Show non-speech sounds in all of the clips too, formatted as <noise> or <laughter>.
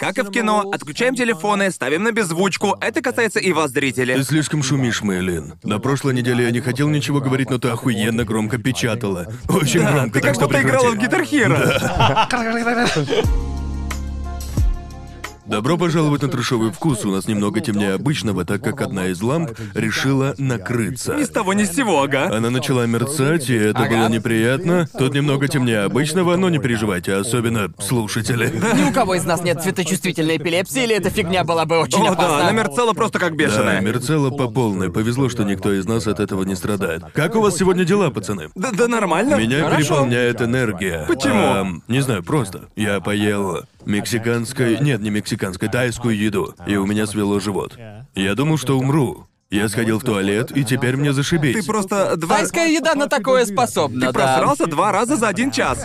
Как и в кино, отключаем телефоны, ставим на беззвучку. Это касается и вас, зрители. Ты слишком шумишь, Мэйлин. На прошлой неделе я не хотел ничего говорить, но ты охуенно громко печатала. Очень громко, Ты так как что будто играла в прекрати. Гитар Хиро. <laughs> Добро пожаловать на трешовый вкус. У нас немного темнее обычного, так как одна из ламп решила накрыться. Ни с того ни с сего, ага. Она начала мерцать, и это было неприятно. Тут немного темнее обычного, но не переживайте, особенно слушатели. <laughs> Ни у кого из нас нет цветочувствительной эпилепсии, или эта фигня была бы очень О, опасна. да, она мерцала просто как Да, бешеная. мерцала по полной. Повезло, что никто из нас от этого не страдает. Как у вас сегодня дела, пацаны? Да, да нормально. Меня Хорошо. переполняет энергия. Почему? Ам, не знаю, просто. Я поел мексиканской... Нет, не мексиканской, тайскую еду. И у меня свело живот. Я думал, что умру. Я сходил в туалет, и теперь мне зашибись. Ты просто два... Тайская еда на такое способна, Ты да. просрался два раза за один час.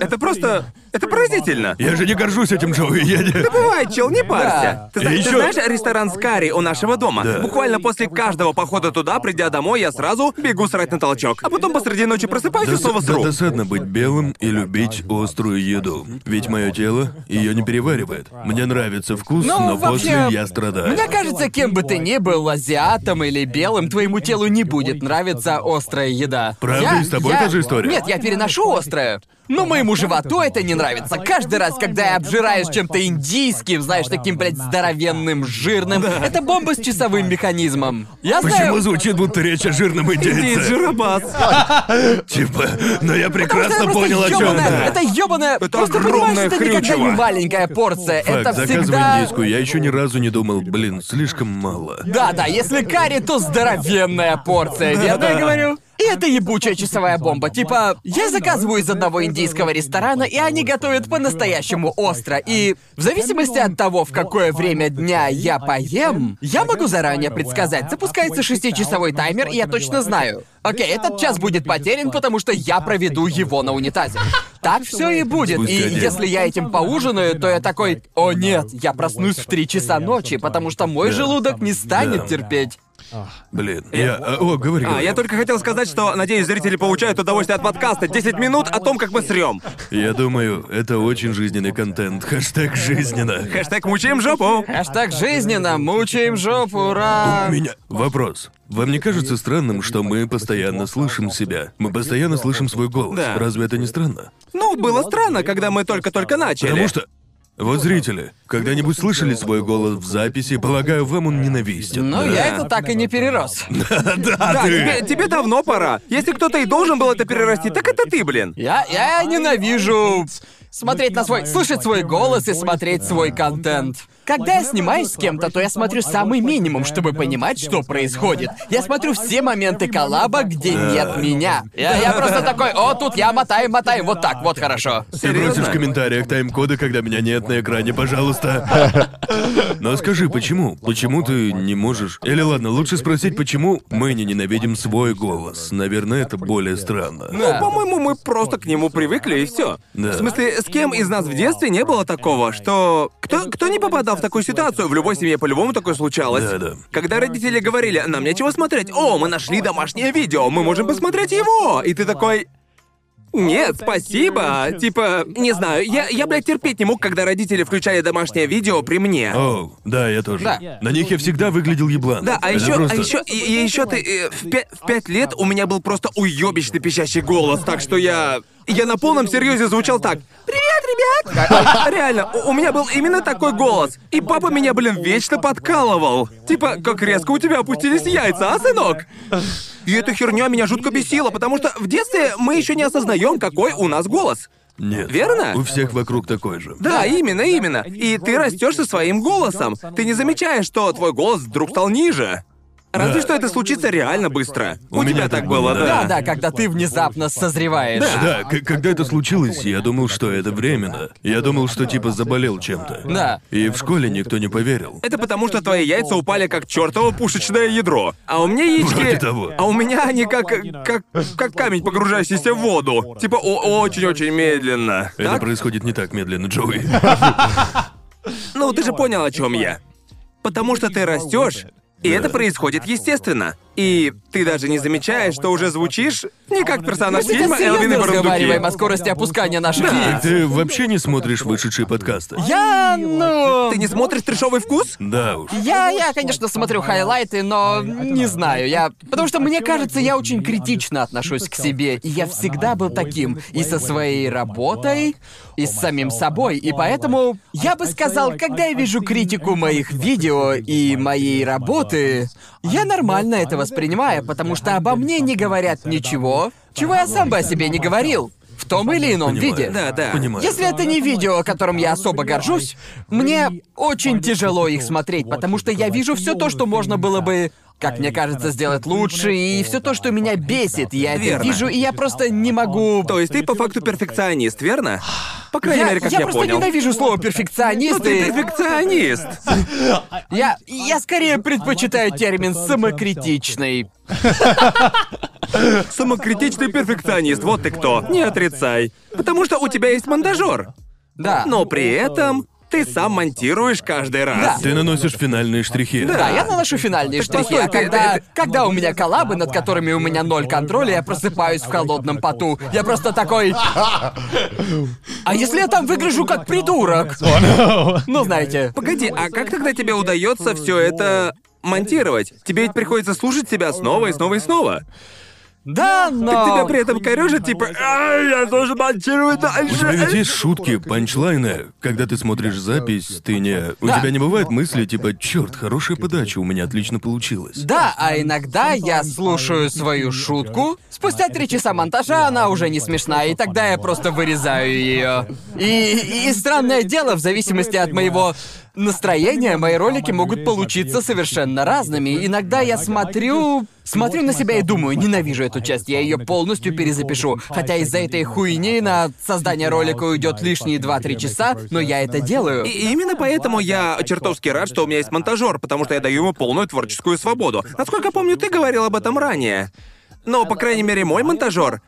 Это просто... Это поразительно. Я же не горжусь этим, Джоуи, я не... Бывает, чел, не парься. Ты, И зна- ты знаешь ресторан Скари у нашего дома? Да. Буквально после каждого похода туда, придя домой, я сразу бегу срать на толчок. А потом посреди ночи просыпаюсь и Дос- снова да- сру. досадно быть белым и любить острую еду. Ведь мое тело ее не переваривает. Мне нравится вкус, Ну, но вообще, после я страдаю. Мне кажется, кем бы ты ни был, азиатом или белым, твоему телу не будет нравиться острая еда. Правда? Я- И с тобой я- та же история? Нет, я переношу острое. Но моему животу это не нравится. Каждый раз, когда я обжираюсь чем-то индийским, знаешь, таким, блядь, здоровенным, жирным, это бомба с часовым механизмом. Я Почему знаю... звучит, будто речь о жирном индейце? жиробас. Типа, но я прекрасно понял, о чем ты. Это ёбаная... Это Просто понимаешь, это никогда не маленькая порция. Это всегда... индийскую, я еще ни разу не думал, блин, слишком мало. Да, да, если карри, то здоровенная порция, верно я говорю? И это ебучая часовая бомба. Типа, я заказываю из одного индийского ресторана, и они готовят по-настоящему остро. И в зависимости от того, в какое время дня я поем, я могу заранее предсказать. Запускается шестичасовой таймер, и я точно знаю. Окей, этот час будет потерян, потому что я проведу его на унитазе. <laughs> Так все и будет. И если я этим поужинаю, то я такой, о нет, я проснусь в три часа ночи, потому что мой Да. желудок не станет терпеть. Блин, я... а, О, говори, А, я только хотел сказать, что, надеюсь, зрители получают удовольствие от подкаста. 10 минут о том, как мы срем. Я думаю, это очень жизненный контент. Хэштег жизненно. Хэштег мучаем жопу. Хэштег жизненно, мучаем жопу, ура! У меня вопрос. Вам не кажется странным, что мы постоянно слышим себя? Мы постоянно слышим свой голос. Да. Разве это не странно? Ну, было странно, когда мы только-только начали. Потому что... Вот зрители, когда-нибудь слышали свой голос в записи, полагаю, вам он ненавистен. Ну, да? я это так и не перерос. <laughs> Да, тебе, тебе давно пора. Если кто-то и должен был это перерасти, так это ты, блин. Я, я ненавижу смотреть на свой... слышать свой голос и смотреть свой контент. Когда я снимаюсь с кем-то, то я смотрю самый минимум, чтобы понимать, что происходит. Я смотрю все моменты коллаба, где нет меня. Я, я просто такой, о, тут я мотаю, мотаю, вот так, вот хорошо. Ты бросишь в комментариях тайм-коды, когда меня нет на экране, пожалуйста. <laughs> Но скажи, почему? Почему ты не можешь? Или ладно, лучше спросить, почему мы не ненавидим свой голос. Наверное, это более странно. Ну, по-моему, мы просто к нему привыкли и все. Да. В смысле, с кем из нас в детстве не было такого, что кто кто не попадал в такую ситуацию? В любой семье по-любому такое случалось. Да, да. Когда родители говорили, нам нечего смотреть. О, мы нашли домашнее видео, мы можем посмотреть его. И ты такой. Нет, спасибо. Типа, не знаю, я, я, блядь, терпеть не мог, когда родители включали домашнее видео при мне. О, да, я тоже. Да. На них я всегда выглядел еблан. Да, а Это еще, просто- а еще, и, и еще ты э, в, пя- в пять лет у меня был просто уебищный пищащий голос, так что я. Я на полном серьезе звучал так. Привет, ребят! <laughs> Реально, у, у меня был именно такой голос. И папа меня, блин, вечно подкалывал. Типа, как резко у тебя опустились яйца, а, сынок? И эта херня меня жутко бесила, потому что в детстве мы еще не осознаем, какой у нас голос. Нет. Верно? У всех вокруг такой же. Да, именно, именно. И ты растешь со своим голосом. Ты не замечаешь, что твой голос вдруг стал ниже. Разве Да. что это случится реально быстро. У, У меня тебя так было, да. Да, да, когда ты внезапно созреваешь. Да, к- когда это случилось, я думал, что это временно. Я думал, что типа заболел чем-то. Да. И в школе никто не поверил. Это потому, что твои яйца упали как чертово пушечное ядро. А у меня яички... Вроде того. А у меня они как... как... как камень, погружающийся в воду. Типа о- очень-очень медленно. Это Так? происходит не так медленно, Джоуи. Ну, ты же понял, о чем я. Потому что ты растешь, И это происходит естественно. И ты даже не замечаешь, что уже звучишь не как персонаж фильма Элвин и разговариваем о скорости опускания наших яиц. Ты вообще не смотришь вышедшие подкасты? Я, ну... Ты не смотришь трешовый вкус? Да уж. Я, я, конечно, смотрю хайлайты, но не знаю, я... Потому что мне кажется, я очень критично отношусь к себе, и я всегда был таким и со своей работой, и с самим собой, и поэтому я бы сказал, когда я вижу критику моих видео и моей работы, я нормально это воспринимаю, потому что обо мне не говорят ничего, чего я сам бы о себе не говорил. В том или ином Понимаю. виде. Да, да. Понимаю. Если это не видео, которым я особо горжусь, мне очень тяжело их смотреть, потому что я вижу все то, что можно было бы, как мне кажется, сделать лучше, и все то, что меня бесит, я это Верно. вижу, и я просто не могу. То есть ты по факту перфекционист, верно? По крайней Я, мере, как я я, просто понял. ненавижу слово перфекционист. Ну ты и перфекционист. <laughs> Я, я скорее предпочитаю термин самокритичный. <laughs> Самокритичный перфекционист, вот ты кто. Не отрицай. Потому что у тебя есть монтажер. Да. Но при этом ты сам монтируешь каждый раз. Ты наносишь финальные штрихи. Да, я наношу финальные Так штрихи, постой, а ты- когда, ты- когда у меня коллабы, над которыми у меня ноль контроля, я просыпаюсь в холодном поту. Я просто такой... А если я там выгляжу как придурок? Ну, знаете. Погоди, а как тогда тебе удается все это монтировать? Тебе ведь приходится слушать себя снова и снова и снова. Да, но... Так тебя при этом корежит, типа, «Ай, я должен монтировать У тебя ведь дальше. есть шутки, панчлайны. Когда ты смотришь запись, ты не... У Да. тебя не бывает мысли, типа, черт, хорошая подача, у меня отлично получилось. Да, а иногда я слушаю свою шутку. Спустя три часа монтажа она уже не смешна, и тогда я просто вырезаю ее. И, и странное дело, в зависимости от моего настроения, мои ролики могут получиться совершенно разными. Иногда я смотрю... Смотрю на себя и думаю, ненавижу эту часть, я ее полностью перезапишу. Хотя из-за этой хуйни на создание ролика уйдет лишние 2-3 часа, но я это делаю. И именно поэтому я чертовски рад, что у меня есть монтажер, потому что я даю ему полную творческую свободу. Насколько помню, ты говорил об этом ранее. Но, по крайней мере, мой монтажер,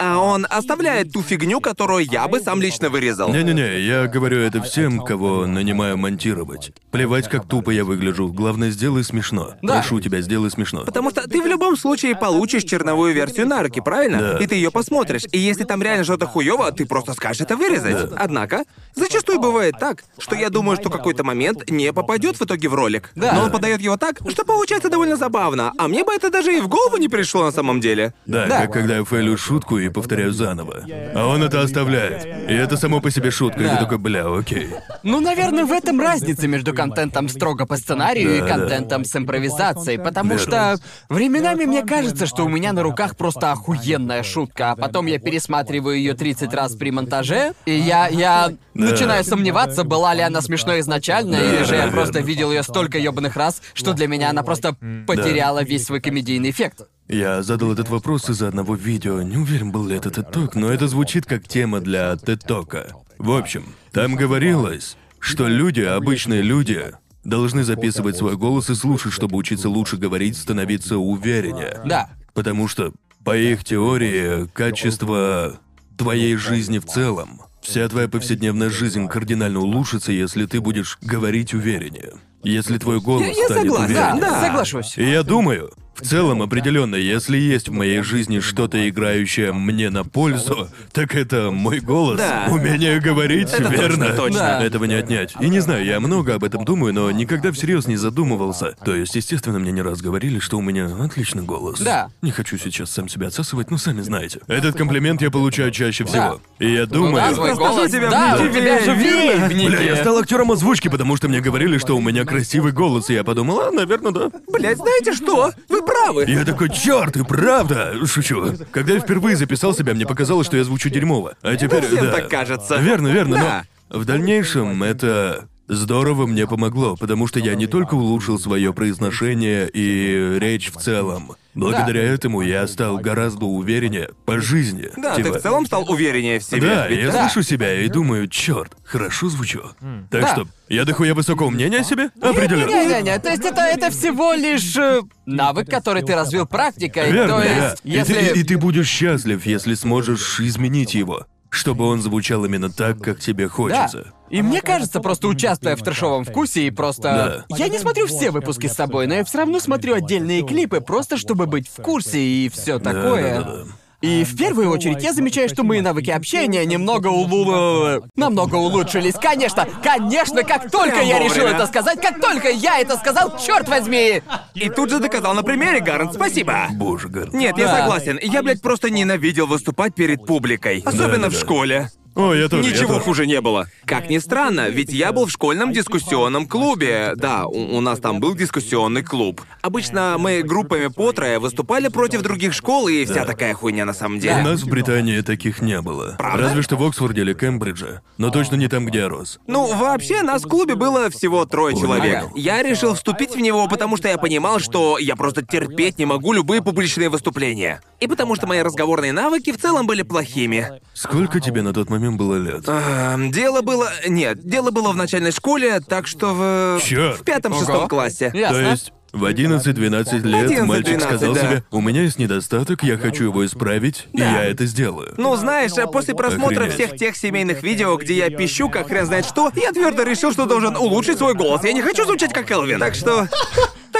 а он оставляет ту фигню, которую я бы сам лично вырезал. Не-не-не, я говорю это всем, кого нанимаю монтировать. Плевать, как тупо я выгляжу. Главное, сделай смешно. Да. Прошу тебя, сделай смешно. Потому что ты в любом случае получишь черновую версию на руки, правильно? Да. И ты ее посмотришь. И если там реально что-то хуево, ты просто скажешь это вырезать. Однако, зачастую бывает так, что я думаю, что какой-то момент не попадет в итоге в ролик. Да. Но он подает его так, что получается довольно забавно. А мне бы это даже и в голову не пришло на самом деле. Да, Да. как когда я фейлю шутку и повторяю заново. А он это оставляет. И это само по себе шутка. И Да. ты такой, бля, окей. Ну, наверное, в этом разница между контентом строго по сценарию и Да, да. контентом с импровизацией, потому Верно. что временами мне кажется, что у меня на руках просто охуенная шутка, а потом я пересматриваю ее 30 раз при монтаже, и я, я начинаю сомневаться, была ли она смешной изначально, Да, или же я верно. просто видел ее столько ебаных раз, что для меня она просто потеряла весь свой комедийный эффект. Я задал этот вопрос из-за одного видео. Не уверен, был ли это TED-Talk, но это звучит как тема для TED-Talka. В общем, там говорилось, что люди, обычные люди, должны записывать свой голос и слушать, чтобы учиться лучше говорить, становиться увереннее. Да. Потому что, по их теории, качество твоей жизни в целом, вся твоя повседневная жизнь кардинально улучшится, если ты будешь говорить увереннее. Если твой голос Я- я станет согласен, увереннее. Да, Да. соглашусь. И я думаю, в целом определенно, если есть в моей жизни что-то играющее мне на пользу, так это мой голос. Да. Умение говорить, Это верно? точно, точно. Да. Этого не отнять. И не знаю, я много об этом думаю, но никогда всерьез не задумывался. То есть, естественно, мне не раз говорили, что у меня отличный голос. Да. Не хочу сейчас сам себя отсасывать, но сами знаете. Этот комплимент я получаю чаще всего. И я да, думаю. твой Просто голос. тебя в да, нике у тебя же верно? вей в Бля, я нике. стал актером озвучки, потому что мне говорили, что у меня красивый голос, и я подумал, а, наверное, да. Блять, знаете что? Вы правы. Я такой, черт, и правда! Шучу. Когда я впервые записал себя, мне показалось, что я звучу дерьмово. А теперь. всем да. так кажется. Верно, верно, Да. но в дальнейшем это здорово мне помогло, потому что я не только улучшил свое произношение и речь в целом. Благодаря этому я стал гораздо увереннее по жизни. Да, Типа, ты в целом стал увереннее в себе. Да, ведь я так? слышу себя и думаю, черт, хорошо звучу. Так Да. что, я дохуя высокого мнения о себе? Определенно. Не-не-не, то есть это, это всего лишь э, навык, который ты развил практикой. Верно, то да. есть, И если... ты- И, ты будешь счастлив, если сможешь изменить его, чтобы он звучал именно так, как тебе хочется. И мне кажется, просто участвуя в трэшовом вкусе и просто... Я не смотрю все выпуски с собой, но я все равно смотрю отдельные клипы, просто чтобы быть в курсе и все такое. Да-да-да. И в первую очередь я замечаю, что мои навыки общения немного улу... намного улучшились. Конечно, конечно, как только я решил это сказать, как только я это сказал, черт возьми! И тут же доказал на примере, Гарн, спасибо. Боже, Гарн. Нет, я Да. согласен. Я, блядь, просто ненавидел выступать перед публикой. Особенно в школе. О, я тоже. я Ничего тоже. хуже не было. Как ни странно, ведь я был в школьном дискуссионном клубе. Да, у, у нас там был дискуссионный клуб. Обычно мы группами по трое выступали против других школ и вся такая хуйня на самом У деле. нас в Британии таких не было. Разве что в Оксфорде или Кембридже. Но точно не там, где я рос. Ну, вообще, нас в клубе было всего трое человек. Ага. Я решил вступить в него, потому что я понимал, что я просто терпеть не могу любые публичные выступления. И потому что мои разговорные навыки в целом были плохими. Сколько тебе на тот момент было лет? Эм, дело было... Нет, дело было в начальной школе, так что в... Чёрт. В пятом-шестом Ого. классе. Ясно. То есть в 11-12 лет 11-12, мальчик сказал да. себе, у меня есть недостаток, я хочу его исправить, и Да. я это сделаю. Ну, знаешь, после просмотра Охренеть. всех тех семейных видео, где я пищу, как хрен знает что, я твердо решил, что должен улучшить свой голос. Я не хочу звучать как Элвин. Так что...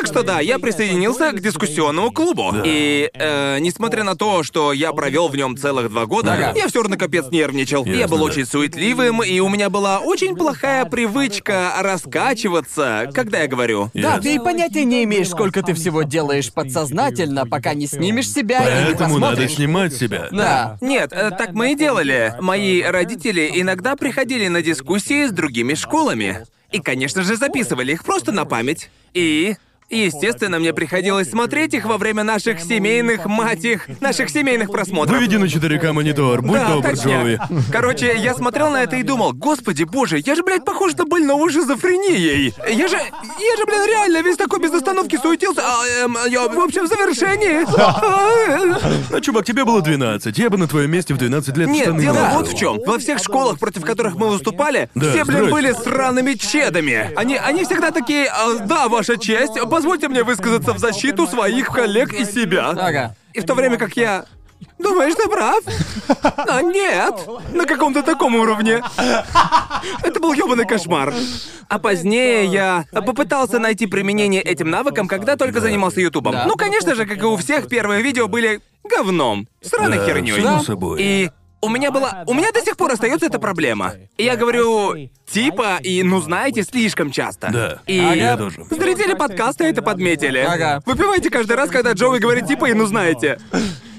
Так что да, я присоединился к дискуссионному клубу. И э, несмотря на то, что я провел в нем целых два года, Ага. я все равно капец нервничал. я Ясно, был да. очень суетливым, и у меня была очень плохая привычка раскачиваться, когда я говорю. Да, Ясно. ты и понятия не имеешь, сколько ты всего делаешь подсознательно, пока не снимешь себя и не Поэтому надо снимать себя. Да. Нет, э, так мы и делали. Мои родители иногда приходили на дискуссии с другими школами. И, конечно же, записывали их просто на память. И... Естественно, мне приходилось смотреть их во время наших семейных, мать их, наших семейных просмотров. Выведи на 4К монитор, будь Да, добр, точняк. Джоуи. Короче, я смотрел на это и думал, господи боже, я же, блядь, похож на больного шизофренией. Я же, я же, блин, реально весь такой без остановки суетился. А, эм, я, в общем, в завершении. Ну, <laughs> чувак, тебе было 12, я бы на твоем месте в 12 лет Нет, штаны дело вот в чем. Во всех школах, против которых мы выступали, Да, все, блин, здрасте. были сраными чедами. Они, они всегда такие, «А, да, ваша честь, позвольте мне высказаться в защиту своих коллег и себя. Ага. И в то время как я... Думаешь, ты прав? А нет, на каком-то таком уровне. Это был ёбаный кошмар. А позднее я попытался найти применение этим навыкам, когда только занимался Ютубом. Ну, конечно же, как и у всех, первые видео были говном, сраной Да, херней. само собой. И у меня была... У меня до сих пор остается эта проблема. Я говорю, типа, и, ну, знаете, слишком часто. Да, И... я тоже. Зрители подкаста это подметили. Ага. Выпивайте каждый раз, когда Джоуи говорит типа, и ну знаете.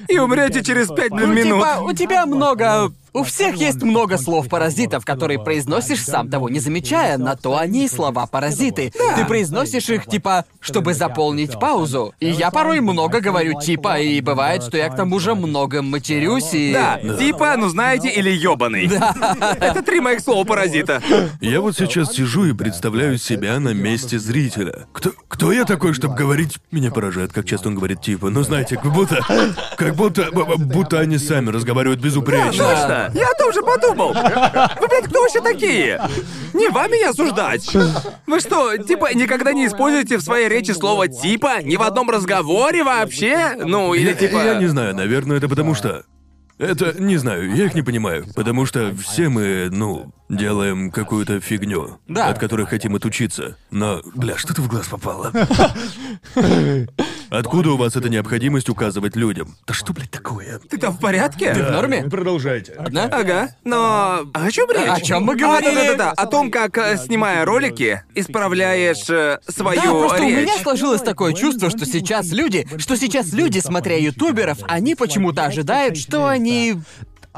И умрете через пять, Ну, минут. типа, у тебя много... У всех есть много слов-паразитов, которые произносишь сам того не замечая, на то они и слова-паразиты. Ты произносишь их, типа, чтобы заполнить паузу. И я порой много говорю типа, и бывает, что я к тому же много матерюсь и... Да, типа, ну знаете, или ёбаный. <laughs> Это три моих слова паразита. Я вот сейчас сижу и представляю себя на месте зрителя. Кто, кто я такой, чтобы говорить? Меня поражает, как часто он говорит типа. Ну знаете, как будто, как будто, будто они сами разговаривают безупречно. Я о том же подумал. Вы, блядь, кто вообще такие? Не вам меня осуждать. Вы что, типа, никогда не используете в своей речи слово «типа»? Ни в одном разговоре вообще? Ну, или Я, типа... я не знаю, наверное, это потому что. Это, не знаю, я их не понимаю. Потому что все мы, ну, делаем какую-то фигню, Да. от которой хотим отучиться. Но, бля, что-то в глаз попало. <laughs> Откуда у вас эта необходимость указывать людям? Да что, блядь, такое? Ты там в порядке? В норме? Продолжайте. Да? Ага, но о чем речь? О чём мы А, говорили? да-да-да, о том, как э, снимая ролики, исправляешь э, свою Да, просто у речь. меня сложилось такое чувство, что сейчас люди, что сейчас люди, смотря ютуберов, они почему-то ожидают, что они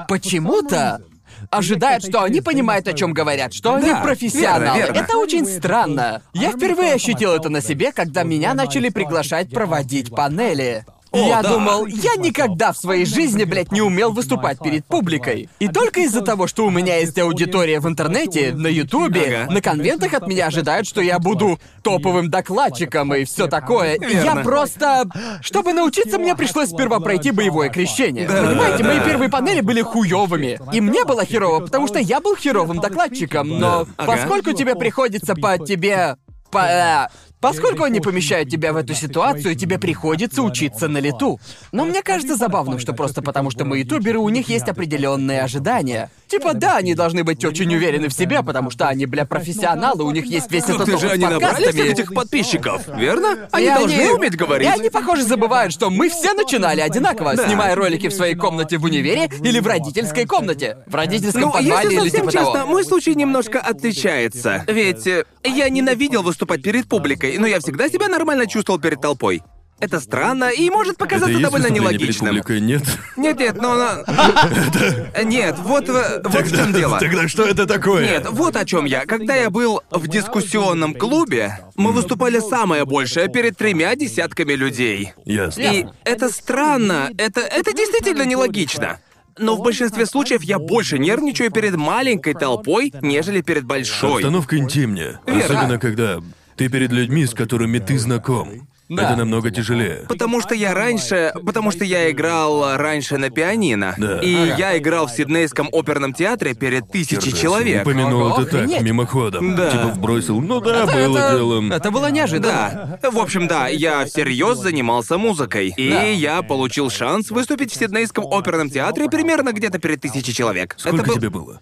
почему-то ожидают, что они понимают, о чем говорят, что они Да, профессионалы. верно, верно. Это очень странно. Я впервые ощутил это на себе, когда меня начали приглашать проводить панели. И О, я да. думал, я никогда в своей жизни, блядь, не умел выступать перед публикой. И только из-за того, что у меня есть аудитория в интернете, на Ютубе, Ага. на конвентах от меня ожидают, что я буду топовым докладчиком и все такое. И я просто... Чтобы научиться, мне пришлось сперва пройти боевое крещение. Да. Понимаете, мои первые панели были хуёвыми. И мне было херово, потому что я был херовым докладчиком, но. Ага. поскольку тебе приходится по тебе... по... э, Поскольку они помещают тебя в эту ситуацию, тебе приходится учиться на лету. Но мне кажется забавным, что просто потому, что мы ютуберы, у них есть определенные ожидания. Типа, да, они должны быть очень уверены в себе, потому что они, бля, профессионалы, у них есть весь этот Ты же опыт они с набрали подкастами. всех этих подписчиков, верно? Они И должны уметь говорить. И они, похоже, забывают, что мы все начинали одинаково, Да. снимая ролики в своей комнате в универе или в родительской комнате. В родительском Ну, подвале если или совсем типа честно, того. мой случай немножко отличается. Ведь э, я ненавидел выступать перед публикой, но я всегда себя нормально чувствовал перед толпой. Это странно и может Это показаться есть довольно нелогичным. публикой? Нет. Нет, нет, но... но- <laughs> Нет, вот, в- вот в чем дело. Тогда что это такое? Нет, вот о чем я. Когда я был в дискуссионном клубе, мы выступали самое большее перед тремя десятками людей. Ясно. И это странно, это, это действительно нелогично. Но в большинстве случаев я больше нервничаю перед маленькой толпой, нежели перед большой. Обстановка интимнее. Верно. Особенно, когда ты перед людьми, с которыми ты знаком. Да. Это намного тяжелее. Потому что я раньше... Потому что я играл раньше на пианино. Да. И Ага. я играл в Сиднейском оперном театре перед тысячей человек. Упомянул Ого, это так, охренеть. мимоходом. Да. Типа вбросил. Ну да, Это- было это- делом. Это было неожиданно. Да. В общем, да, я всерьез занимался музыкой. И Да. я получил шанс выступить в Сиднейском оперном театре примерно где-то перед тысячей человек. Сколько Это был тебе было?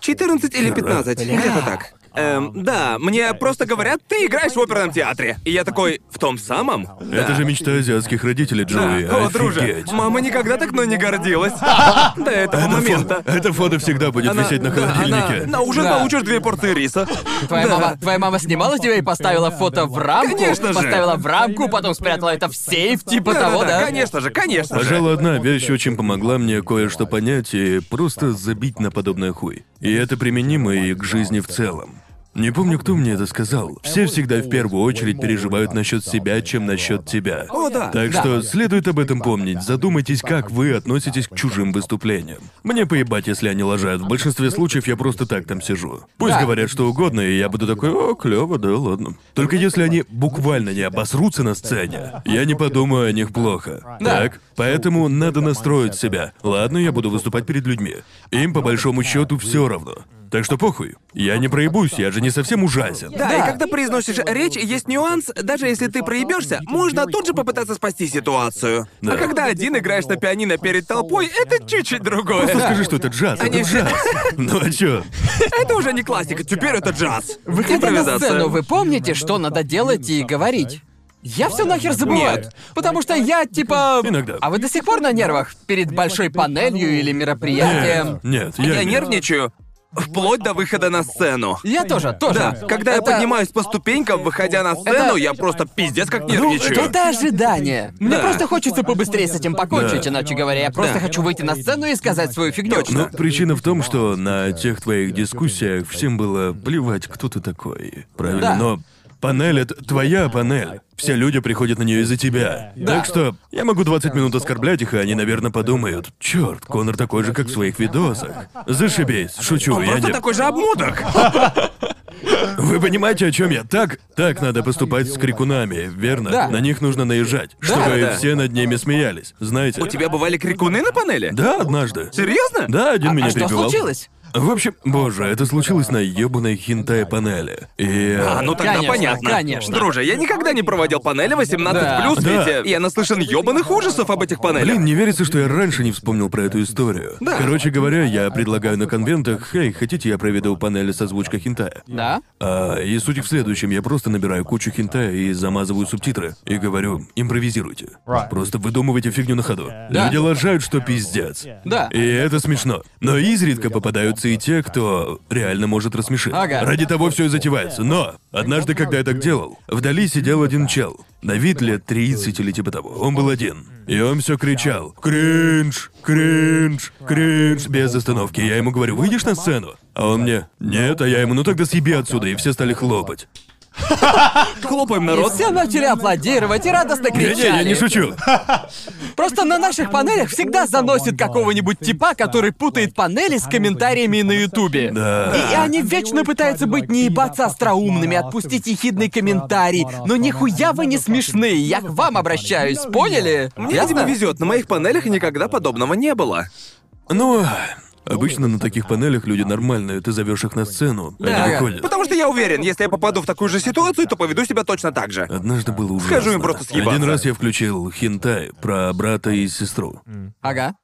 14 или 15, Бля. где-то так. Эм, да, мне просто говорят, ты играешь в оперном театре. И я такой, в том самом? Это же мечта азиатских родителей, Джоуи. О, друже, Офигеть. мама никогда так мной не гордилась. <laughs> До этого Это момента. это фото всегда будет Она- висеть на да, холодильнике. она- на ужин Да. получишь две порции риса. Твоя, Да. мама, твоя мама снимала тебя и поставила фото в рамку? Конечно же. Поставила в рамку, потом спрятала это в сейф, типа Да, того, да, да? да, конечно же, конечно же. Пожалуй, одна вещь очень помогла мне кое-что понять и просто забить на подобное хуй. И это применимо и к жизни в целом. Не помню, кто мне это сказал. Все всегда в первую очередь переживают насчет себя, чем насчет тебя. О, да. Так Да. что следует об этом помнить. Задумайтесь, как вы относитесь к чужим выступлениям. Мне поебать, если они лажают. В большинстве случаев я просто так там сижу. Пусть Да. говорят что угодно, и я буду такой, о, клево, да, ладно. Только если они буквально не обосрутся на сцене, я не подумаю о них плохо. Да. Так? Поэтому надо настроить себя. Ладно, я буду выступать перед людьми. Им по большому счету все равно. Так что похуй. Я не проебусь, я же не совсем ужасен. Да, Да. и когда произносишь речь, есть нюанс, даже если ты проебешься, можно тут же попытаться спасти ситуацию. Да. А когда один играешь на пианино перед толпой, это чуть-чуть другое. Просто скажи, что это джаз, Они это джаз. Ну а чё? Это уже не классика, теперь это джаз. Выходя на сцену, вы помните, что надо делать и говорить? Я все нахер забываю. Нет. Потому что я типа. Иногда. А вы до сих пор на нервах? Перед большой панелью или мероприятием? Нет, я, Я нет. нервничаю вплоть до выхода на сцену. Я тоже, тоже. Да, когда я Это- поднимаюсь по ступенькам, выходя на сцену, Это- я просто пиздец как Ну, нервничаю. это ожидание. Мне Да. просто хочется побыстрее с этим покончить, Да. иначе говоря, я просто Да. хочу выйти на сцену и сказать свою фигню. Ну, причина в том, что на тех твоих дискуссиях всем было плевать, кто ты такой. Правильно? Да. Но панель это твоя панель. Все люди приходят на нее из-за тебя. Так что я могу 20 минут оскорблять их, и они, наверное, подумают: черт, Конор такой же, как в своих видосах. Зашибись, шучу, Он я просто не. такой же обмудок. <laughs> Вы понимаете, о чем я? Так, так надо поступать с крикунами, верно? Да. На них нужно наезжать, чтобы да. все над ними смеялись. Знаете? У тебя бывали крикуны на панели? Да, однажды. Серьезно? Да, один меня а что перебивал. случилось? В общем, боже, это случилось на ёбаной хинтай панели. И... А, ну тогда Конечно, понятно. конечно. Друже, я никогда не проводил панели 18+, Да. Да. ведь я наслышан ёбаных ужасов об этих панелях. Блин, не верится, что я раньше не вспомнил про эту историю. Да. Короче говоря, я предлагаю на конвентах, «Эй, хотите, я проведу панели с озвучкой хинтая?» Да? А, и суть в следующем, я просто набираю кучу хинтая и замазываю субтитры. И говорю, импровизируйте. Просто выдумывайте фигню на ходу. Да. Люди лажают, что пиздец. Да. И это смешно. Но изредка попадаются и те, кто реально может рассмешить. Ага. Ради того все и затевается. Но однажды, когда я так делал, вдали сидел один чел. На вид лет 30 или типа того. Он был один. И он все кричал «Кринж! Кринж! Кринж!» без остановки. Я ему говорю «Выйдешь на сцену?» А он мне «Нет», а я ему «Ну тогда съеби отсюда», и все стали хлопать. Хлопаем, И народ. все начали аплодировать и радостно кричали. Не-не, я не шучу. Просто на наших панелях всегда заносит какого-нибудь типа, который путает панели с комментариями на Ютубе. Да. И они вечно пытаются быть не ебаться остроумными, отпустить ехидный комментарий. Но нихуя вы не смешные, я к вам обращаюсь, поняли? Мне, Ясно? видимо, везет, на моих панелях никогда подобного не было. Ну, Обычно на таких панелях люди нормальные, ты зовешь их на сцену, Да, они выходят. потому что я уверен, если я попаду в такую же ситуацию, то поведу себя точно так же. Однажды было ужасно. Скажу им просто съебаться. Один раз я включил хинтай про брата и сестру. Ага.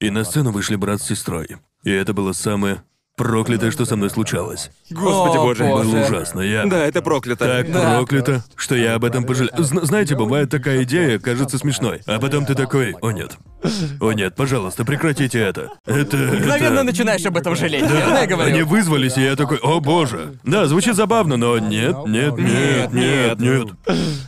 И на сцену вышли брат с сестрой. И это было самое проклятое, что со мной случалось. Господи О, боже. боже. Было ужасно. Я Да, это проклято. так Да. проклято, что я об этом пожалел. Зна- знаете, бывает такая идея, кажется смешной, а потом ты такой, о нет. О нет, пожалуйста, прекратите это. Это... Мгновенно это... начинаешь об этом жалеть, верно я говорю? Они вызвались, и я такой, о боже. Да, звучит забавно, но нет, нет, нет, нет, нет.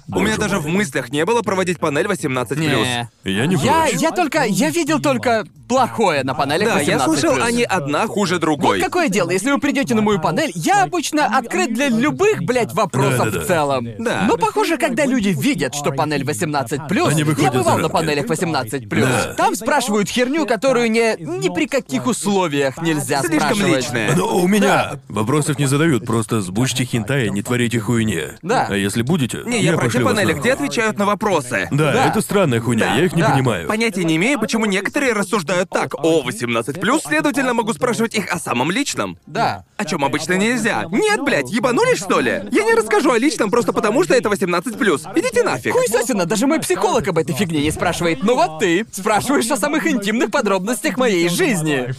У меня даже в мыслях не было проводить панель 18+. Не. Я не Я, я только, я видел только плохое на панелях Да, я 18+. слышал, они одна хуже другой. Вот какое дело, если вы придете на мою панель, я обычно открыт для любых, блядь, вопросов Да-да-да. в целом. Да. Но похоже, когда люди видят, что панель 18+, Они я выходят бывал на рамки. панелях 18+, Да. там спрашивают херню, которую не, ни при каких условиях нельзя Слишком спрашивать. личное. Но у меня вопросов не задают, просто сбучьте хинтай, не творите хуйни. Да. А если будете, Не, я, про те пошлю вас панели, где отвечают на вопросы. Да, Да. это странная хуйня, я их не Да. понимаю. Понятия не имею, почему некоторые рассуждают так. О, 18+, следовательно, могу спрашивать их о самом личном. Да. О чем обычно нельзя. Нет, блядь, ебанулись, что ли? Я не расскажу о личном просто потому, что это 18+. Идите нафиг. Хуесосина, даже мой психолог об этой фигне не спрашивает. Ну вот ты спрашиваешь о самых интимных подробностях моей жизни.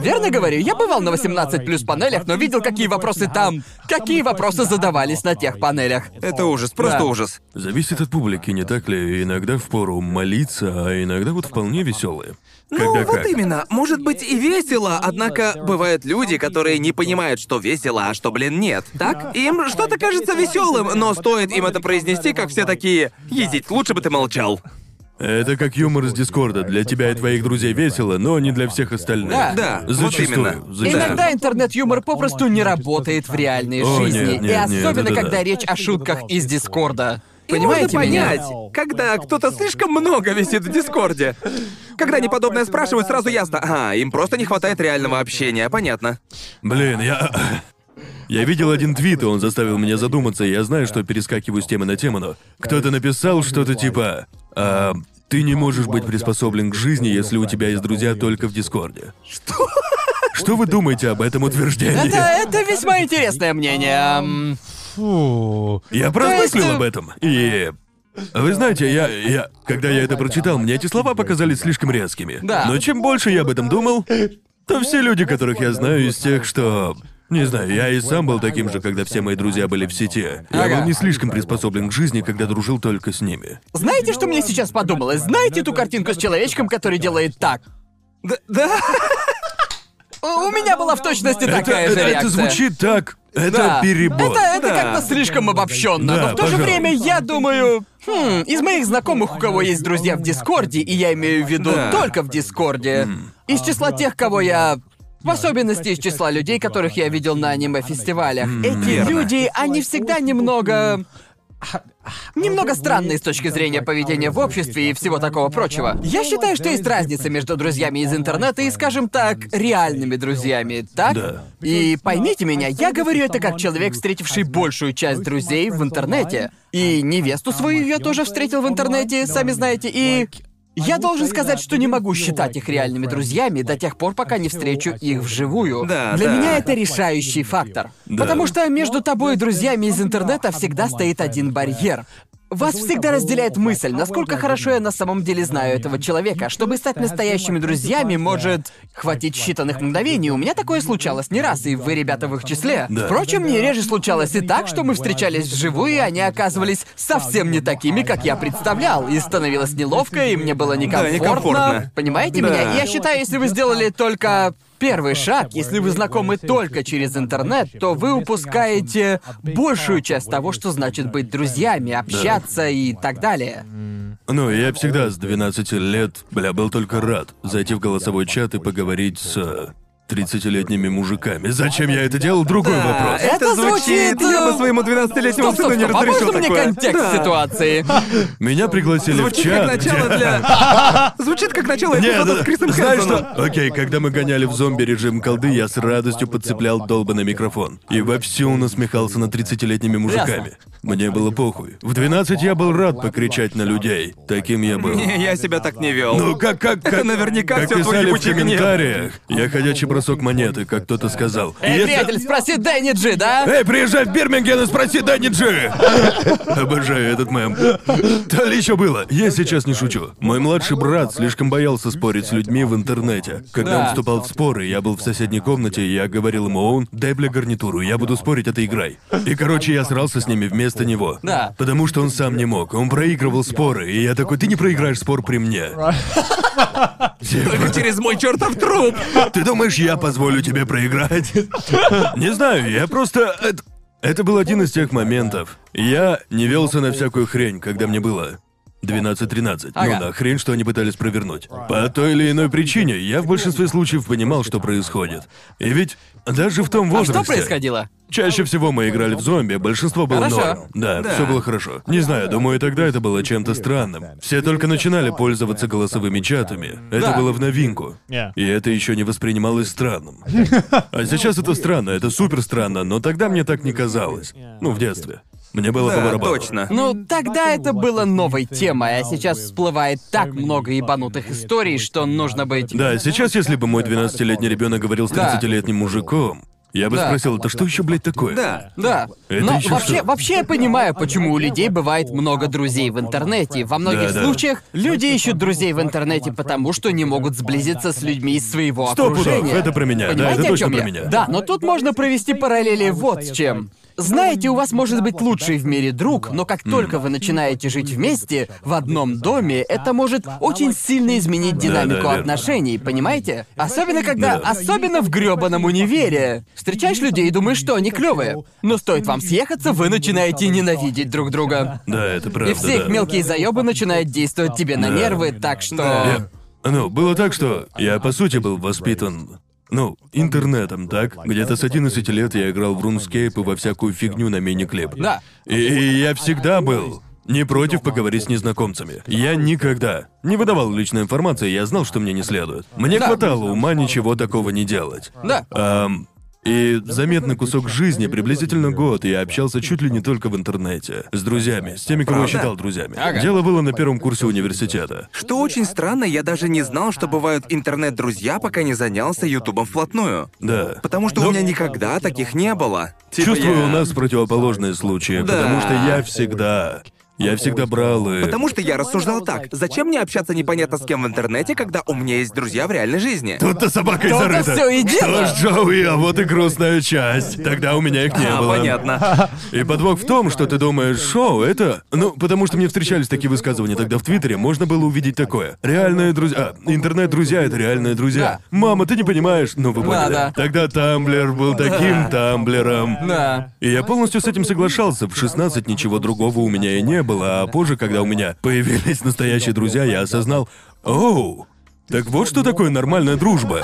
Верно говорю, я бывал на 18 плюс панелях, но видел, какие вопросы там, какие вопросы задавались на тех панелях. Это ужас, просто Да. ужас. Зависит от публики, не так ли? Иногда впору молиться, а иногда вот вполне веселые. Ну, Когда вот как. именно. Может быть и весело, однако бывают люди, которые не понимают, что весело, а что, блин, нет. Так? Им что-то кажется веселым, но стоит им это произнести, как все такие «Ездить, лучше бы ты молчал». Это как юмор из Дискорда. Для тебя и твоих друзей весело, но не для всех остальных. Да. Да, вот Зачастую. именно. зачастую. Иногда интернет-юмор попросту не работает в реальной О, жизни, нет, и нет, нет, особенно это да. когда речь о шутках из Дискорда. Понимаете можно меня? понять, когда кто-то слишком много висит в Дискорде. Когда они подобное спрашивают, сразу ясно. Ага, им просто не хватает реального общения, понятно. Блин, я... <clears throat> Я видел один твит, и он заставил меня задуматься, и я знаю, что перескакиваю с темы на тему, но... Кто-то написал что-то типа... «А, ты не можешь быть приспособлен к жизни, если у тебя есть друзья только в Дискорде. Что? Что вы думаете об этом утверждении? Это, это весьма интересное мнение. Фу. Я поразмыслил есть, э, об этом. И... Вы знаете, я, я... Когда я это прочитал, мне эти слова показались слишком резкими. Да. Но чем больше я об этом думал, то все люди, которых я знаю, из тех, что... Не знаю, я и сам был таким же, когда все мои друзья были в сети. Я Ага. был не слишком приспособлен к жизни, когда дружил только с ними. Знаете, что мне сейчас подумалось? Знаете ту картинку с человечком, который делает так? Да, да. У меня была в точности такая же это- это реакция. звучит так... Это Да. перебор. Это, это Да. как-то слишком обобщенно. Да, но в то же пожалуй. время я думаю. Хм, из моих знакомых, у кого есть друзья в Дискорде, и я имею в виду Да. только в Дискорде, из числа тех, кого я. В особенности из числа людей, которых я видел на аниме-фестивалях. Эти верно. люди, они всегда немного. Немного странные с точки зрения поведения в обществе и всего такого прочего. Я считаю, что есть разница между друзьями из интернета и, скажем так, реальными друзьями, так? Да. И поймите меня, я говорю это как человек, встретивший большую часть друзей в интернете. И невесту свою я тоже встретил в интернете, сами знаете, и... Я должен сказать, что не могу считать их реальными друзьями до тех пор, пока не встречу их вживую. Да, Для да. меня это решающий фактор. Да. Потому что между тобой и друзьями из интернета всегда стоит один барьер. Вас всегда разделяет мысль, насколько хорошо я на самом деле знаю этого человека. Чтобы стать настоящими друзьями, может хватить считанных мгновений. У меня такое случалось не раз, и вы, ребята, в их числе. Да. Впрочем, мне реже случалось и так, что мы встречались вживую, и они оказывались совсем не такими, как я представлял. И становилось неловко, и мне было некомфортно. некомфортно. Понимаете Да. меня? Я считаю, если вы сделали только первый шаг, если вы знакомы только через интернет, то вы упускаете большую часть того, что значит быть друзьями, общаться и так далее. Ну, я всегда с 12 лет, бля, был только рад зайти в голосовой чат и поговорить с 30-летними мужиками. Зачем я это делал? Другой Да, вопрос. это это звучит... звучит, Я э, бы своему 12-летнему Стоп, стоп, сыну не стоп, а разрешил можно мне такое. контекст Да. ситуации? <laughs> Меня пригласили Звучит в чат. как начало где- для... <laughs> Звучит как начало Нет, эпизода да, с Крисом знаешь что? Окей, когда мы гоняли в зомби режим колды, я с радостью подцеплял долбанный микрофон. И вовсю насмехался над 30-летними мужиками. Мне было похуй. В 12 я был рад покричать на людей. Таким я был. <laughs> Не, я себя так не вел. Ну, как, как, <laughs> как... Это наверняка как твой писали в комментариях. Я ходячий бросок монеты, как кто-то сказал. Эй, Если- приятель, спроси Дэнни Джи, да? Эй, приезжай в Бирмингем и спроси Дэнни Джи! <laughs> Обожаю этот мем. То ли еще было. Я сейчас не шучу. Мой младший брат слишком боялся спорить с людьми в интернете. Когда он Да. вступал в споры, я был в соседней комнате, и я говорил ему, он, дай бля гарнитуру, я буду спорить, а ты играй. И, короче, я срался с ними вместо него. Да. Потому что он сам не мог. Он проигрывал споры, и я такой, ты не проиграешь спор при мне. Только через мой чертов труп. Ты думаешь, я позволю тебе проиграть? Не знаю, я просто... Это, это был один из тех моментов. Я не велся на всякую хрень, когда мне было 12-13. Ага. Ну на хрень, что они пытались провернуть. По той или иной причине я в большинстве случаев понимал, что происходит. И ведь даже в том А возрасте... что происходило? Чаще всего мы играли в зомби, большинство было Хорошо. норм. Да, Да. все было хорошо. Не знаю, думаю, тогда это было чем-то странным. Все только начинали пользоваться голосовыми чатами. Это Да. было в новинку. И это еще не воспринималось странным. <laughs> А сейчас это странно, это супер странно, но тогда мне так не казалось. Ну, в детстве. Мне было по Да, барабану. точно. Ну, тогда это было новой темой, а сейчас всплывает так много ебанутых историй, что нужно быть... Да, сейчас, если бы мой 12-летний ребенок говорил с Да. 30-летним мужиком, я бы Да. спросил, это что еще, блядь, такое? Да. Да. Это Но ещё вообще, что? вообще я понимаю, почему у людей бывает много друзей в интернете. Во многих Да-да. случаях люди ищут друзей в интернете потому, что не могут сблизиться с людьми из своего Сто пудов, окружения. это про меня, да, Понимаете, это о точно чём про я? меня. Да, но тут можно провести параллели вот с чем. Знаете, у вас может быть лучший в мире друг, но как только вы начинаете жить вместе в одном доме, это может очень сильно изменить динамику верно. отношений, понимаете? Особенно когда, Да. особенно в грёбаном универе. Встречаешь людей и думаешь, что они клевые. Но стоит вам съехаться, вы начинаете ненавидеть друг друга. Да, это правда, И все их да. мелкие заебы начинают действовать тебе на Да. нервы, так что. Я- Ну, было так, что я, по сути, был воспитан... Ну, интернетом, так? Где-то с 11 лет я играл в RuneScape и во всякую фигню на мини-клип. Да. И, и я всегда был не против поговорить с незнакомцами. Я никогда не выдавал личной информации, я знал, что мне не следует. Мне Да. хватало ума ничего такого не делать. Да. Ам, и заметный кусок жизни, приблизительно год, я общался чуть ли не только в интернете. С друзьями, с теми, кого я Правда? считал друзьями. Ага. Дело было на первом курсе университета. Что очень странно, я даже не знал, что бывают интернет-друзья, пока не занялся Ютубом вплотную. Да. Потому что у Ну, меня никогда таких не было. Типа Чувствую, я- у нас противоположные случаи, Да. потому что я всегда... Я всегда брал и... Потому что я рассуждал так. Зачем мне общаться непонятно с кем в интернете, когда у меня есть друзья в реальной жизни? Тут-то собакой То-то зарыто. всё и дело. Что ж, Джоуи, а вот и грустная часть. Тогда у меня их не А, было. понятно. <laughs> И подвох в том, что ты думаешь, шоу, это... Ну, потому что мне встречались такие высказывания тогда в Твиттере, можно было увидеть такое. Реальные друзья... А, интернет-друзья — это реальные друзья. Мама, ты не понимаешь? Ну, вы поняли. да. Тогда Тамблер был таким Тамблером. Да. И я полностью с этим соглашался. В 16 ничего другого у меня и не было, а позже, когда у меня появились настоящие друзья, я осознал, оу, так вот что такое нормальная дружба.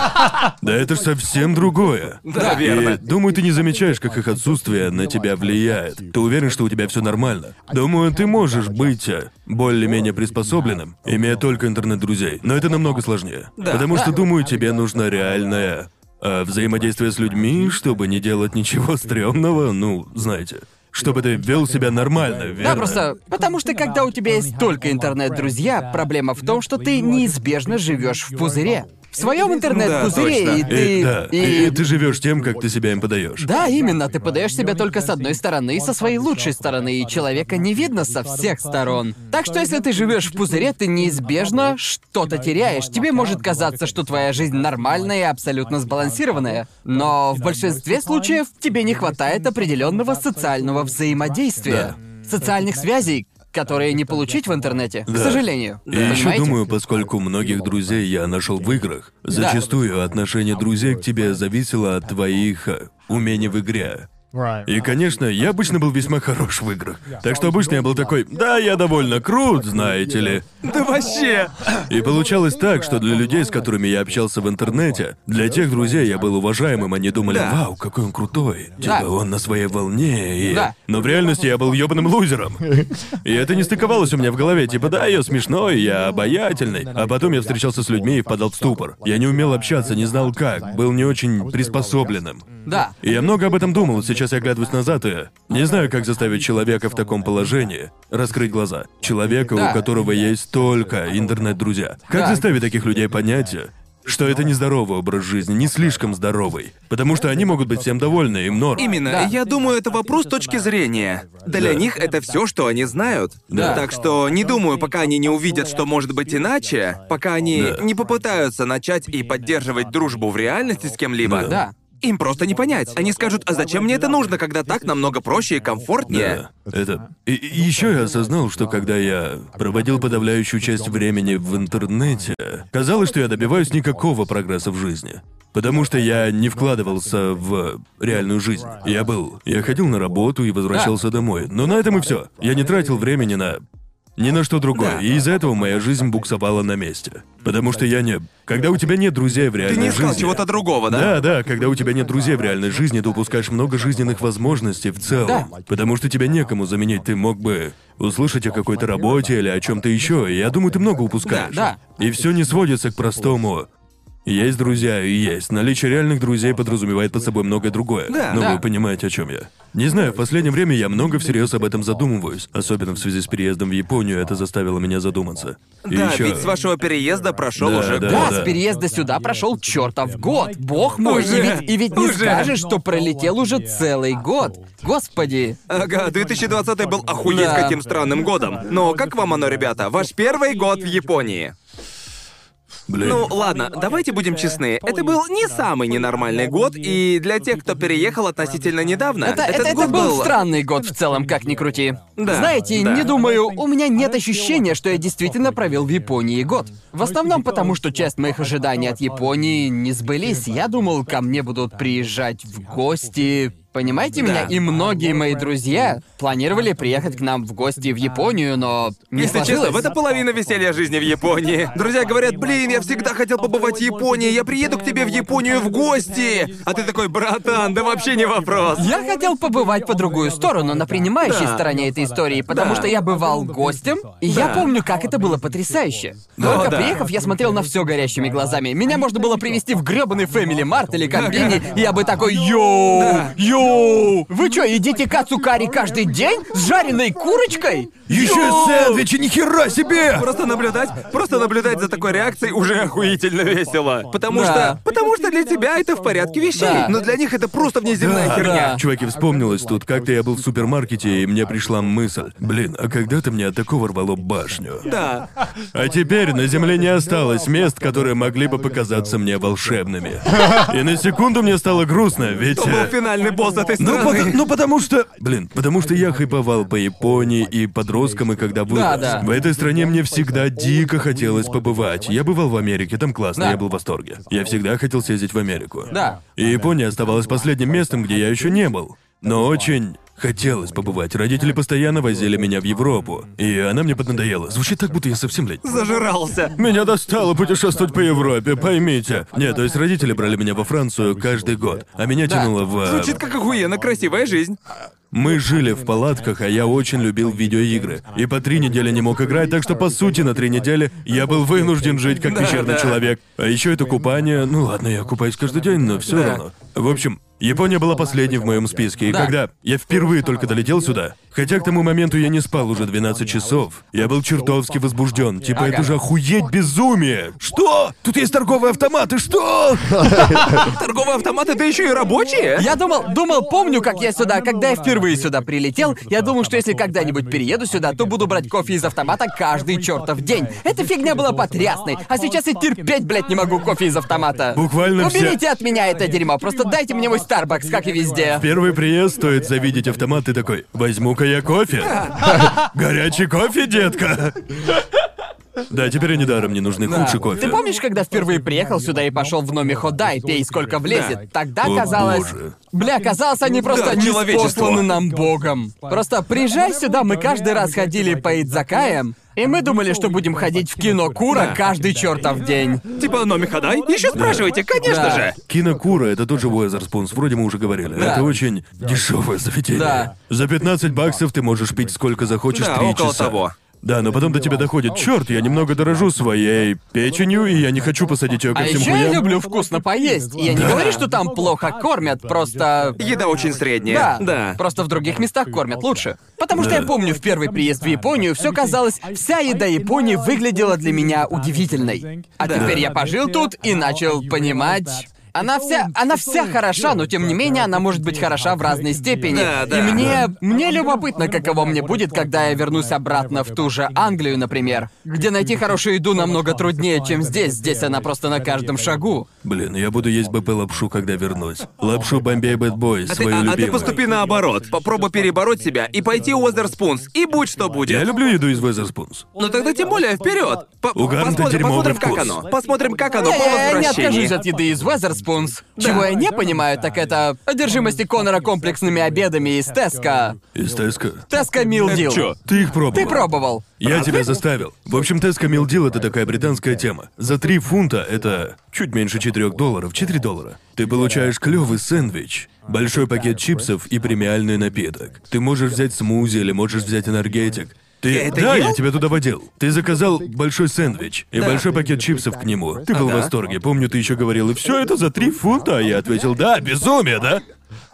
Да это ж совсем другое. Да, И верно. думаю, ты не замечаешь, как их отсутствие на тебя влияет. Ты уверен, что у тебя все нормально. Думаю, ты можешь быть э, более-менее приспособленным, имея только интернет-друзей. Но это намного сложнее. Да. Потому что, думаю, тебе нужно реальное э, взаимодействие с людьми, чтобы не делать ничего стрёмного, ну, знаете. Чтобы ты вел себя нормально, верно? Да, просто потому что когда у тебя есть только интернет-друзья, проблема в том, что ты неизбежно живешь в пузыре. В своем интернет-пузыре, Да, и ты. И, да, и- и ты живешь тем, как ты себя им подаешь. Да, именно, ты подаешь себя только с одной стороны, со своей лучшей стороны, и человека не видно со всех сторон. Так что если ты живешь в пузыре, ты неизбежно что-то теряешь. Тебе может казаться, что твоя жизнь нормальная и абсолютно сбалансированная. Но в большинстве случаев тебе не хватает определенного социального взаимодействия. Социальных связей, которые не получить в интернете, к Да. сожалению. И еще Понимаете? думаю, поскольку многих друзей я нашел в играх, зачастую отношение друзей к тебе зависело от твоих э, умений в игре. И, конечно, я обычно был весьма хорош в играх. Так что обычно я был такой, да, я довольно крут, знаете ли. <laughs> Да вообще! И получалось так, что для людей, с которыми я общался в интернете, для тех друзей я был уважаемым, они думали, Да. вау, какой он крутой. Да. Типа, он на своей волне. И... Да. Но в реальности я был ёбаным лузером. И это не стыковалось у меня в голове. Типа, да, я смешной, я обаятельный. А потом я встречался с людьми и впадал в ступор. Я не умел общаться, не знал как, был не очень приспособленным. Да. И я много об этом думал. Сейчас сейчас я глядываюсь назад и не знаю, как заставить человека в таком положении раскрыть глаза. Человека, Да. у которого есть только интернет-друзья. Как Да. заставить таких людей понять, что это нездоровый образ жизни, не слишком здоровый. Потому что они могут быть всем довольны, им норм. Именно. Да. Я думаю, это вопрос точки зрения. Для Да. них это все, что они знают. Да. Так что не думаю, пока они не увидят, что может быть иначе, пока они Да. не попытаются начать и поддерживать дружбу в реальности с кем-либо. Да. Им просто не понять. Они скажут, а зачем мне это нужно, когда так намного проще и комфортнее? Да, это... И, еще я осознал, что когда я проводил подавляющую часть времени в интернете, казалось, что я добиваюсь никакого прогресса в жизни. Потому что я не вкладывался в реальную жизнь. Я был... Я ходил на работу и возвращался домой. Но на этом и все. Я не тратил времени на... Ни на что другое. Да. И из-за этого моя жизнь буксовала на месте. Потому что я не... Когда у тебя нет друзей в Ты реальной не искал жизни... чего-то другого, да? Да, да, когда у тебя нет друзей в реальной жизни, ты упускаешь много жизненных возможностей в целом. Да. Потому что тебя некому заменить. Ты мог бы услышать о какой-то работе или о чем-то еще. И я думаю, ты много упускаешь. Да, И все не сводится к простому. Есть друзья и есть. Наличие реальных друзей подразумевает под собой многое другое. Да. Но Да. вы понимаете, о чем я. Не знаю, в последнее время я много всерьез об этом задумываюсь. Особенно в связи с переездом в Японию это заставило меня задуматься. И Да, еще... ведь с вашего переезда прошел Да, уже да, год. Да, с переезда сюда прошел чертов год. Бог мой, Уже, и ведь, и ведь не уже. скажешь, что пролетел уже целый год. Господи. Ага, 2020 был охуеть Да. каким странным годом. Но как вам оно, ребята? Ваш первый год в Японии. Блин. Ну, ладно, давайте будем честны. Это был не самый ненормальный год, и для тех, кто переехал относительно недавно, Это, этот это, это год был странный год в целом, как ни крути. Да, Знаете, да. не думаю, у меня нет ощущения, что я действительно провел в Японии год. В основном потому, что часть моих ожиданий от Японии не сбылись. Я думал, ко мне будут приезжать в гости. Понимаете Да. меня? И многие мои друзья планировали приехать к нам в гости в Японию, но не Если честно, сложилось. в это половина веселья жизни в Японии. Друзья говорят, блин, я всегда хотел побывать в Японии, я приеду к тебе в Японию в гости. А ты такой, братан, да вообще не вопрос. Я хотел побывать по другую сторону, на принимающей Да. стороне этой истории, потому Да. что я бывал гостем, и я Да. помню, как это было потрясающе. Да, Только да. приехав, я смотрел на все горящими глазами. Меня можно было привести в грёбаный Family Mart или Комбини, и я бы такой «Йоу! Да. Вы чё, едите кацукари каждый день? С жареной курочкой? Еще Йоу!» сэндвичи, нихера себе! Просто наблюдать, просто наблюдать за такой реакцией уже охуительно весело. Потому Да. что, потому что для тебя это в порядке вещей, Да. но для них это просто внеземная херня. Да. Чуваки, вспомнилось тут, как-то я был в супермаркете, и мне пришла мысль. Блин, а когда-то мне от такого рвало башню. Да. А теперь на Земле не осталось мест, которые могли бы показаться мне волшебными. И на секунду мне стало грустно, ведь... Кто был э, финальный босс этой Ну, пото- ну, потому что... Блин, потому что я хайповал по Японии и подросткам, и когда вырос. Да, да. В этой стране мне всегда дико хотелось побывать. Я бывал в Америке, там классно, Да. я был в восторге. Я всегда хотел съездить в Америку. Да. И Япония оставалась последним местом, где я еще не был. Но очень хотелось побывать. Родители постоянно возили меня в Европу. И она мне поднадоела. Звучит так, будто я совсем, блядь, Зажирался. меня достало путешествовать по Европе, поймите. Нет, то есть родители брали меня во Францию каждый год, а меня Да. тянуло в... э, Звучит как охуенно красивая жизнь. Мы жили в палатках, а я очень любил видеоигры. И по три недели не мог играть, так что по сути на три недели я был вынужден жить как Да, пещерный да. человек. А еще это купание. Ну ладно, я купаюсь каждый день, но все Да. равно. В общем, Япония была последней в моем списке, и Да. когда я впервые только долетел сюда, хотя к тому моменту я не спал уже 12 часов, я был чертовски возбужден. Типа, Ага. это же охуеть безумие! Что? Тут есть торговые автоматы, что? <laughs> Торговые автоматы, это еще и рабочие? Я думал, думал, помню, как я сюда, когда я впервые сюда прилетел, я думал, что если когда-нибудь перееду сюда, то буду брать кофе из автомата каждый чертов день. Эта фигня была потрясной, а сейчас я терпеть, блядь, не могу кофе из автомата. Буквально все- Уберите от меня это дерьмо, просто дайте мне мой Starbucks, как и везде. Первый приезд стоит завидеть автомат, ты такой, возьму-ка я кофе. <laughs> Горячий кофе, детка. Да, теперь и недаром не нужны Да. худший кофе. Ты помнишь, когда впервые приехал сюда и пошел в номе Ходай, пей сколько влезет? Тогда О, казалось... боже. Бля, казалось, они просто Да, не человечество. нам богом. Просто приезжай сюда, мы каждый раз ходили по Идзакаям, и мы думали, что будем ходить в кино Кура каждый чертов день. Типа Номи Хадай? Еще спрашивайте, конечно Да. же. Кинокура это тот же Уэзерспунс, вроде мы уже говорили. Да. Это очень дешевое заведение. Да. За 15 баксов ты можешь пить сколько захочешь Да, три около часа. того. Да, но потом до тебя доходит, черт, я немного дорожу своей печенью, и я не хочу посадить ее ко А всем еще я хуям. люблю вкусно поесть. Я не говорю, что там плохо кормят, просто... Еда очень средняя. Да, Да. Просто в других местах кормят лучше. Потому что я помню, в первый приезд в Японию все казалось, вся еда Японии выглядела для меня удивительной. А Да. теперь я пожил тут и начал понимать. Она вся, она вся хороша, но тем не менее она может быть хороша в разной степени. Да, да. И мне, мне любопытно, каково мне будет, когда я вернусь обратно в ту же Англию, например, где найти хорошую еду намного труднее, чем здесь. Здесь она просто на каждом шагу. Блин, я буду есть БП лапшу, когда вернусь. Лапшу Bombay Bad Boy's, А ты, свою а- а ты любимую. поступи наоборот. Попробуй перебороть себя и пойти у Wetherspoons. И будь что будет. Я люблю еду из Wetherspoons. Ну тогда тем более вперед. У Гарнта посмотрим, посмотрим, как вкус. оно. Посмотрим, как оно по Я, я не возвращении. откажусь от еды из Wetherspoons. Чего я не понимаю, так это одержимости Конора комплексными обедами из Tesco. Из Tesco. Tesco Meal Deal. чё? Ты их пробовал? Ты пробовал? Я тебя заставил. В общем, Tesco Meal Deal — это такая британская тема. За три фунта это чуть меньше 4 долларов, 4 доллара. Ты получаешь клевый сэндвич, большой пакет чипсов и премиальный напиток. Ты можешь взять смузи или можешь взять энергетик. Ты... Я это да, ел? я тебя туда водил. Ты заказал большой сэндвич и Да. большой пакет чипсов к нему. Ты был в Ага. восторге. Помню, ты еще говорил, и все это за три фунта. А я ответил, да, безумие, да?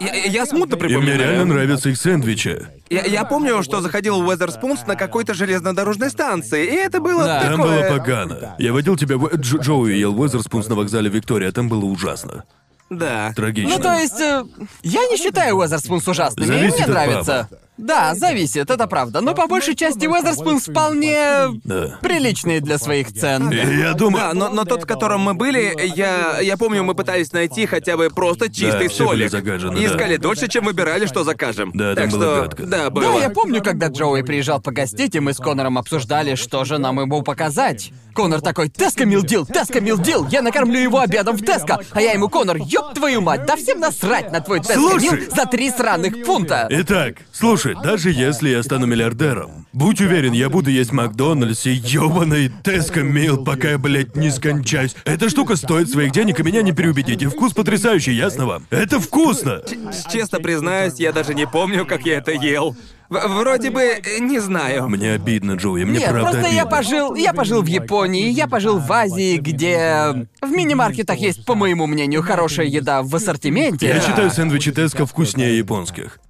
Я, я- смутно И припоминаю. мне реально нравятся их сэндвичи. Я, я помню, что заходил в Уэзерспунс на какой-то железнодорожной станции, и это было Да. Там такое... было погано. Я водил тебя в... Дж- Джоуи ел Уэзерспунс на вокзале Виктория, там было ужасно. Да. Трагично. Ну, то есть, э, я не считаю Уэзерспунс ужасными, Зависит мне от нравится. Да, зависит, это правда. Но по большей части Уэзерспунс вполне Да. приличные для своих цен. И я думаю... Да, но, но тот, в котором мы были, я, я помню, мы пытались найти хотя бы просто чистый все были загажены, и да. искали дольше, чем выбирали, что закажем. Да, там так было что, гадко. Да, было. Да, я помню, когда Джоуи приезжал погостить, и мы с Конором обсуждали, что же нам ему показать. Конор такой, Теска Милдил, Теска Милдил, я накормлю его обедом в Теска. А я ему, Конор, ёб твою мать, да всем насрать на твой Теска Мил за три сраных фунта. Итак, слушай, даже если я стану миллиардером, будь уверен, я буду есть в Макдональдсе ёбаный Теско Мил, пока я, блядь, не скончаюсь. Эта штука стоит своих денег, и меня не переубедите. Вкус потрясающий, ясно вам? Это вкусно! Честно признаюсь, я даже не помню, как я это ел. В- вроде бы, э, не знаю. Мне обидно, Джоуи, мне Нет, правда просто я обидно. пожил, я пожил в Японии, я пожил в Азии, где в мини-маркетах есть, по моему мнению, хорошая еда в ассортименте. Я считаю сэндвичи Теско вкуснее японских.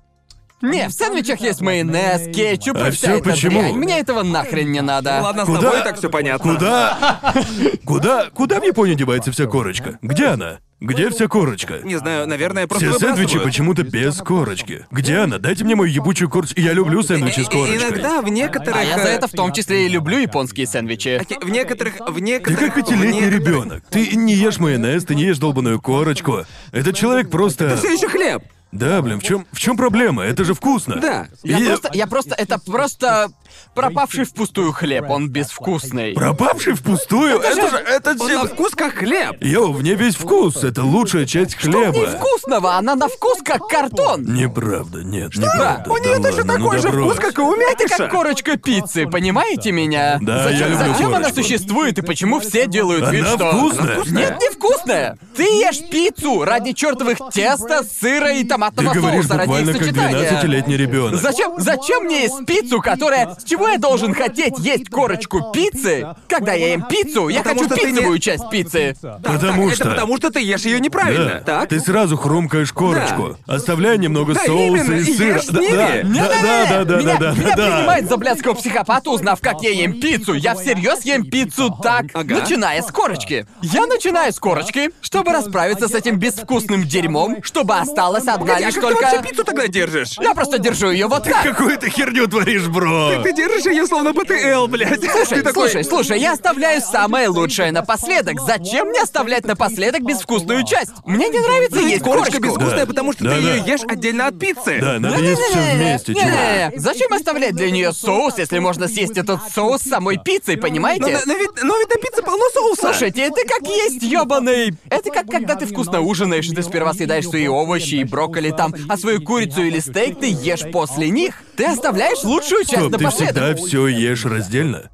Не, в сэндвичах есть майонез, кетчуп А и вся всё эта почему? дрянь. Мне этого нахрен не надо. Ладно, с Куда? тобой так все понятно. Куда? Куда? Куда в Японии девается вся корочка? Где она? Где вся корочка? Не знаю, наверное, просто Все сэндвичи почему-то без корочки. Где она? Дайте мне мою ебучую корочку. Я люблю сэндвичи с И- корочкой. Иногда в некоторых... А я за э, это в том числе и люблю японские сэндвичи. В некоторых... В Ты некоторых... как пятилетний ребенок. Ты не ешь майонез, ты не ешь долбаную корочку. Этот человек просто. Все еще хлеб. Да, блин, в чем в чем проблема? Это же вкусно. Да. Я И- просто, я просто, это просто пропавший впустую хлеб, он безвкусный. Пропавший впустую? Это, же это Он на вкус как хлеб. Йоу, в ней весь вкус. Это лучшая часть хлеба. вкусного? Она на вкус как картон. Неправда, нет, неправда. У нее да точно ладно, ну такой же вкус, брось. как и у Это Мякиша. как корочка пиццы, понимаете меня? Да, зачем, я люблю зачем она корочку. существует и почему все делают вид, Она что... вкусная. Нет, не вкусная. Ты ешь пиццу ради чертовых теста, сыра и Ты томатного говоришь соуса ради их буквально как сочетания. 12-летний ребенок. Зачем, зачем мне есть пиццу, которая... С чего я должен хотеть есть корочку пиццы? Когда я ем пиццу, я Потому хочу что ты не- пиццевую часть пиццы. Потому Так, что. Это потому что ты ешь ее неправильно, Да. так? Ты сразу хрумкаешь корочку, оставляя немного Да, соуса именно, и и сыра. ешь с да, ними. да, да, да, да, да, меня, да, меня да. принимает за блядского психопата, узнав, как я ем пиццу. Я всерьез ем пиццу так, Ага. начиная с корочки. Я начинаю с корочки, чтобы расправиться с этим безвкусным дерьмом, чтобы осталась одна Погоди, а лишь как ты только... вообще пиццу тогда держишь? Я просто держу ее вот так. Какую ты херню творишь, бро? Ты держишь ее словно БТЛ, блядь. Слушай, ты такой... слушай, слушай, я оставляю самое лучшее напоследок. Зачем мне оставлять напоследок безвкусную часть? Мне не нравится есть корочка безвкусная, Да. потому что Да, ты ее да. ешь отдельно от пиццы. Да, надо есть все вместе, чувак. Зачем оставлять для нее соус, если можно съесть этот соус с самой пиццей, Но, понимаете? но- но ведь, но ведь на пицце полно соуса. Слушайте, это как есть ёбаный... Это как когда ты вкусно ужинаешь, и ты сперва съедаешь свои овощи и брокколи там, а свою курицу или стейк ты ешь после них. Ты оставляешь лучшую часть Стоп, ты напоследок. всегда все ешь раздельно?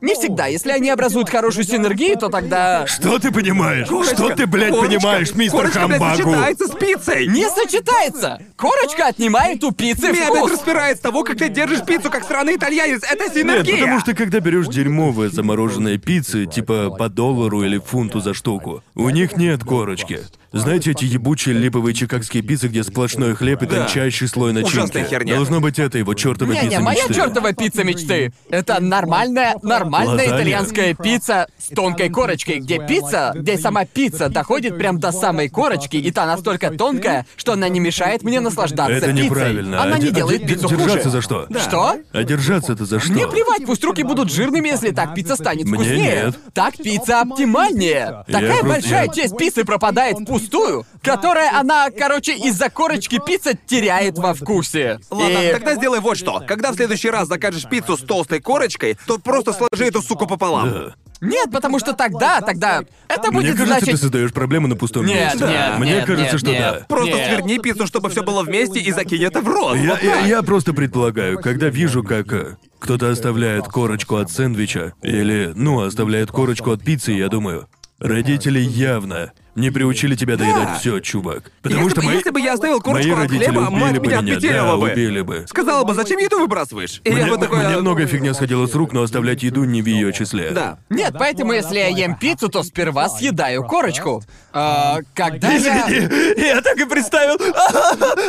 Не всегда. Если они образуют хорошую синергию, то тогда... Что ты понимаешь? Что ты, блядь, Корочка. понимаешь, мистер Корочка, блядь, Хамбагу? сочетается с пиццей. Не сочетается! Корочка отнимает у пиццы Меня опять вкус! распирает с того, как ты держишь пиццу, как сраный итальянец. Это Нет, синергия. потому что когда берешь дерьмовые замороженные пиццы, типа по доллару или фунту за штуку, у них нет корочки. Знаете эти ебучие липовые чикагские пиццы, где сплошной хлеб и Да. тончайший слой начинки? Ужасная херня. Должно быть это его чертова пицца Не-не, моя мечты. чертова пицца мечты. Это нормальная, нормальная Лазанья. итальянская пицца с тонкой корочкой, где пицца, где сама пицца доходит прям до самой корочки, и та настолько тонкая, что она не мешает мне наслаждаться Это пиццей. неправильно. Она А не де- делает а де- пиццу держаться хуже. за что? Что? А держаться-то за что? Мне плевать, пусть руки будут жирными, если так пицца станет Мне вкуснее. нет. Так пицца оптимальнее. Такая просто- большая я- часть пиццы пропадает впустую, которая она, короче, из-за корочки пицца теряет во вкусе. Ладно, И- тогда сделай вот что. Когда в следующий раз закажешь пиццу с толстой корочкой, то просто сложи эту суку пополам. Да. Нет, потому что тогда, тогда это Мне будет кажется, ты значить. создаешь проблему на пустом Нет, месте. нет, Мне нет, кажется, нет, что нет. да. Просто Нет. сверни пиццу, чтобы все было вместе, и закинь это в рот. Я, Вот я, так. я просто предполагаю, когда вижу, как э, кто-то оставляет корочку от сэндвича или, ну, оставляет корочку от пиццы, я думаю, родители явно не приучили тебя доедать Да. все, чувак. Потому Если, что бы, мои, если бы я оставил корочку мои от родители хлеба, убили мать бы меня меня, да, бы. убили бы. Сказала бы, зачем еду выбрасываешь? И я Мне, бы такой... мне а, много фигня сходила с рук, но оставлять еду не в ее числе. Да. Нет, поэтому если я ем пиццу, то сперва съедаю корочку. А, когда я... Я так и представил. <laughs>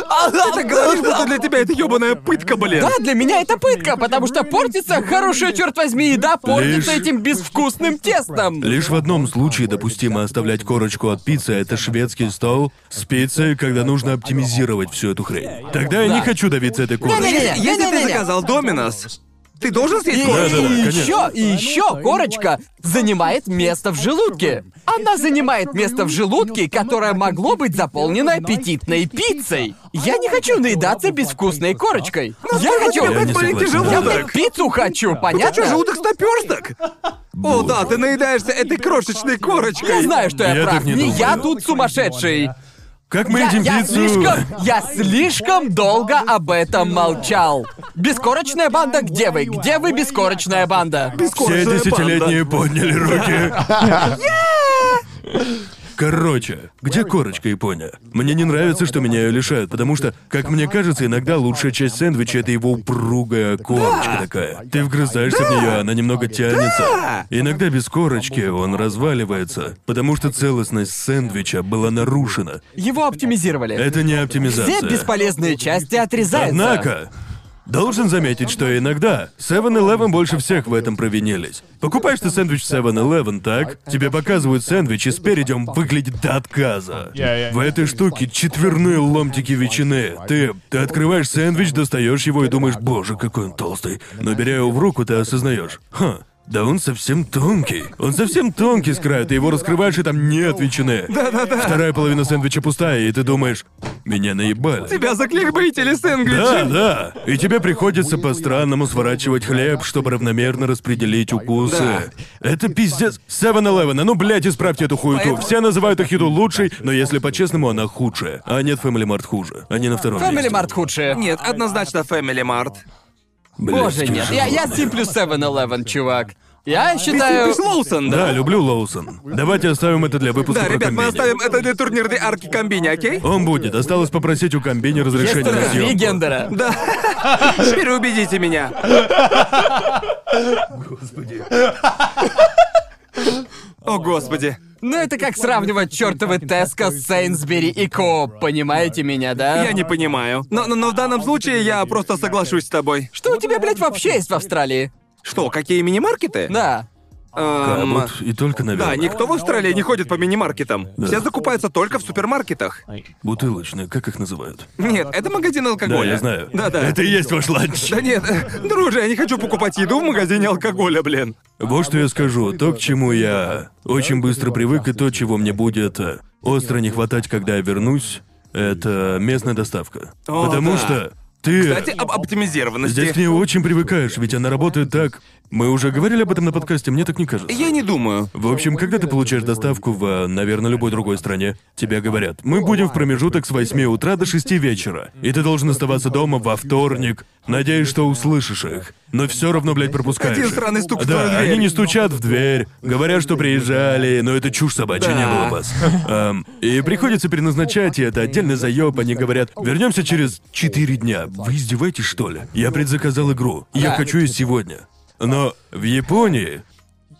для тебя это ёбаная пытка, блин. Да, для меня это пытка, потому что портится хорошая, черт возьми, еда портится Лишь- этим безвкусным тестом. Лишь в одном случае допустимо оставлять корочку от пиццы, это шведский стол с пиццей, когда нужно оптимизировать всю эту хрень. Тогда я не хочу давиться этой корочкой. Не-не-не. Если ты Не-не-не. заказал Доминос, ты должен съесть И, корочку. Да-да-да, и конечно. еще, и еще корочка занимает место в желудке. Она занимает место в желудке, которое могло быть заполнено аппетитной пиццей. Я не хочу наедаться безвкусной корочкой. Я хочу... Я согласен. Я, желудок. блядь, пиццу хочу, У тебя понятно? что, желудок наперсток? О, да, ты наедаешься этой крошечной корочкой. Я знаю, что я, Я прав. не не я тут сумасшедший. Как мы Я, едим я пиццу? слишком, я слишком долго об этом молчал. Бескорочная банда, где вы? Где вы, бескорочная банда? Все Бескорочная десятилетние подняли руки. <laughs> Короче, где корочка, Япония? Мне не нравится, что меня ее лишают, потому что, как мне кажется, иногда лучшая часть сэндвича это его упругая корочка такая. Ты вгрызаешься в нее, она немного тянется. Иногда без корочки он разваливается, потому что целостность сэндвича была нарушена. Его оптимизировали. Это не Все оптимизация. бесполезные части отрезаются. Однако, должен заметить, что иногда 7-Eleven больше всех в этом провинились. Покупаешь ты сэндвич в 7-Eleven, так? Тебе показывают сэндвич, и спереди он выглядит до отказа. В этой штуке четверные ломтики ветчины. Ты, ты открываешь сэндвич, достаешь его и думаешь, боже, какой он толстый. Но беря его в руку, ты осознаешь, ха, да он совсем тонкий. Он совсем тонкий с краю, ты его раскрываешь, и там нет ветчины. Да-да-да. Вторая половина сэндвича пустая, и ты думаешь, меня наебали. Тебя закликбейтили сэндвичи. Да, да. И тебе приходится по-странному сворачивать хлеб, чтобы равномерно распределить укусы. Это пиздец. 7-Eleven, а ну, блядь, исправьте эту хуету. Все называют их еду лучшей, но если по-честному, она худшая. А нет, Family Mart хуже. Они на втором Family месте. Mart худшее. Нет, однозначно Family Mart. Боже, нет. Я, я симплю 7-Eleven, чувак. Я Ты считаю... любишь Лоусон, да? Да, люблю Лоусон. Давайте оставим это для выпуска Да, про ребят, мы комбини. оставим это для турнирной арки комбини, окей? Он будет. Осталось попросить у комбини разрешения на три съемку. гендера. Да. <laughs> Переубедите меня. О, господи. Ну это как сравнивать чертовы Tesco с Sainsbury's и Co-op, понимаете меня, да? Я не понимаю. Но, но, но в данном случае я просто соглашусь с тобой. Что у тебя, блядь, вообще есть в Австралии? Что, какие мини-маркеты? Да. Эм, Вот и только, наверное. Да, никто в Австралии не ходит по мини-маркетам. Все закупаются только в супермаркетах. Бутылочные, как их называют? Нет, это магазин Да, алкоголя. я знаю. Да-да. Это и есть ваш ланч. Да нет, э, друже, я не хочу покупать еду в магазине алкоголя, блин. Вот что я скажу. То, к чему я очень быстро привык, и то, чего мне будет э, остро не хватать, когда я вернусь, это местная доставка. О, Потому да. что ты Кстати, об оптимизированности. здесь к ней очень привыкаешь, ведь она работает так. Мы уже говорили об этом на подкасте, мне так не кажется. Я не думаю. В общем, когда ты получаешь доставку в, наверное, любой другой стране, тебе говорят, мы будем в промежуток с 8 утра до 6 вечера, и ты должен оставаться дома во вторник, надеясь, что услышишь их. но все равно, блядь, пропускаешь. Один странный стук в Да, дверь. они не стучат в дверь, говорят, что приезжали, но это чушь собачья, Да. не было вас. Эм, и приходится переназначать, и это отдельный заеб, они говорят, вернемся через 4 дня. Вы издеваетесь, что ли? Я предзаказал игру. Я хочу ее сегодня. Но в Японии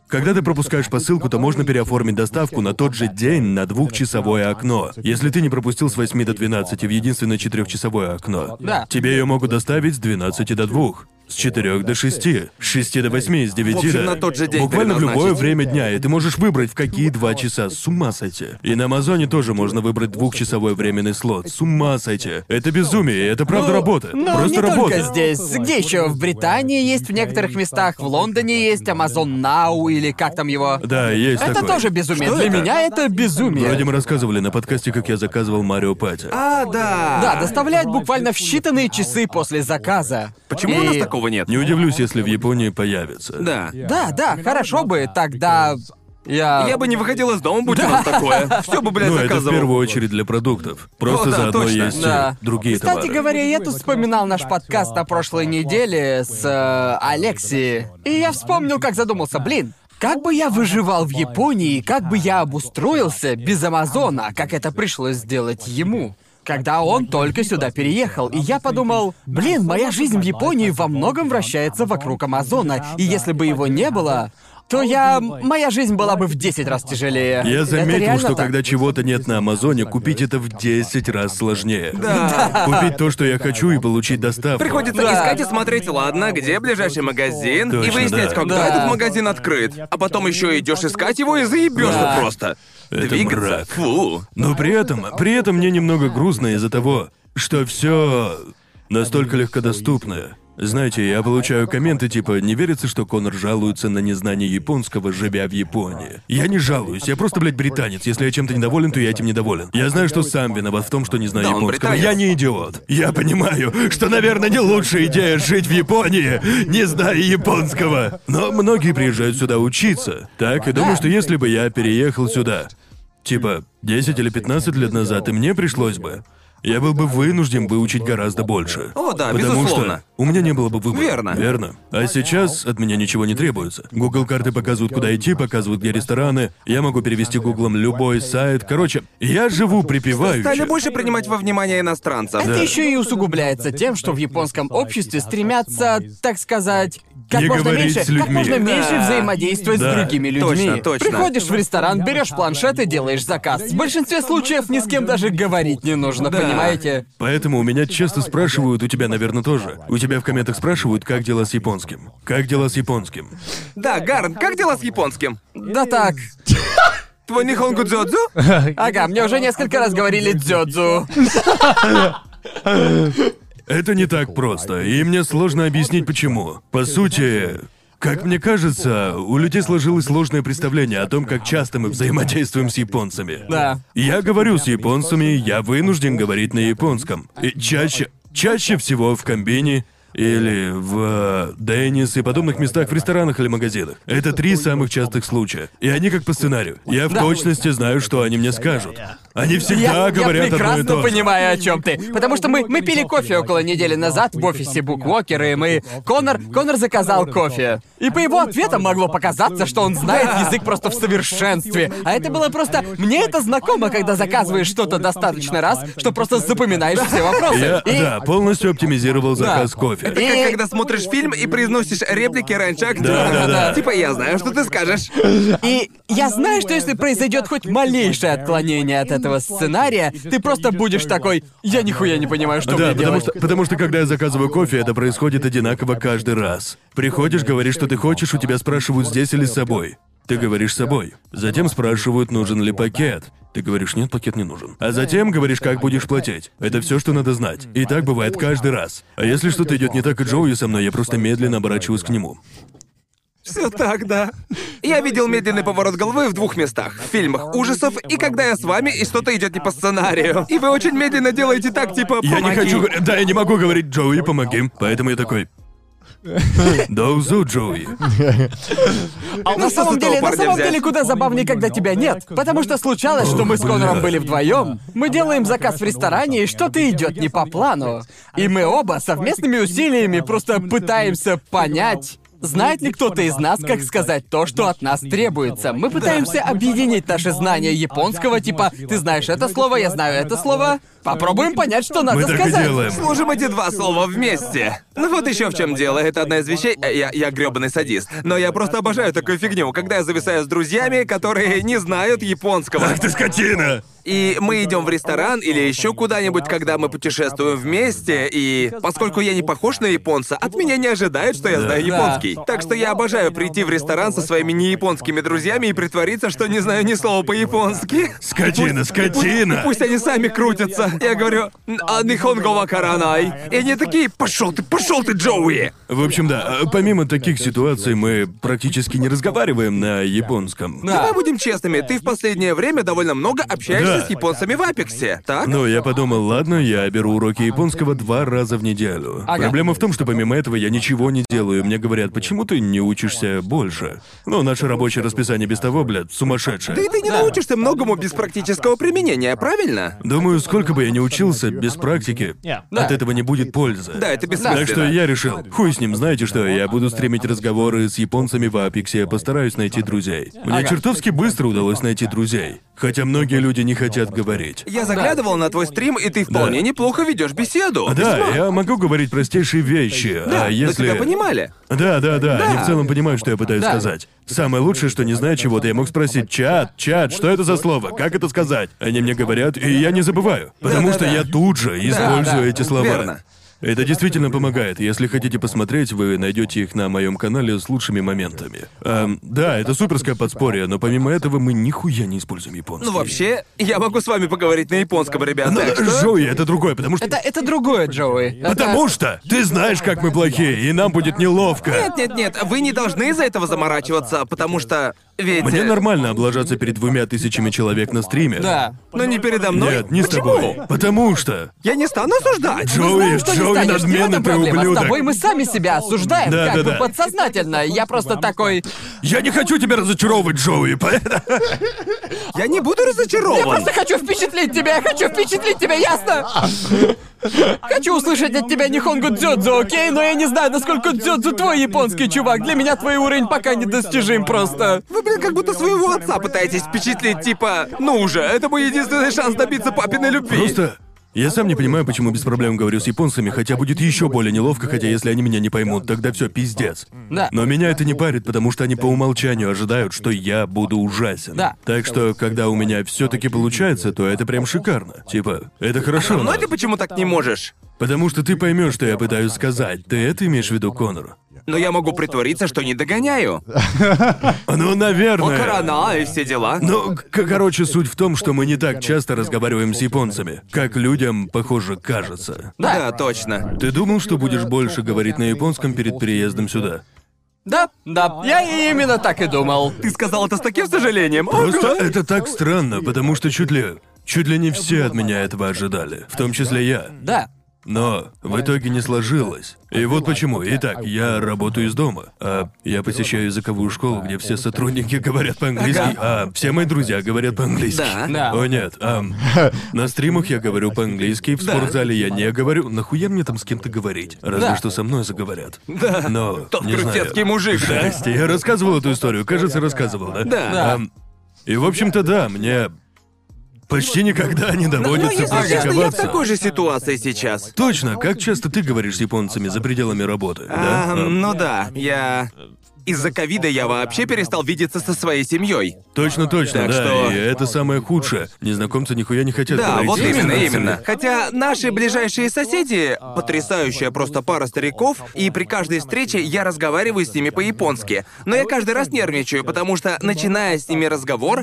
когда ты пропускаешь посылку, то можно переоформить доставку на тот же день на двухчасовое окно. Если ты не пропустил с 8 до 12 в единственное четырехчасовое окно, Да. тебе ее могут доставить с 12 до 2. С 4 до 6, с 6 до 8, с 9 В общем, до... на тот же день Буквально в любое время дня, и ты можешь выбрать, в какие два часа. С ума сойти. И на Амазоне тоже можно выбрать двухчасовой временный слот. С ума сойти. Это безумие, это правда работа. Ну, Просто не работа. только здесь. Где еще? В Британии есть в некоторых местах, в Лондоне есть Amazon Now или как там его. Да, есть Это такое. тоже безумие. Что Для это? меня это безумие. Вроде мы рассказывали на подкасте, как я заказывал Марио Пати. А, да. Да, доставляют буквально в считанные часы после заказа. Почему у И- нас такого нет? Не удивлюсь, если в Японии появится. Да. Да, да, хорошо бы, тогда я... Я бы не выходил из дома, будь у нас такое. Все бы, блядь, Ну, это в заказывал. первую очередь для продуктов. Просто О, да, заодно точно. есть Да. другие Кстати товары. говоря, я тут вспоминал наш подкаст на прошлой неделе с э, Алексией, и я вспомнил, как задумался, блин, как бы я выживал в Японии, как бы я обустроился без Амазона, как это пришлось сделать ему. Когда он только сюда переехал, и я подумал, блин, моя жизнь в Японии во многом вращается вокруг Амазона, и если бы его не было, то я... моя жизнь была бы в 10 раз тяжелее. Я заметил, что так. когда чего-то нет на Амазоне, купить это в 10 раз сложнее. Да. Купить то, что я хочу, и получить доставку. Приходится Да. искать и смотреть, ладно, где ближайший магазин, и Точно, выяснять, да. когда Да. этот магазин открыт. А потом еще идешь искать его и заебешься Да. просто. Это Двигаться. мрак. Фу. Но при этом, при этом мне немного грустно из-за того, что все настолько легкодоступно. Знаете, я получаю комменты типа «Не верится, что Конор жалуется на незнание японского, живя в Японии». Я не жалуюсь, я просто, блядь, британец. Если я чем-то недоволен, то я этим недоволен. Я знаю, что сам виноват в том, что не знаю Да, он японского. британец. Я не идиот. Я понимаю, что, наверное, не лучшая идея жить в Японии, не зная японского. Но многие приезжают сюда учиться. Так, и думаю, что если бы я переехал сюда, Типа, 10 или 15 лет назад, и мне пришлось бы. Я был бы вынужден выучить гораздо больше. О, да, Потому безусловно. что у меня не было бы выбора. Верно. Верно. А сейчас от меня ничего не требуется. Google карты показывают, куда идти, показывают, где рестораны. Я могу перевести гуглом любой сайт. Короче, я живу припевающе. Стали больше принимать во внимание иностранцев. Это еще и усугубляется тем, что в японском обществе стремятся, так сказать, как Не можно говорить меньше, с людьми. как можно меньше Да. взаимодействовать Да. с другими людьми. Точно, точно. Приходишь в ресторан, берешь планшет и делаешь заказ. В большинстве случаев ни с кем даже говорить не нужно, Да. понимаете? Поэтому у меня часто спрашивают, у тебя, наверное, тоже. У тебя в комментах спрашивают, как дела с японским. Как дела с японским? Да, Гарн, как дела с японским? Да так. Твой Нихонгу Дзёдзу? Ага, мне уже несколько раз говорили дзёдзу. <laughs> Это не так просто, и мне сложно объяснить почему. По сути, как мне кажется, у людей сложилось сложное представление о том, как часто мы взаимодействуем с японцами. Да. Я говорю с японцами, я вынужден говорить на японском. И чаще, чаще всего в комбине или в э, Деннис и подобных местах в ресторанах или магазинах. Это три самых частых случая. И они как по сценарию. Я в Да. точности знаю, что они мне скажут. Они всегда Я, я говорят одно и прекрасно то же. понимаю, о чем ты. Потому что мы, мы пили кофе около недели назад в офисе Буквокер, и мы... Конор, Конор заказал кофе. И по его ответам могло показаться, что он знает язык просто в совершенстве. А это было просто... Мне это знакомо, когда заказываешь что-то достаточно раз, что просто запоминаешь все вопросы. Я, И- да, полностью оптимизировал заказ кофе. Это как когда смотришь фильм и произносишь реплики раньше актера. Да, да, да. Типа я знаю, что ты скажешь. И я знаю, что если произойдет хоть малейшее отклонение от этого сценария, ты просто будешь такой, я нихуя не понимаю, что Да, мне потому делать. что, потому что когда я заказываю кофе, это происходит одинаково каждый раз. Приходишь, говоришь, что ты хочешь, у тебя спрашивают здесь или с собой. Ты говоришь с собой. Затем спрашивают, нужен ли пакет. Ты говоришь, нет, пакет не нужен. А затем говоришь, как будешь платить. Это все, что надо знать. И так бывает каждый раз. А если что-то идет не так и Джоуи со мной, я просто медленно оборачиваюсь к нему. Все так, да. Я видел медленный поворот головы в двух местах. В фильмах ужасов и когда я с вами, и что-то идет не по сценарию. И вы очень медленно делаете так, типа, Я не «Помоги». хочу... говор- Да, я не могу говорить, Джоуи, помоги. Поэтому я такой... <laughs> Доузу, Джоуи. На самом с этого деле, на самом деле, куда забавнее, когда тебя нет. Потому что случалось, что мы с Конором были вдвоем. Мы делаем заказ в ресторане, и что-то идет не по плану. И мы оба совместными усилиями просто пытаемся понять. Знает ли кто-то из нас, как сказать то, что от нас требуется? Мы пытаемся объединить наши знания японского, типа, ты знаешь это слово, я знаю это слово. Попробуем понять, что надо Мы так и сказать. делаем. Служим эти два слова вместе. Ну вот еще в чем дело. Это одна из вещей. э, Я, я гребаный садист. Но я просто обожаю такую фигню, когда я зависаю с друзьями, которые не знают японского. Ах ты скотина! И мы идем в ресторан или еще куда-нибудь, когда мы путешествуем вместе, и поскольку я не похож на японца, от меня не ожидают, что я знаю Да. японский. Так что я обожаю прийти в ресторан со своими неяпонскими друзьями и притвориться, что не знаю ни слова по-японски. Скотина, скотина! Пусть они сами крутятся. Я говорю, а нихонго вакаранай. И они такие, пошел ты, пошел ты, Джоуи! В общем, да, э, помимо таких ситуаций мы практически не разговариваем на японском. Да. Давай будем честными, ты в последнее время довольно много общаешься Да. с японцами в Апексе, так? Но я подумал, ладно, я беру уроки японского два раза в неделю. Ага. Проблема в том, что помимо этого я ничего не делаю. Мне говорят, почему ты не учишься больше? Ну, наше рабочее расписание без того, блядь, сумасшедшее. Да и ты не Да. научишься многому без практического применения, правильно? Думаю, сколько бы я ни учился, без практики, Да. от этого не будет пользы. Да, это бессмысленно. Так что я решил, хуй с ним, знаете что, я буду стримить разговоры с японцами в Апексе, постараюсь найти друзей. Мне Ага. чертовски быстро удалось найти друзей. Хотя многие люди не хотят говорить. Я заглядывал на твой стрим, и ты вполне Да. неплохо ведешь беседу. Да, Весьма. я могу говорить простейшие вещи, Да, а но если... тебя понимали. Да, да, да, они Да. в целом понимают, что я пытаюсь Да. сказать. Самое лучшее, что не зная чего-то, я мог спросить, чат, чат, что это за слово, как это сказать? Они мне говорят, и я не забываю, потому что Да-да-да. я тут же использую эти слова. верно. Это действительно помогает. Если хотите посмотреть, вы найдете их на моем канале с лучшими моментами. Эм, да, это суперское подспорье, но помимо этого мы нихуя не используем японский. Ну вообще, я могу с вами поговорить на японском, ребят. Но так что- Джоуи, это другое, потому что... Это, это другое, Джоуи. Это- Потому что ты знаешь, как мы плохие, и нам будет неловко. Нет, нет, нет, вы не должны из-за этого заморачиваться, потому что ведь. Мне э, нормально облажаться перед двумя тысячами человек на стриме. Да. Но не передо мной. Нет, не с Почему? тобой. Потому что... Я не стану осуждать. Джоуи, Знаем, Джоуи станешь, не в надменный ты проблема. С ублюдок. тобой мы сами себя осуждаем, Да, как да, бы да. подсознательно. Я просто такой... Я не хочу тебя разочаровывать, Джоуи, поэтому... Я не буду разочарован. Я просто хочу впечатлить тебя, я хочу впечатлить тебя, ясно? Хочу услышать от тебя Нихонгу Дзёдзу, окей? Но я не знаю, насколько Дзёдзу твой японский чувак. Для меня твой уровень пока недостижим просто. Вы, блин, как будто своего отца пытаетесь впечатлить, типа, ну уже, это мой единственный шанс добиться папиной любви. Просто... Я сам не понимаю, почему без проблем говорю с японцами, хотя будет еще более неловко, хотя если они меня не поймут, тогда все пиздец. Да. Но меня это не парит, потому что они по умолчанию ожидают, что я буду ужасен. Да. Так что, когда у меня все-таки получается, то это прям шикарно. Типа, это хорошо. Но но- ты почему так не можешь? Потому что ты поймешь, что я пытаюсь сказать. Ты это имеешь в виду, Конор? Но я могу притвориться, что не догоняю. <laughs> Ну, наверное. Окарана и все дела. Ну, короче, суть в том, что мы не так часто разговариваем с японцами, как людям, похоже, кажется. Да, точно. Ты думал, что будешь больше говорить на японском перед переездом сюда? Да, да, я именно так и думал. Ты сказал это с таким сожалением. Просто Ага. это так странно, потому что чуть ли... Чуть ли не все от меня этого ожидали, в том числе я. Да. Но в итоге не сложилось. И вот почему. Итак, я работаю из дома. А я посещаю языковую школу, где все сотрудники говорят по-английски, а все мои друзья говорят по-английски. Да. Да. О нет, ам, на стримах я говорю по-английски, в Да. спортзале я не говорю. Нахуя мне там с кем-то говорить? Разве Да. что со мной заговорят. Да. Но, Тот не знаю. крутецкий мужик, да? Здрасте, я рассказывал эту историю, кажется, рассказывал, да? Да. Да. Ам, и, в общем-то, да, мне почти никогда не Но, но доводится если честно, я в практиковаться. такой же ситуации сейчас. Точно, как часто ты говоришь с японцами за пределами работы, да? А, ну да, я... Из-за ковида я вообще перестал видеться со своей семьей. Точно, точно, Так да. что- И это самое худшее. Незнакомцы нихуя не хотят Да, говорить вот с именно, именно. Хотя наши ближайшие соседи — потрясающая просто пара стариков, и при каждой встрече я разговариваю с ними по-японски. Но я каждый раз нервничаю, потому что, начиная с ними разговор,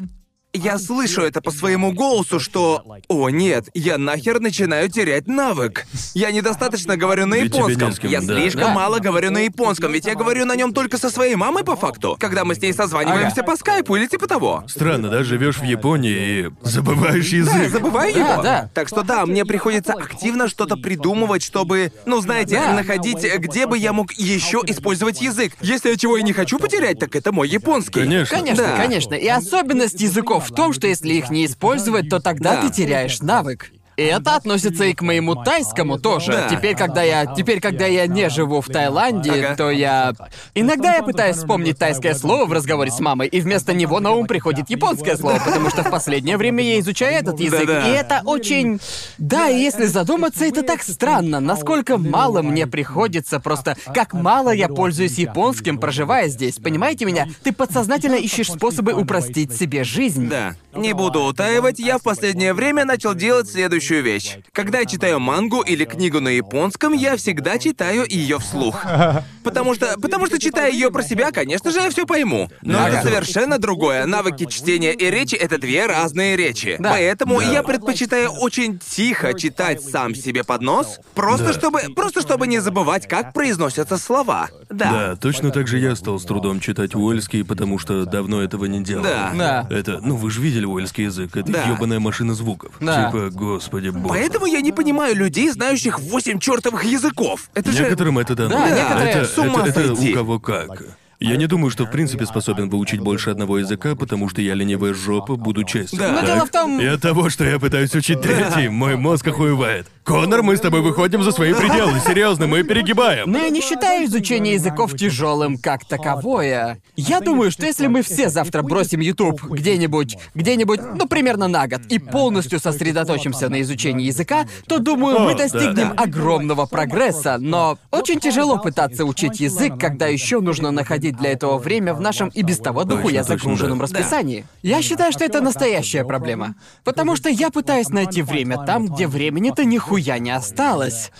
я слышу это по своему голосу, что «О, нет, я нахер начинаю терять навык». Я недостаточно говорю на Ведь тебе японском. не с кем, я да. слишком Да. мало говорю на японском, ведь я говорю на нем только со своей мамой по факту, когда мы с ней созваниваемся Ага. по скайпу или типа того. Странно, да, живешь в Японии и забываешь язык. Да, я забываю Да, его. да. Так что да, мне приходится активно что-то придумывать, чтобы, ну знаете, Да. находить, где бы я мог еще использовать язык. Если я чего и не хочу потерять, так это мой японский. Конечно. Конечно, Да. конечно. И особенность языков в том, что если их не использовать, то тогда Да. ты теряешь навык. И это относится и к моему тайскому тоже. Да. Теперь, когда я, теперь, когда я не живу в Таиланде, Ага. то я иногда я пытаюсь вспомнить тайское слово в разговоре с мамой, и вместо него на ум приходит японское слово, потому что в последнее время я изучаю этот язык, Да-да. и это очень, да, и если задуматься, это так странно, насколько мало мне приходится просто, как мало я пользуюсь японским, проживая здесь, понимаете меня? Ты подсознательно ищешь способы упростить себе жизнь. Да. Не буду утаивать, я в последнее время начал делать следующую вещь. Когда я читаю мангу или книгу на японском, я всегда читаю ее вслух. <laughs> Потому что, потому что читая ее про себя, конечно же, я все пойму. Но Ага. это совершенно другое. Навыки чтения и речи это две разные речи. Да. Поэтому Да. я предпочитаю очень тихо читать сам себе под нос, просто Да. чтобы, просто чтобы не забывать, как произносятся слова. Да. Да, точно так же я стал с трудом читать уэльский, потому что давно этого не делал. Да. Да. Это, ну вы же видели уэльский язык, это Да. ёбаная машина звуков. Да. Типа, господи боже. Поэтому я не понимаю людей, знающих восемь чертовых языков. Это же. Некоторым это дано. Да, некоторые это, с ума это, это сойти. у кого как. Я не думаю, что в принципе способен выучить больше одного языка, потому что я ленивая жопа, буду честен. Да. Но так? дело в том- И от того, что я пытаюсь учить третий, мой мозг охуевает. Конор, мы с тобой выходим за свои пределы, серьезно, мы перегибаем. Но я не считаю изучение языков тяжелым как таковое. Я думаю, что если мы все завтра бросим YouTube где-нибудь, где-нибудь, ну, примерно на год, и полностью сосредоточимся на изучении языка, то, думаю, мы достигнем огромного прогресса. Но очень тяжело пытаться учить язык, когда еще нужно находить для этого время в нашем и без того дохуя загруженном расписании. Я считаю, что это настоящая проблема. Потому что я пытаюсь найти время там, где времени-то нихуя не осталось.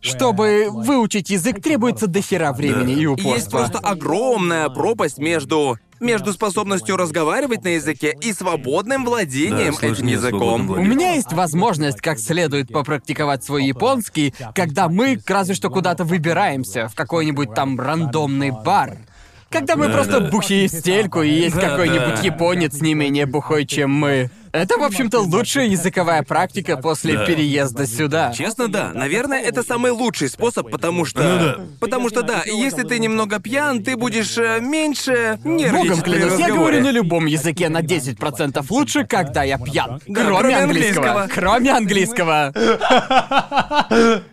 Чтобы выучить язык, требуется дохера времени и упорства. Есть просто огромная пропасть между между способностью разговаривать на языке и свободным владением Да, этим языком. У меня есть возможность как следует попрактиковать свой японский, когда мы разве что куда-то выбираемся, в какой-нибудь там рандомный бар. Когда мы Да, просто да. бухие стельку, и есть Да, какой-нибудь да. японец не менее бухой, чем мы. Это, в общем-то, лучшая языковая практика после Да. переезда сюда. Честно, да. Наверное, это самый лучший способ, потому что... Ну да. Потому что, да, если ты немного пьян, ты будешь э, меньше нервничать Богом при клянусь, я разговоре. говорю на любом языке на 10% лучше, когда я пьян. Да, кроме, кроме английского. английского. Кроме английского. <laughs>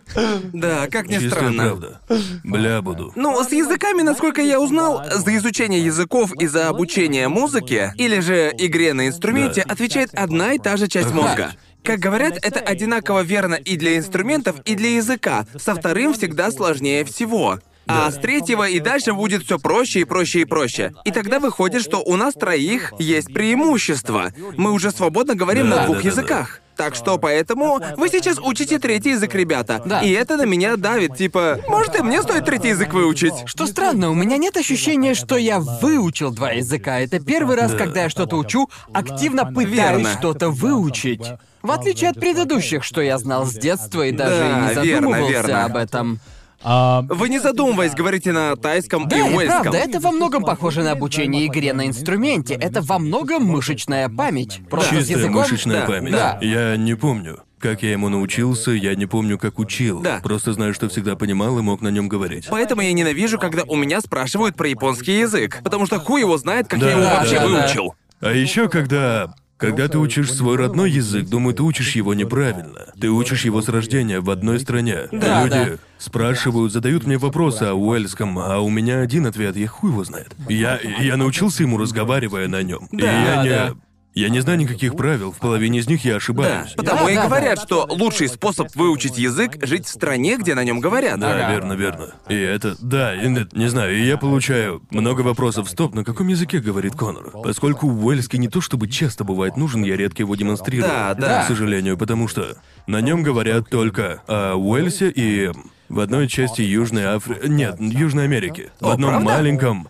Да, как ни Чистая странно. правда. Бля буду. Ну, с языками, насколько я узнал, за изучение языков и за обучение музыке, или же игре на инструменте, Да. отвечает одна и та же часть мозга. Как говорят, это одинаково верно и для инструментов, и для языка. Со вторым всегда сложнее всего. А с третьего и дальше будет все проще и проще и проще. И тогда выходит, что у нас троих есть преимущество. Мы уже свободно говорим Да, на двух да, да, языках. Так что поэтому вы сейчас учите третий язык, ребята. Да. И это на меня давит, типа, может и мне стоит третий язык выучить. Что странно, у меня нет ощущения, что я выучил два языка. Это первый раз, Да. когда я что-то учу, активно пытаюсь Верно. что-то выучить. В отличие от предыдущих, что я знал с детства и даже Да, и не верно, задумывался верно. об этом. Вы не задумываясь говорите на тайском Да, и уэльском. правда, это во многом похоже на обучение игре на инструменте. Это во многом мышечная память. Просто Чистая языком. мышечная Да, память. да. Я не помню. Как я ему научился, я не помню, как учил. Да. Просто знаю, что всегда понимал и мог на нем говорить. Поэтому я ненавижу, когда у меня спрашивают про японский язык. Потому что хуй его знает, как я его Да, вообще да, да. выучил. А еще когда... Когда ты учишь свой родной язык, думаю, ты учишь его неправильно. Ты учишь его с рождения в одной стране. Да, Люди да. спрашивают, задают мне вопросы о уэльском, а у меня один ответ, я хуй его знает. Я, я научился ему, разговаривая на нем. и Да, я не... да. Я не знаю никаких правил, в половине из них я Да, ошибаюсь. потому Да, и да, говорят, да. что лучший способ выучить язык — жить в стране, где на нем говорят. Да, Ага. верно, верно. И это, да, и не, не знаю, и я получаю много вопросов. Стоп, на каком языке говорит Конор? Поскольку уэльский не то чтобы часто бывает нужен, я редко его демонстрирую. Да, да. К сожалению, потому что на нем говорят только о Уэльсе и в одной части Южной Африки. Нет, Южной Америки. В одном правда? маленьком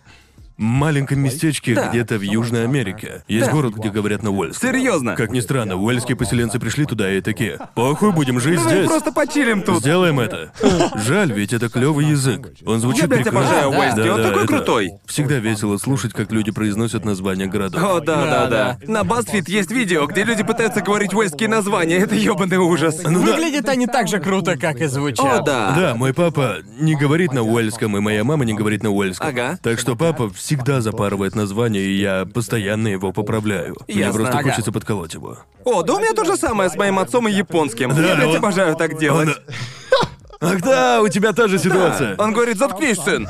маленьком местечке Да. где-то в Южной Америке. Есть Да. город, где говорят на уэльском. Серьезно? Как ни странно, уэльские поселенцы пришли туда и такие. Похуй, будем жить Давай здесь. просто почилим тут. Сделаем это. Жаль, ведь это клевый язык. Он звучит Я, блядь, прекрасно. обожаю Да, Уэсти, он такой это крутой. Всегда весело слушать, как люди произносят названия городов. О, да, да, Да, да. На BuzzFeed есть видео, где люди пытаются говорить уэльские названия. Это ёбаный ужас. Ну да. Выглядят они так же круто, как и звучат. О, да. Да, мой папа не говорит на уэльском, и моя мама не говорит на уэльском. Ага. Так что папа всегда запарывает название, и я постоянно его поправляю. Мне Ясно. просто Ага. хочется подколоть его. О, да у меня то же самое с моим отцом и японским. Да, Я, блядь, он- обожаю так делать. Он- Ах да, у тебя та же ситуация. Он говорит, заткнись, сын.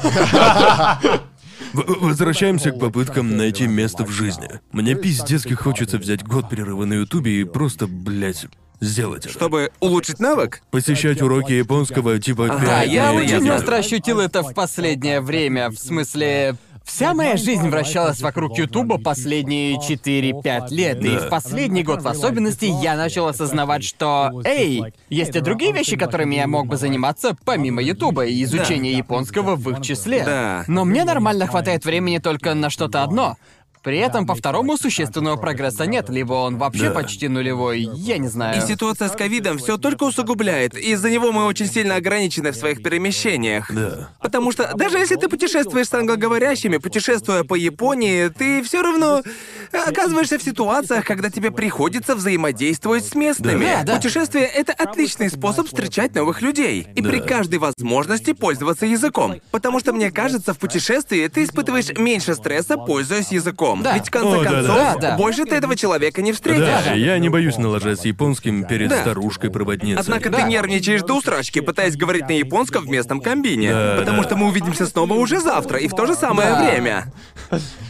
В- Возвращаемся к попыткам найти место в жизни. Мне пиздецки хочется взять год перерыва на Ютубе и просто, блядь, сделать это. Чтобы улучшить навык? Посещать уроки японского типа пять Я Ясно, дней. очень ясно. остро ощутил это в последнее время. В смысле, вся моя жизнь вращалась вокруг Ютуба последние 4-5 лет. И Да. в последний год в особенности я начал осознавать, что, эй, есть и другие вещи, которыми я мог бы заниматься помимо Ютуба и изучения японского в их числе. Да. Но мне нормально хватает времени только на что-то одно. При этом по второму существенного прогресса нет, либо он вообще Да. почти нулевой, я не знаю. И ситуация с ковидом все только усугубляет. Из-за него мы очень сильно ограничены в своих перемещениях. Да. Потому что даже если ты путешествуешь с англоговорящими, путешествуя по Японии, ты все равно оказываешься в ситуациях, когда тебе приходится взаимодействовать с местными. Да, да. Путешествие это отличный способ встречать новых людей. И при Да. каждой возможности пользоваться языком. Потому что мне кажется, в путешествии ты испытываешь меньше стресса, пользуясь языком. Да. Ведь в конце О, да, концов, Да, да. больше ты этого человека не встретишь. Да, я не боюсь налажать с японским перед Да. старушкой-проводницей. Однако Да. ты нервничаешь до усрачки, пытаясь говорить на японском в местном комбине. Да, потому да. что мы увидимся снова уже завтра и в то же самое Да. время.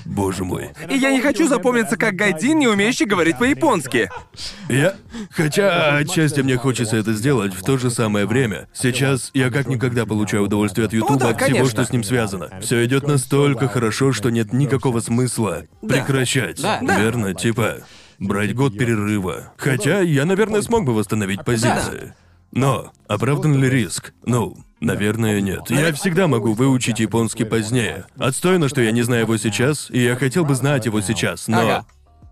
Боже мой. И я не хочу запомниться как гайдин, не умеющий говорить по-японски. Я... Хотя отчасти мне хочется это сделать в то же самое время. Сейчас я как никогда получаю удовольствие от Ютуба, да, от всего, конечно. что с ним связано. Все идет настолько хорошо, что нет никакого смысла прекращать. Да. Да. Верно? Типа, брать год перерыва. Хотя я, наверное, смог бы восстановить позиции. Но оправдан ли риск? Ну, наверное, нет. Я всегда могу выучить японский позднее. Отстойно, что я не знаю его сейчас, и я хотел бы знать его сейчас, но... Ага.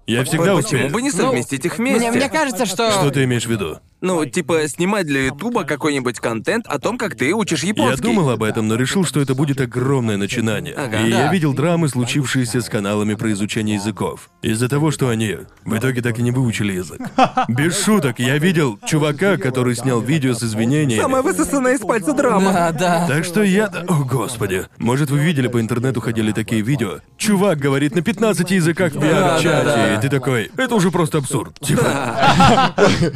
Я всегда Почему успею. бы не совместить их вместе? Мне, мне кажется, что... Что ты имеешь в виду? Ну, типа, снимать для Ютуба какой-нибудь контент о том, как ты учишь Я японский. думал об этом, но решил, что это будет огромное начинание. Ага. и Да. я видел драмы, случившиеся с каналами про изучение языков. Из-за того, что они в итоге так и не выучили язык. Без шуток, я видел чувака, который снял видео с извинениями. Самая высосанная из пальца драма. Да, да. Так что я... О, господи. Может, вы видели по интернету ходили такие видео? Чувак говорит на 15 языках в Да, чате да, да. и ты такой, это уже просто абсурд. Типа.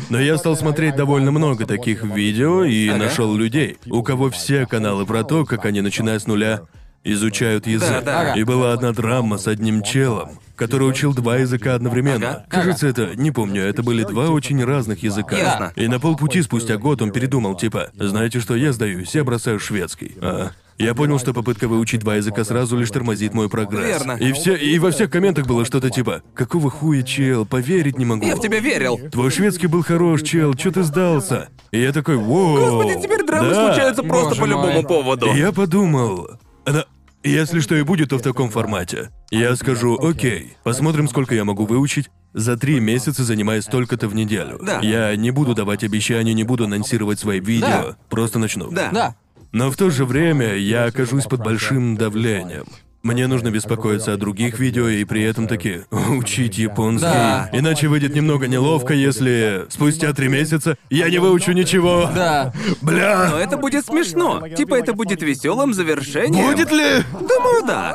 Но я стал смотреть довольно много таких видео и нашел людей, у кого все каналы про то, как они, начиная с нуля, изучают язык. Да, да. И была одна драма с одним челом, который учил два языка одновременно. Ага. Кажется, это, не помню, это были два очень разных языка. Ясно. И на полпути спустя год он передумал, типа, знаете что, я сдаюсь, я бросаю шведский. А, я понял, что попытка выучить два языка сразу лишь тормозит мой прогресс. Верно. И все, и во всех комментах было что-то типа, какого хуя, чел, поверить не могу. Я в тебя верил. Твой шведский был хорош, чел, чё ты сдался? И я такой, воу. Господи, теперь драмы да. случаются просто Боже по любому мой. поводу. И я подумал, она... Если что и будет, то в таком формате. Я скажу, окей, посмотрим, сколько я могу выучить. За три месяца занимаясь столько-то в неделю. Да. Я не буду давать обещания, не буду анонсировать свои видео. Да. Просто начну. Да. Да. Но в то же время я окажусь под большим давлением. Мне нужно беспокоиться о других видео и при этом таки учить японский. Да. Иначе выйдет немного неловко, если спустя три месяца я не выучу ничего. Да. Бля. Но это будет смешно. Типа это будет веселым завершением. Будет ли? Думаю, да.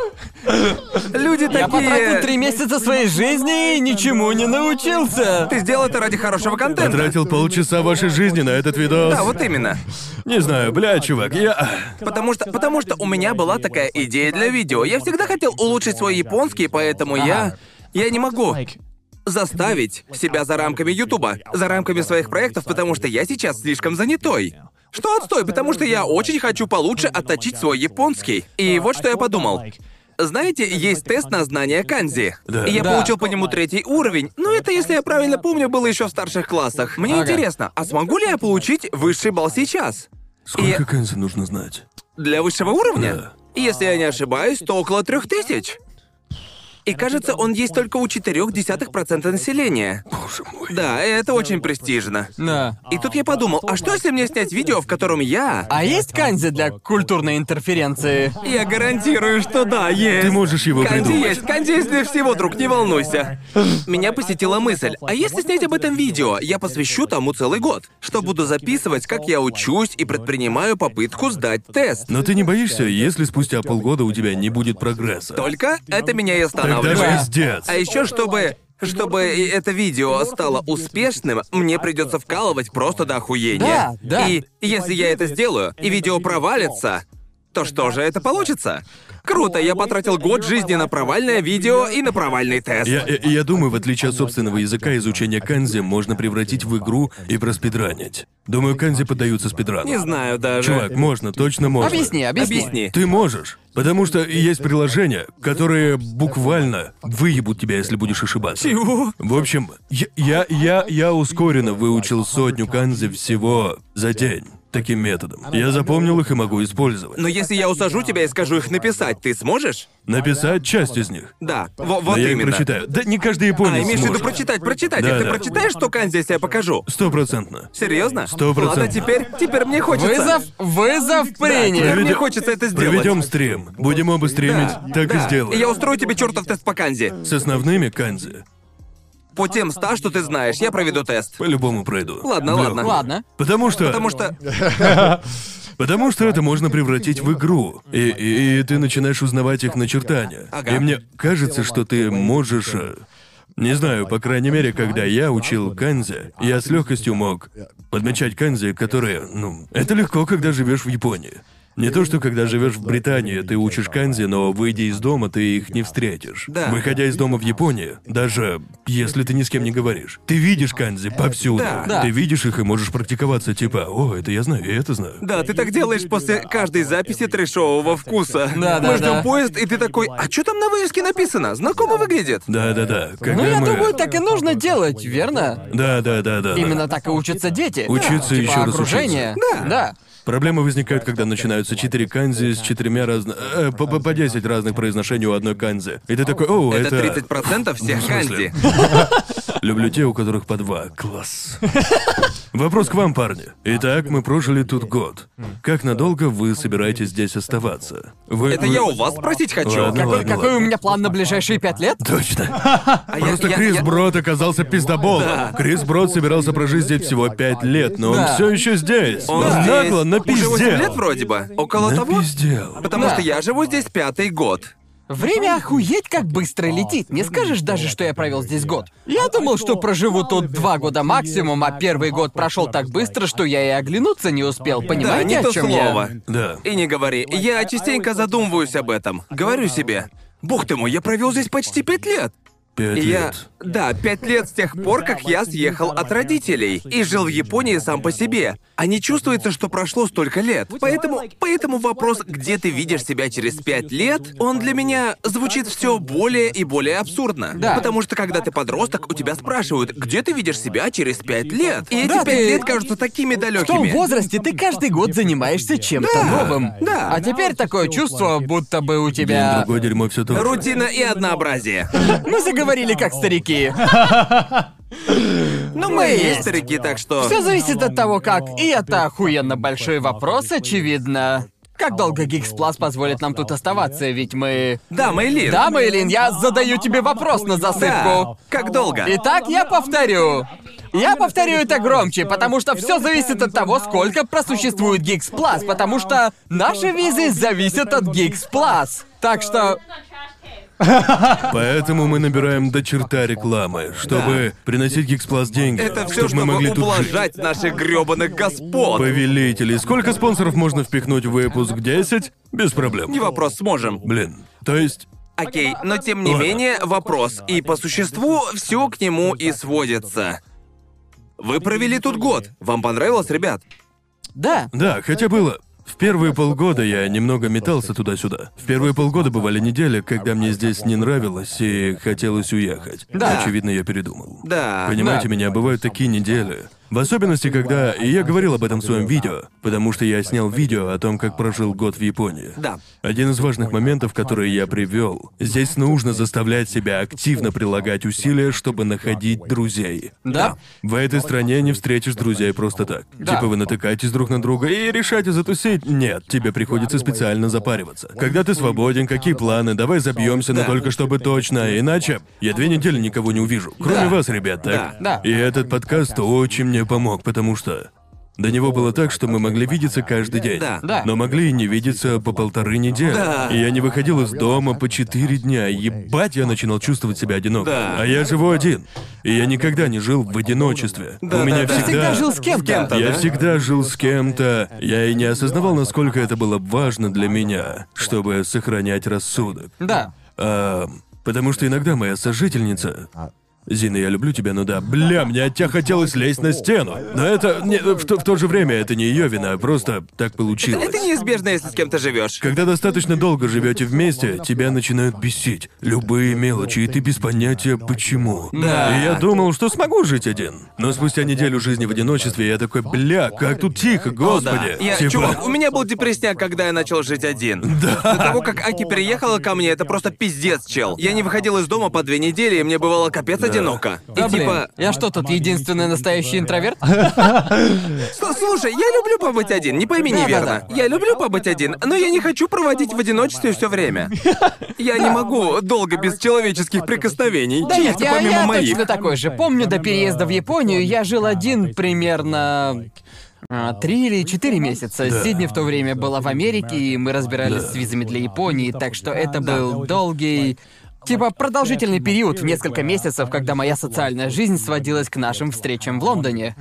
Люди Я потратил такие. три месяца своей жизни и ничему не научился. Ты сделал это ради хорошего контента. Потратил полчаса вашей жизни на этот видос. Да, вот именно. Не знаю, бля, чувак, я... Потому что, потому что у меня была такая идея для видео. Я всегда хотел улучшить свой японский, поэтому я... Я не могу заставить себя за рамками Ютуба, за рамками своих проектов, потому что я сейчас слишком занятой. Что отстой, потому что я очень хочу получше отточить свой японский. И вот что я подумал. Знаете, есть тест на знание канзи. Да. И я Да. получил по нему третий уровень. Но это, если я правильно помню, было еще в старших классах. Мне Ага. интересно, а смогу ли я получить высший балл сейчас? Сколько канзи нужно знать? Для высшего уровня? Да. Если я не ошибаюсь, то около трех тысяч. И кажется, он есть только у 0,4% населения. Боже мой. Да, это очень престижно. Да. И тут я подумал, а что если мне снять видео, в котором я... А есть канзи для культурной интерференции? Я гарантирую, что да, есть. Ты можешь его Канди придумать. есть, канди есть для всего, друг, не волнуйся. Меня посетила мысль, а если снять об этом видео, я посвящу тому целый год, что буду записывать, как я учусь и предпринимаю попытку сдать тест. Но ты не боишься, если спустя полгода у тебя не будет прогресса? Только это меня и Тогда останавливает. пиздец. А еще чтобы... Чтобы и это видео стало успешным, мне придется вкалывать просто до охуения. Да, да. И если я это сделаю, и видео провалится, то что же это получится? Круто, я потратил год жизни на провальное видео и на провальный тест. Я, я, я думаю, в отличие от собственного языка, изучение канзи можно превратить в игру и проспидранить. Думаю, канзи поддаются спидрану. Не знаю даже. Чувак, можно, точно можно. Объясни, объясни. Объясни. Ты можешь. Потому что есть приложения, которые буквально выебут тебя, если будешь ошибаться. Чего? В общем, я, я, я, я ускоренно выучил сотню канзи всего за день. Таким методом. Я запомнил их и могу использовать. Но если я усажу тебя и скажу их написать, ты сможешь? Написать часть из них. Да, во- Но вот я их именно. прочитаю. Да не каждый японец А, имеешь в виду сможет. прочитать, прочитать. Да, Ты да. прочитаешь, что канзи, если я покажу? Стопроцентно. Серьезно? Сто процентов. Ладно, теперь, теперь мне хочется. Вызов, вызов Да, принят. теперь мне Проведем- хочется это сделать. Проведем стрим. Будем оба стримить, так и Да. сделаем. Я устрою тебе чертов тест по канзи. С основными канзи. По тем ста, что ты знаешь, я проведу тест. По-любому пройду. Ладно, В ладно. Ладно. Потому что... Потому что... <laughs> Потому что это можно превратить в игру. И, и- и ты начинаешь узнавать их начертания. Ага. И мне кажется, что ты можешь. э, Не знаю, по крайней мере, когда я учил канзи, я с легкостью мог подмечать канзи, которые, ну, это легко, когда живешь в Японии. Не то, что когда живешь в Британии, ты учишь канзи, но выйдя из дома, ты их не встретишь. Да. Выходя из дома в Японии, даже если ты ни с кем не говоришь, ты видишь канзи повсюду. Да. Да. Ты видишь их и можешь практиковаться, типа, о, это я знаю, и это знаю. Да, ты так делаешь после каждой записи трэшового вкуса. Да, да, Мы ждем да. поезд, и ты такой, а что там на вывеске написано? Знакомо выглядит? Да-да-да. Когда Ну, я мы... думаю, так и нужно делать, верно? Да-да-да-да. Именно так и учатся дети. Учиться типа ещё раз окружение. учиться. Да. Да. Проблемы возникают, когда начинаются четыре канзи с четырьмя разных... Э, по, по- по 10 разных произношений у одной канзи. И ты такой, о, Это это... 30% всех <laughs> канзи. <laughs> Люблю те, у которых по два. Класс. Вопрос к вам, парни. Итак, мы прожили тут год. Как надолго вы собираетесь здесь оставаться? Вы... Это вы- я у вас спросить хочу. Ладно, Какой, ладно, какой у ладно. меня план на ближайшие пять лет? Точно. А я- Просто я- Крис я- Брод оказался пиздоболом. Крис Брод собирался прожить здесь всего пять лет, но он Да. все еще здесь. Он Он здесь нагло Уже 8 лет напиздел. вроде бы. Около того? Напиздел. Потому Да. что я живу здесь пятый год. Время охуеть как быстро летит. Не скажешь даже, что я провел здесь год. Я думал, что проживу тут два года максимум, а первый год прошел так быстро, что я и оглянуться не успел. Да, Понимаете, не о то чем слово. я? Да. И не говори. Я частенько задумываюсь об этом. Говорю себе, бог ты мой, я провел здесь почти пять лет. Пять я... лет. Да, пять лет с тех пор, как я съехал от родителей и жил в Японии сам по себе. А не чувствуется, что прошло столько лет. Поэтому, поэтому вопрос, где ты видишь себя через пять лет, он для меня звучит все более и более абсурдно. Да. Потому что когда ты подросток, у тебя спрашивают, где ты видишь себя через пять лет. И эти Да, пять ты- лет кажутся такими В том далекими. возрасте ты каждый год занимаешься чем-то новым. да. А теперь такое чувство, будто бы у День тебя... другой дерьмо все то. Рутина и однообразие. Мы заговорили как старики. Но мы и есть старики, так что... Все зависит от того, как. И это охуенно большой вопрос, очевидно. Как долго Geeks Plus позволит нам тут оставаться, ведь мы... Да, Мэйлин. Да, Мэйлин, я задаю тебе вопрос на Да. засыпку. Как долго? Итак, я повторю. Я повторю это громче, потому что все зависит от того, сколько просуществует Geeks Plus, потому что наши визы зависят от Geeks Plus. Так что Поэтому мы набираем до черта рекламы, чтобы приносить Geeks деньги. Это все, чтобы мы могли тут жить. ублажать наших грёбаных господ. Повелители. Сколько спонсоров можно впихнуть в выпуск? 10? Без проблем. Не вопрос, сможем. Блин. То есть... Окей, но тем не Ладно. менее, вопрос. И по существу все к нему и сводится. Вы провели тут год. Вам понравилось, ребят? да. Да, хотя было. В первые полгода я немного метался туда-сюда. В первые полгода бывали недели, когда мне здесь не нравилось и хотелось уехать. Да. Очевидно, я передумал. Да. Понимаете Да. меня, бывают такие недели, В особенности, когда... И я говорил об этом в своем видео, потому что я снял видео о том, как прожил год в Японии. Да. Один из важных моментов, которые я привел, здесь нужно заставлять себя активно прилагать усилия, чтобы находить друзей. Да? В этой стране не встретишь друзей просто так. Да. Типа вы натыкаетесь друг на друга и решаете затусить. Нет, тебе приходится специально запариваться. Когда ты свободен, какие планы, давай забьемся, но Да. только чтобы точно, иначе я две недели никого не увижу. Кроме Да. вас, ребят, так? Да. Да. И этот подкаст очень мне помог, потому что до него было так, что мы могли видеться каждый день. Да. Да. Но могли и не видеться по полторы недели. Да. И я не выходил из дома по четыре дня. Ебать, я начинал чувствовать себя одиноко. Да. А я живу один. И я никогда не жил в одиночестве. Да, У меня да, да. Ты всегда... всегда жил с кем-то. кем-то. Я да? всегда жил с кем-то. Я и не осознавал, насколько это было важно для меня, чтобы сохранять рассудок. Да. А, потому что иногда моя сожительница... Зина, я люблю тебя, но да, бля, мне от тебя хотелось лезть на стену. Но это... Не, в, то, в то же время это не ее вина, просто так получилось. Это неизбежно, если с кем-то живешь. Когда достаточно долго живете вместе, тебя начинают бесить любые мелочи, и ты без понятия почему. Да. И я думал, что смогу жить один. Но спустя неделю жизни в одиночестве я такой, бля, как тут тихо, О, да. господи. Я, Типа, Чувак, у меня был депрессняк, когда я начал жить один. <laughs> Да. До того, как Аки переехала ко мне, это просто пиздец, чел. Я не выходил из дома по две недели, и мне бывало капец одиноко. Да, и блин. типа... Я что, тут единственный настоящий интроверт? <laughs> «С- Слушай, я люблю побыть один, не пойми Да-да-да. неверно. Я люблю побыть один, но я не хочу проводить в одиночестве все время. Я не могу долго без человеческих прикосновений, Да нет, чисто я, помимо я моих. точно такой же. Помню, до переезда в Японию я жил один примерно... а, Три или четыре месяца. Сидни в то время была в Америке, и мы разбирались с визами для Японии, так что это был долгий... Типа продолжительный период в несколько месяцев, когда моя социальная жизнь сводилась к нашим встречам в Лондоне.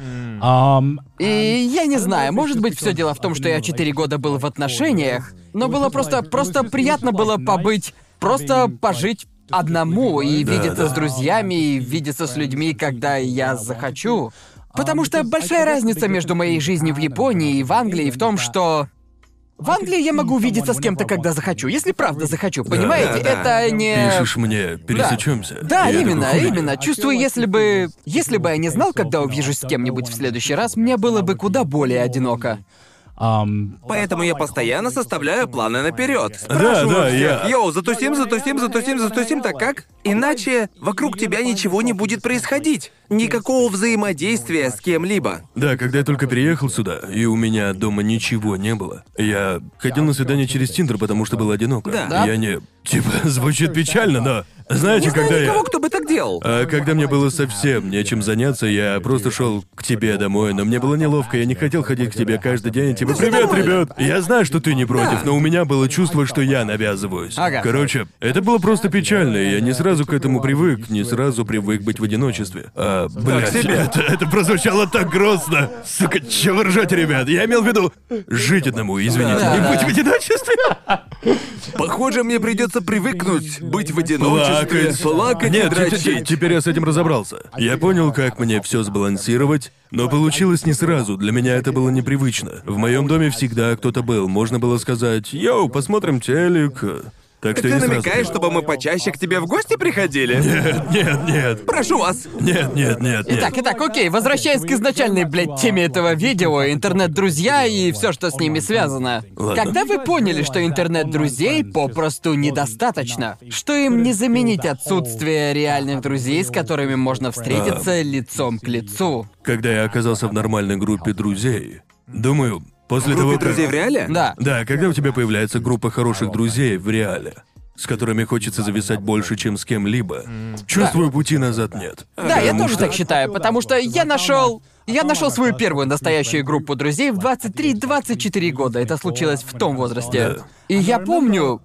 И я не знаю, может быть, все дело в том, что я четыре года был в отношениях, но было просто, просто приятно было побыть, просто пожить одному и Да, видеться да. с друзьями, и видеться с людьми, когда я захочу. Потому что большая разница между моей жизнью в Японии и в Англии в том, что в Англии я могу видеться с кем-то, когда захочу, если правда захочу, понимаете? да, да. Это не... Пишешь мне, пересечемся. Да, я именно, именно. Чувствую, если бы... Если бы я не знал, когда увижусь с кем-нибудь в следующий раз, мне было бы куда более одиноко. Поэтому я постоянно составляю планы наперед. Да, Спрашиваю да, всех, я- Йоу, затусим, затусим, затусим, затусим, так как? Иначе вокруг тебя ничего не будет происходить. Никакого взаимодействия с кем-либо. Да, когда я только переехал сюда, и у меня дома ничего не было, я ходил на свидание через Тиндер, потому что был одиноко. Да. Да? Я не... Типа, <laughs> звучит печально, но... Знаете, Не знаю когда никого, я... кто бы так делал. А когда мне было совсем нечем заняться, я просто шел к тебе домой, но мне было неловко, я не хотел ходить к тебе каждый день, типа, привет, нормально. ребят. Я знаю, что ты не против, Да. но у меня было чувство, что я навязываюсь. Ага. Короче, это было просто печально, и я не сразу к этому привык, не сразу привык быть в одиночестве. А, блядь, себе. это, это прозвучало так грустно. Сука, чё вы ржете, ребят? Я имел в виду жить одному, извините, Да, и да. быть в одиночестве. Похоже, мне придется привыкнуть быть в одиночестве. Плакать. Плакать и Нет, те- те- дрочить. теперь я с этим разобрался. Я понял, как мне все сбалансировать, но получилось не сразу. Для меня это было непривычно. В моем доме всегда кто-то был. Можно было сказать, йоу, посмотрим телек. Так что Ты я сразу намекаешь, чтобы мы почаще к тебе в гости приходили? Нет, нет, нет. Прошу вас. Нет, нет, нет, нет. Итак, итак, окей, возвращаясь к изначальной, блядь, теме этого видео, интернет-друзья и все, что с ними связано. Ладно. Когда вы поняли, что интернет-друзей попросту недостаточно, что им не заменить отсутствие реальных друзей, с которыми можно встретиться лицом к лицу? Когда я оказался в нормальной группе друзей, думаю, после Группе того, как... друзей в реале? Да. Да, когда у тебя появляется группа хороших друзей в реале, с которыми хочется зависать больше, чем с кем-либо, чувствую, пути назад нет. Да, я тоже так считаю, потому что я нашел. Я нашел свою первую настоящую группу друзей в 23-24 года. Это случилось в том возрасте. Да. И я помню,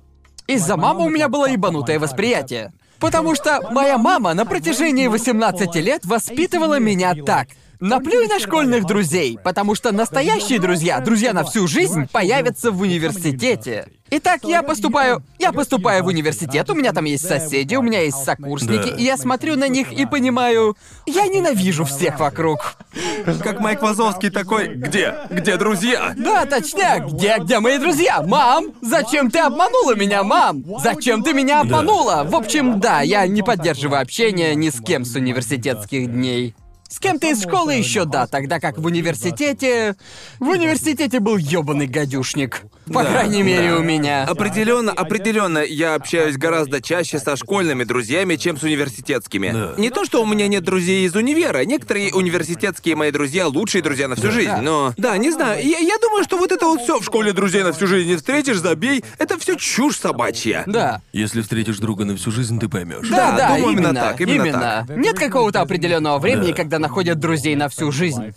из-за мамы у меня было ебанутое восприятие. Потому что моя мама на протяжении 18 лет воспитывала меня так. Наплюй на школьных друзей, потому что настоящие друзья, друзья на всю жизнь, появятся в университете. Итак, я поступаю, я поступаю в университет, у меня там есть соседи, у меня есть сокурсники, Да. и я смотрю на них и понимаю, я ненавижу всех вокруг. Как Майк Вазовский такой, где? Где друзья? Да, точняк, где, где мои друзья? Мам, зачем ты обманула меня, мам? Зачем ты меня обманула? В общем, да, я не поддерживаю общение ни с кем с университетских дней. С кем-то из школы еще да, тогда как в университете... В университете был ёбаный гадюшник. По Да, крайней мере, да. у меня. Определенно, определенно, я общаюсь гораздо чаще со школьными друзьями, чем с университетскими. Да. Не то, что у меня нет друзей из универа. Некоторые университетские мои друзья лучшие друзья на всю жизнь, но. Да, не знаю. Я, я думаю, что вот это вот все в школе друзей на всю жизнь не встретишь, забей. Это все чушь собачья. Да. Если встретишь друга на всю жизнь, ты поймешь. Да, Да, да, думаю, именно, именно так, именно Нет какого-то определенного времени, Да. когда находят друзей на всю жизнь.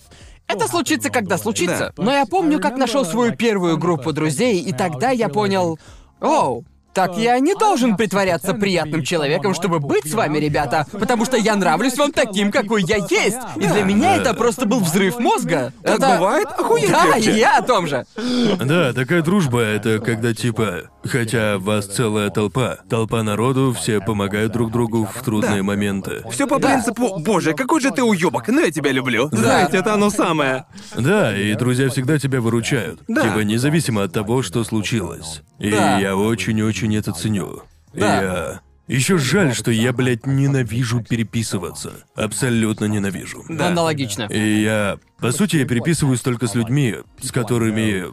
Это случится, когда случится. Но я помню, как нашел свою первую группу друзей, и тогда я понял, оу, так я не должен притворяться приятным человеком, чтобы быть с вами, ребята, потому что я нравлюсь вам таким, какой я есть. И для меня это просто был взрыв мозга. Так это... бывает? Охуеть Да, легче. я о том же. Да, такая дружба — это когда типа... Хотя вас целая толпа, толпа народу, все помогают друг другу в трудные Да. моменты. Все по принципу, боже, какой же ты уебок, но я тебя люблю. Знаете, это оно самое. Да, и друзья всегда тебя выручают. Да. Типа независимо от того, что случилось. И Да. я очень-очень это ценю. Да. Я... Еще жаль, что я, блядь, ненавижу переписываться. Абсолютно ненавижу. Да. Аналогично. И я... По сути, я переписываюсь только с людьми, с которыми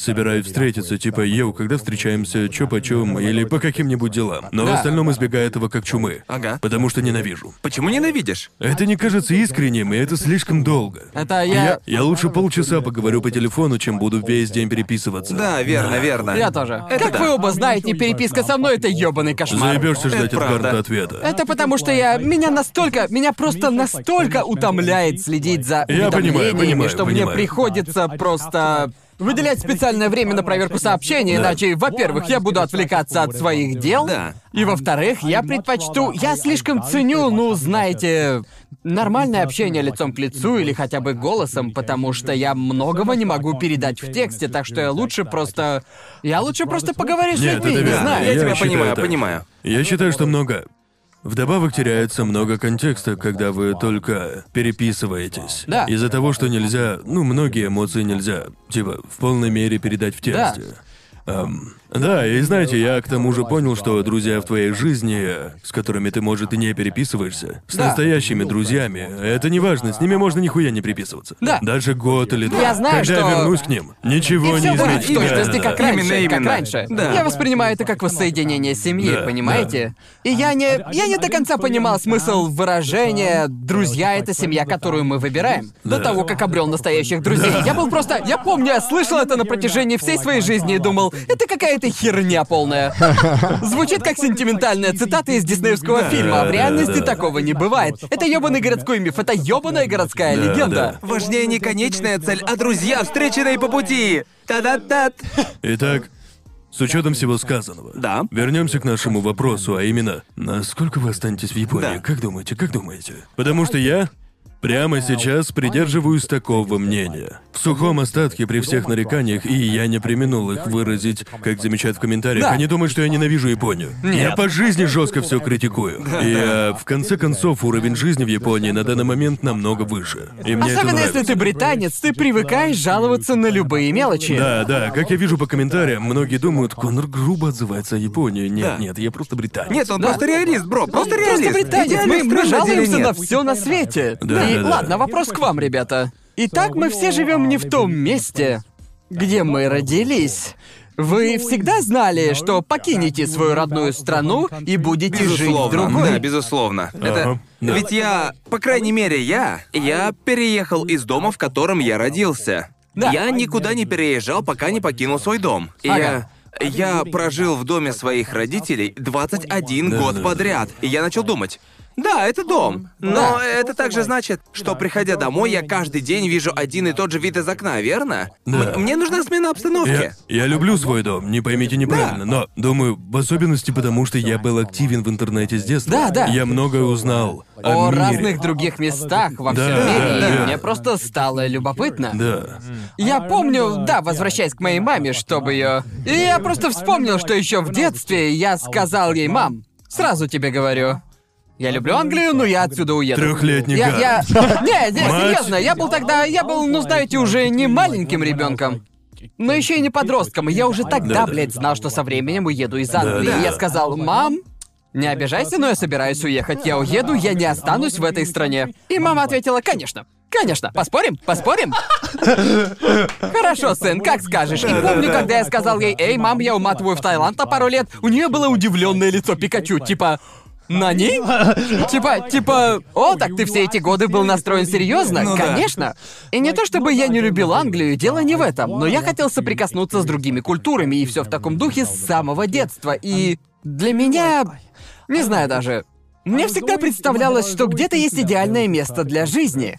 собираюсь встретиться, типа, йоу, когда встречаемся, чё почем, или по каким-нибудь делам. Но в Да. остальном избегаю этого как чумы. Ага. Потому что ненавижу. Почему ненавидишь? Это не кажется искренним, и это слишком долго. Это я... Я, я лучше полчаса поговорю по телефону, чем буду весь день переписываться. Да, верно, верно. Я тоже. Это как да. вы оба знаете, переписка со мной это ёбаный кошмар. Заебешься ждать Это от карты ответа. Это потому что я... Меня настолько... Меня просто настолько утомляет следить за Я понимаю, понимаю, что мне понимаю. приходится просто... Выделять специальное время на проверку сообщений, иначе, во-первых, я буду отвлекаться от своих дел, Да. и во-вторых, я предпочту... Я слишком ценю, ну, знаете, нормальное общение лицом к лицу или хотя бы голосом, потому что я многого не могу передать в тексте, так что я лучше просто... Я лучше просто поговорю с людьми, это не знаю. Я тебя считаю понимаю, так. понимаю. Я считаю, что много. Вдобавок теряется много контекста, когда вы только переписываетесь. Да. Из-за того, что нельзя, ну, многие эмоции нельзя, типа, в полной мере передать в Да. Эм, да, и знаете, я к тому же понял, что друзья в твоей жизни, с которыми ты, может, и не переписываешься, с Да. настоящими друзьями, это не важно, с ними можно нихуя не переписываться. Да. Даже год или два. Я знаю, Когда что- я вернусь к ним, ничего И не все будет изменится. в точности Да, как да. раньше, Именно, как именно. раньше. Да. Я воспринимаю это как воссоединение семьи, Да, понимаете? И я не, я не до конца понимал смысл выражения «друзья — это семья, которую мы выбираем». До Да. того, как обрел настоящих друзей. Я был просто... Я помню, я слышал это на протяжении всей своей жизни и думал, это какая-то херня полная. Звучит как сентиментальная цитата из диснеевского фильма, а в реальности такого не бывает. Это ёбаный городской миф, это ёбаная городская Да, легенда. да. Важнее не конечная цель, а друзья, встреченные по пути. Та-да-та. Итак, с учетом всего сказанного, Да. вернемся к нашему вопросу, а именно, насколько вы останетесь в Японии? Да. Как думаете, как думаете? Потому что я прямо сейчас придерживаюсь такого мнения. В сухом остатке при всех нареканиях, и я не применул их выразить, как замечают в комментариях, Да. они думают, что я ненавижу Японию. Я по жизни жестко все критикую. <laughs> И э, в конце концов уровень жизни в Японии на данный момент намного выше. И мне это Особенно если ты британец, ты привыкаешь жаловаться на любые мелочи. Да, да, как я вижу по комментариям, многие думают, Конор грубо отзывается о Японии. Нет, Да. нет, я просто британец. Нет, он Да. просто реалист, бро, просто реалист. Просто британец, мы, мы жалуемся или на нет? все на свете. Да, И да, да. ладно, вопрос к вам, ребята. Итак, мы все живем не в том месте, где мы родились. Вы всегда знали, что покинете свою родную страну и будете жить в другой? да, безусловно. Это... Да. Ведь я, по крайней мере, я, я переехал из дома, в котором я родился. Да. Я никуда не переезжал, пока не покинул свой дом. И Ага. я... Я прожил в доме своих родителей 21 год Да-да-да. подряд. И я начал думать, да, это дом. Но это также значит, что приходя домой, я каждый день вижу один и тот же вид из окна, верно? Да. М- Мне нужна смена обстановки. Я, я люблю свой дом, не поймите неправильно, но думаю, в особенности потому, что я был активен в интернете с детства. Да, да. Я многое узнал о, О мире. разных других местах во всем Да, мире, да, и да. мне просто стало любопытно. Да. Я помню, да, возвращаясь к моей маме, чтобы ее. И я просто вспомнил, что еще в детстве я сказал ей, мам, сразу тебе говорю. Я люблю Англию, но я отсюда уеду. Трехлетний Я, гад. я... <laughs> Не, не, Мать. серьезно, я был тогда, я был, ну знаете, уже не маленьким ребенком. Но еще и не подростком, и я уже тогда, Да-да. блядь, знал, что со временем уеду из Англии. Да-да. И я сказал, мам, не обижайся, но я собираюсь уехать. Я уеду, я не останусь в этой стране. И мама ответила, конечно. Конечно, поспорим? Поспорим? <laughs> Хорошо, сын, как скажешь. И помню, когда я сказал ей, эй, мам, я уматываю в Таиланд на пару лет, у нее было удивленное лицо Пикачу, типа, на ней? Типа, типа, о, так ты все эти годы был настроен серьезно? Ну да. Конечно. И не то чтобы я не любил Англию, дело не в этом, но я хотел соприкоснуться с другими культурами и все в таком духе с самого детства. И для меня, не знаю даже, мне всегда представлялось, что где-то есть идеальное место для жизни.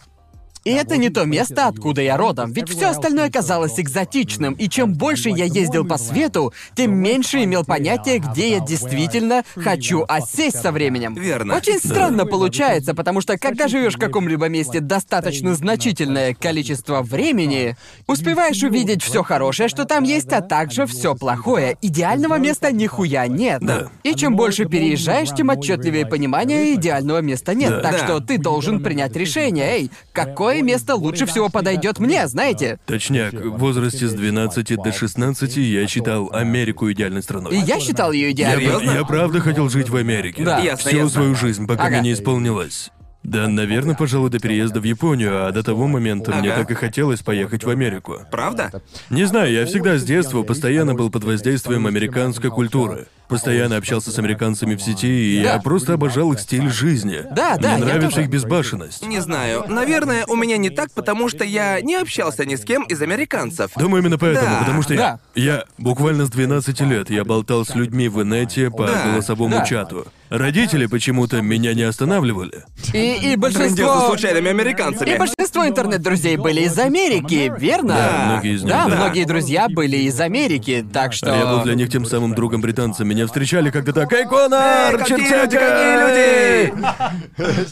И это не то место, откуда я родом, ведь все остальное казалось экзотичным, и чем больше я ездил по свету, тем меньше имел понятия, где я действительно хочу осесть со временем. Верно. Очень странно получается, потому что когда живешь в каком-либо месте достаточно значительное количество времени, успеваешь увидеть все хорошее, что там есть, а также все плохое. Идеального места нихуя нет. Да. И чем больше переезжаешь, тем отчетливее понимание идеального места нет. Да. Так что ты должен принять решение. Эй, какое место лучше всего подойдет мне, знаете? Точняк, в возрасте с 12 до 16 я считал Америку идеальной И страной. я считал ее Я, идеальной. Серьёзно? я правда хотел жить в Америке. Да. Ясно, Всю ясно. свою жизнь, пока Ага. мне не исполнилось. Да, наверное, пожалуй, до переезда в Японию, а до того момента мне Ага. так и хотелось поехать в Америку. Правда? Не знаю, я всегда с детства постоянно был под воздействием американской культуры. Постоянно общался с американцами в сети, и Да. я просто обожал их стиль жизни. Да, да, Мне нравится тоже. их безбашенность. Не знаю. Наверное, у меня не так, потому что я не общался ни с кем из американцев. Думаю, именно поэтому, Да, потому что да. я, я буквально с 12 лет я болтал с людьми в инете по Да, голосовому да. чату. Родители почему-то меня не останавливали. И, и большинство... случайными И американцами. большинство интернет-друзей были из Америки, верно? Да, многие из них, Да, да. многие друзья были из Америки, так что... А я был для них тем самым другом британцем. Меня встречали когда так «Эй, Конор! Эй, какие люди, какие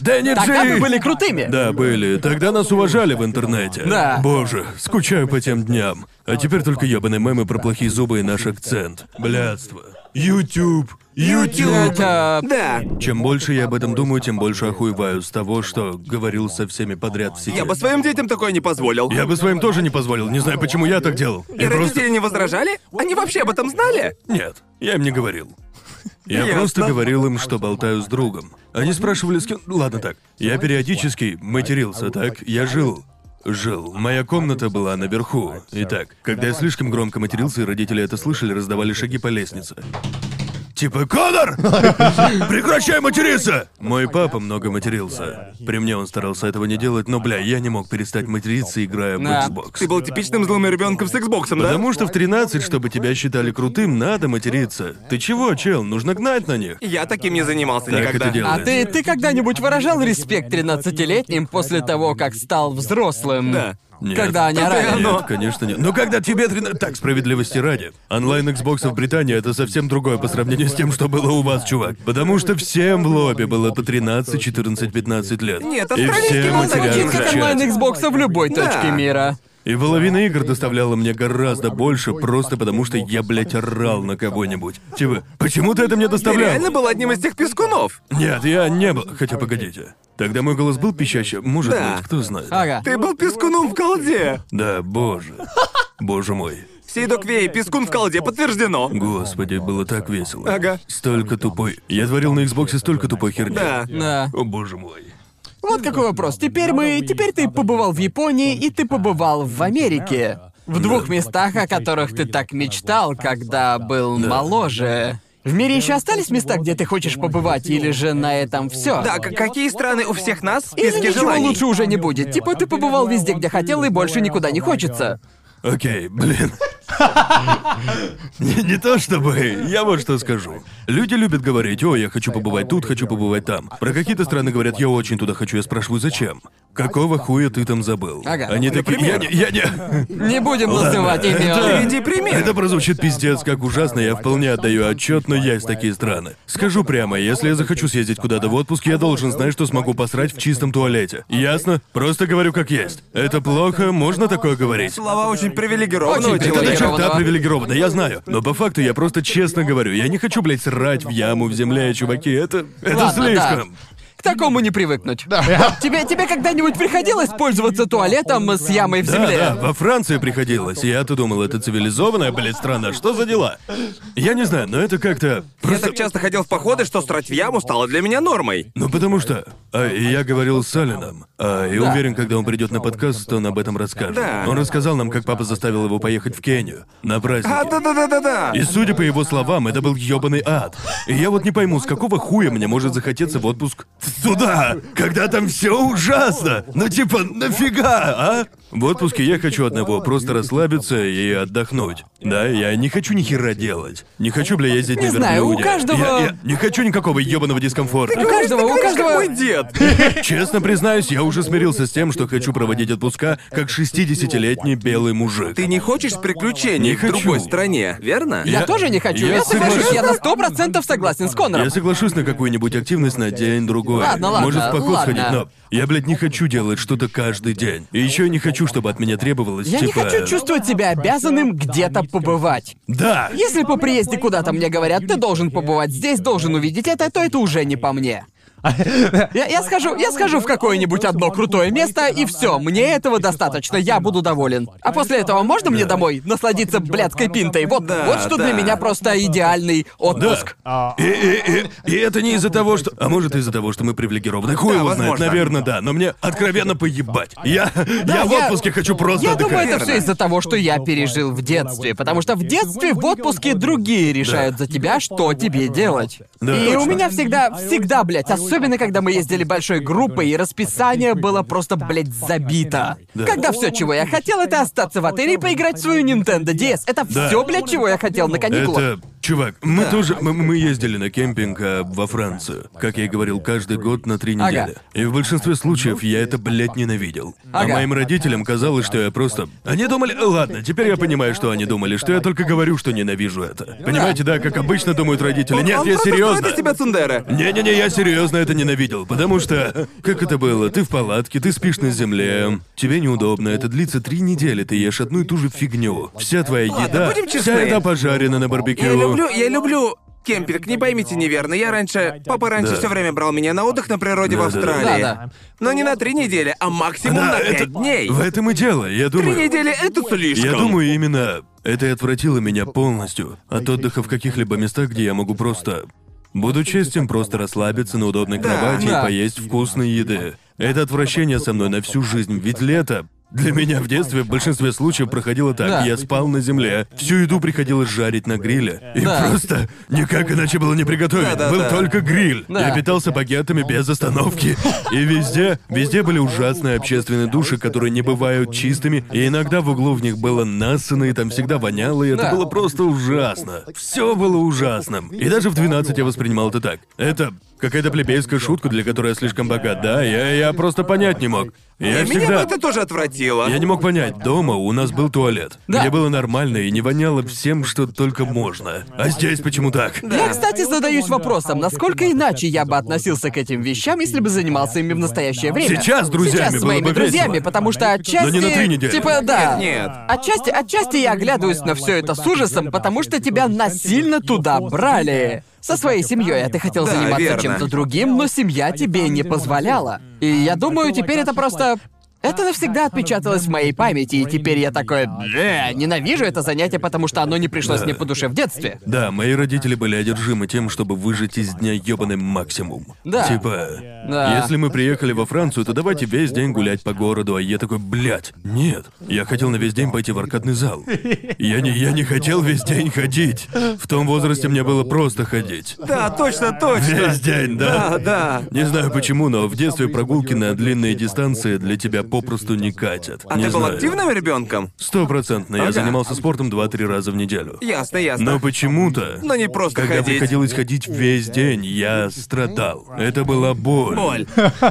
<laughs> Дэнни Тогда Джи!» мы были крутыми. Да, были. Тогда нас уважали в интернете. Да. Боже, скучаю по тем дням. А теперь только ёбаные мемы про плохие зубы и наш акцент. Блядство. YouTube. YouTube. Это... Да. Чем больше я об этом думаю, тем больше охуеваю с того, что говорил со всеми подряд в сети. Я бы своим детям такое не позволил. Я бы своим тоже не позволил. Не знаю, почему я так делал. И Я просто... родители не возражали? Они вообще об этом знали? Нет, я им не говорил. Я Ясно. просто говорил им, что болтаю с другом. Они спрашивали, с кем... Ладно так. Я периодически матерился, так? Я жил. Жил. Моя комната была наверху. Итак, когда я слишком громко матерился, и родители это слышали, раздавали шаги по лестнице. Типа, Конор! <laughs> Прекращай материться! Мой папа много матерился. При мне он старался этого не делать, но, бля, я не мог перестать материться, играя в Да. Xbox. Ты был типичным злым ребенком с Xbox, да? Потому что в 13, чтобы тебя считали крутым, надо материться. Ты чего, чел? Нужно гнать на них. Я таким не занимался Так никогда. это. А ты, ты когда-нибудь выражал респект 13-летним после того, как стал взрослым? Да. Нет. Когда они орали? оно. Нет, конечно нет. Но когда тебе 13... Так, справедливости ради. Онлайн Xbox в Британии это совсем другое по сравнению с тем, что было у вас, чувак. Потому что всем в лобби было по 13, 14, 15 лет. Нет, И австралийский все был Звучит матерят как онлайн Xbox в любой Да. точке мира. И половина игр доставляла мне гораздо больше, просто потому что я, блядь, орал на кого-нибудь. Типа, почему ты это мне Ты доставлял? реально был одним из тех пескунов. Нет, я не был. Хотя погодите. Тогда мой голос был пищащий. Может Да. быть, кто знает. Ага. Ты был пескуном в колде. Да, боже. Боже мой. Сейдок Вей, пескун в колде, подтверждено. Господи, было так весело. Ага. Столько тупой. Я творил на Xbox столько тупой херни. Да. Да. О боже мой. Вот какой вопрос. Теперь мы... Теперь ты побывал в Японии, и ты побывал в Америке. В двух местах, о которых ты так мечтал, когда был моложе. В мире еще остались места, где ты хочешь побывать, или же на этом все? Да, какие страны у всех нас в Или списке ничего желаний? лучше уже не будет. Типа ты побывал везде, где хотел, и больше никуда не хочется. Окей, блин. Не, не то чтобы. Я вот что скажу. Люди любят говорить, о, я хочу побывать тут, хочу побывать там. Про какие-то страны говорят, я очень туда хочу. Я спрашиваю, зачем? Какого хуя ты там забыл? Ага. Они такие, я не, я не. Не будем называть имен. Приведи пример. Это прозвучит пиздец как ужасно, я вполне отдаю отчет, но есть такие страны. Скажу прямо, если я захочу съездить куда-то в отпуск, я должен знать, что смогу посрать в чистом туалете. Ясно? Просто говорю как есть. Это плохо, можно такое говорить? Слова очень привилегированного человека. Черта привилегировано, я знаю. Но по факту я просто честно говорю, я не хочу, блядь, срать в яму в земле, чуваки, это... Это Ладно, слишком. К такому не привыкнуть. <laughs> Тебе, тебе когда-нибудь приходилось пользоваться туалетом с ямой в Да, земле? да, во Франции приходилось. и Я-то думал, это цивилизованная, блядь, страна. Что за дела? Я не знаю, но это как-то... Я Просто... так часто ходил в походы, что срать в яму стало для меня нормой. Ну потому что... а, я говорил с Салином. А, и Да. уверен, когда он придет на подкаст, то он об этом расскажет. Да. Он рассказал нам, как папа заставил его поехать в Кению на праздник. А, да-да-да-да-да. И судя по его словам, это был ёбаный ад. И я вот не пойму, с какого хуя мне может захотеться в отпуск туда, когда там все ужасно. Ну типа, нафига, а? В отпуске я хочу одного, просто расслабиться и отдохнуть. Да, я не хочу ни хера делать. Не хочу, бля, ездить Не на знаю, у верблюде. каждого- Я, я не хочу никакого ёбаного дискомфорта. У каждого, у каждого... мой дед. Честно признаюсь, я уже смирился с тем, что хочу проводить отпуска как 60-летний белый мужик. Ты не хочешь приключений Не в другой стране, верно? Я, Я- тоже не хочу. я Я, соглашусь, соглашусь. я на сто процентов согласен с Конором. Я соглашусь на какую-нибудь активность на день-другой. Ладно, ладно, Может, в поход ладно. сходить, но я, блядь, не хочу делать что-то каждый день. И еще я не хочу, чтобы от меня требовалось, Я не типа... хочу чувствовать себя обязанным где-то побывать. Да! Если по приезде куда-то мне говорят, ты должен побывать здесь, должен увидеть это, то это уже не по мне. Я, я схожу, я схожу в какое-нибудь одно крутое место, и все, мне этого достаточно, я буду доволен. А после этого можно мне домой насладиться блядской пинтой? Вот, Да, вот что для меня просто идеальный отпуск. И, и, и, и это не из-за того, что... А может, из-за того, что мы привилегированы. Хуй Да, его знает, наверное, да. Но мне откровенно поебать. Я, я в я- отпуске хочу просто Я думаю, это все из-за того, что я пережил в детстве. Потому что в детстве в отпуске другие решают за тебя, что тебе делать. Да, и точно. у меня всегда, всегда, блядь, особенно когда мы ездили большой группой, и расписание было просто, блядь, забито. Когда все, чего я хотел, это остаться в отеле и поиграть в свою Nintendo DS. Это Да. все, блядь, чего я хотел на каникулах. Это, чувак, мы тоже, мы, мы ездили на кемпинг а, во Францию, как я и говорил, каждый год на три Ага. недели. И в большинстве случаев я это, блядь, ненавидел. А Ага. моим родителям казалось, что я просто... Они думали... Ладно, теперь я понимаю, что они думали, что я только говорю, что ненавижу это. Понимаете, да, как обычно думают родители. Нет, Он я серьезно. тебя Цундера. Не-не-не, я серьезно это ненавидел, потому что... Как это было? Ты в палатке, ты спишь на земле, тебе неудобно, это длится три недели, ты ешь одну и ту же фигню. Вся твоя еда, будем вся еда пожарена на барбекю. Я люблю, я люблю кемпинг, не поймите неверно. Я раньше... Папа раньше Да. все время брал меня на отдых на природе в Да, да, да. Австралии. Да-да. Но не на три недели, а максимум Да, на это- пять дней. В этом и дело, я Три думаю... недели — это слишком. Я думаю, именно это и отвратило меня полностью от отдыха в каких-либо местах, где я могу просто... Буду честен, просто расслабиться на удобной Да. кровати Да. и поесть вкусной еды. Это отвращение со мной на всю жизнь, ведь лето... Для меня в детстве в большинстве случаев проходило так. Да. Я спал на земле, всю еду приходилось жарить на гриле. И Да. просто никак иначе было не приготовить. Да-да-да. Был только гриль. Да. Я питался багетами без остановки. И везде, везде были ужасные общественные души, которые не бывают чистыми, и иногда в углу в них было насано, и там всегда воняло, и это Да. было просто ужасно. Все было ужасным. И даже в 12 я воспринимал это так. Это какая-то плебейская шутка, для которой я слишком богат. Да, я, я просто понять не мог. Я И Меня бы всегда... это тоже отвратило. Я не мог понять, дома у нас был туалет, Да. где было нормально и не воняло всем, что только можно. А здесь почему так? Я, кстати, задаюсь вопросом, насколько иначе я бы относился к этим вещам, если бы занимался ими в настоящее время. Сейчас с друзьями Сейчас с было моими бы друзьями, весело. потому что отчасти... Но не на три недели. Типа, да. Нет, нет. Отчасти, отчасти я оглядываюсь на все это с ужасом, потому что тебя насильно туда брали. Со своей семьей, а ты хотел Да, заниматься верно. чем-то другим, но семья тебе не позволяла. И я думаю, теперь это просто. Это навсегда отпечаталось в моей памяти, и теперь я такой, «Бля, ненавижу это занятие, потому что оно не пришлось Да. мне по душе в детстве. Да, мои родители были одержимы тем, чтобы выжить из дня ёбаный максимум. Да. Типа, Да. если мы приехали во Францию, то давайте весь день гулять по городу, а я такой, блядь, нет. Я хотел на весь день пойти в аркадный зал. Я не, я не хотел весь день ходить. В том возрасте мне было просто ходить. Да, точно, точно. Весь день, да? Да, да. Не знаю почему, но в детстве прогулки на длинные дистанции для тебя попросту не катят. А не ты был знаю. активным ребенком? Стопроцентно. Я Ага. занимался спортом 2-3 раза в неделю. Ясно, ясно. Но почему-то, Но не просто когда ходить. приходилось ходить весь день, я страдал. Это была боль. Боль.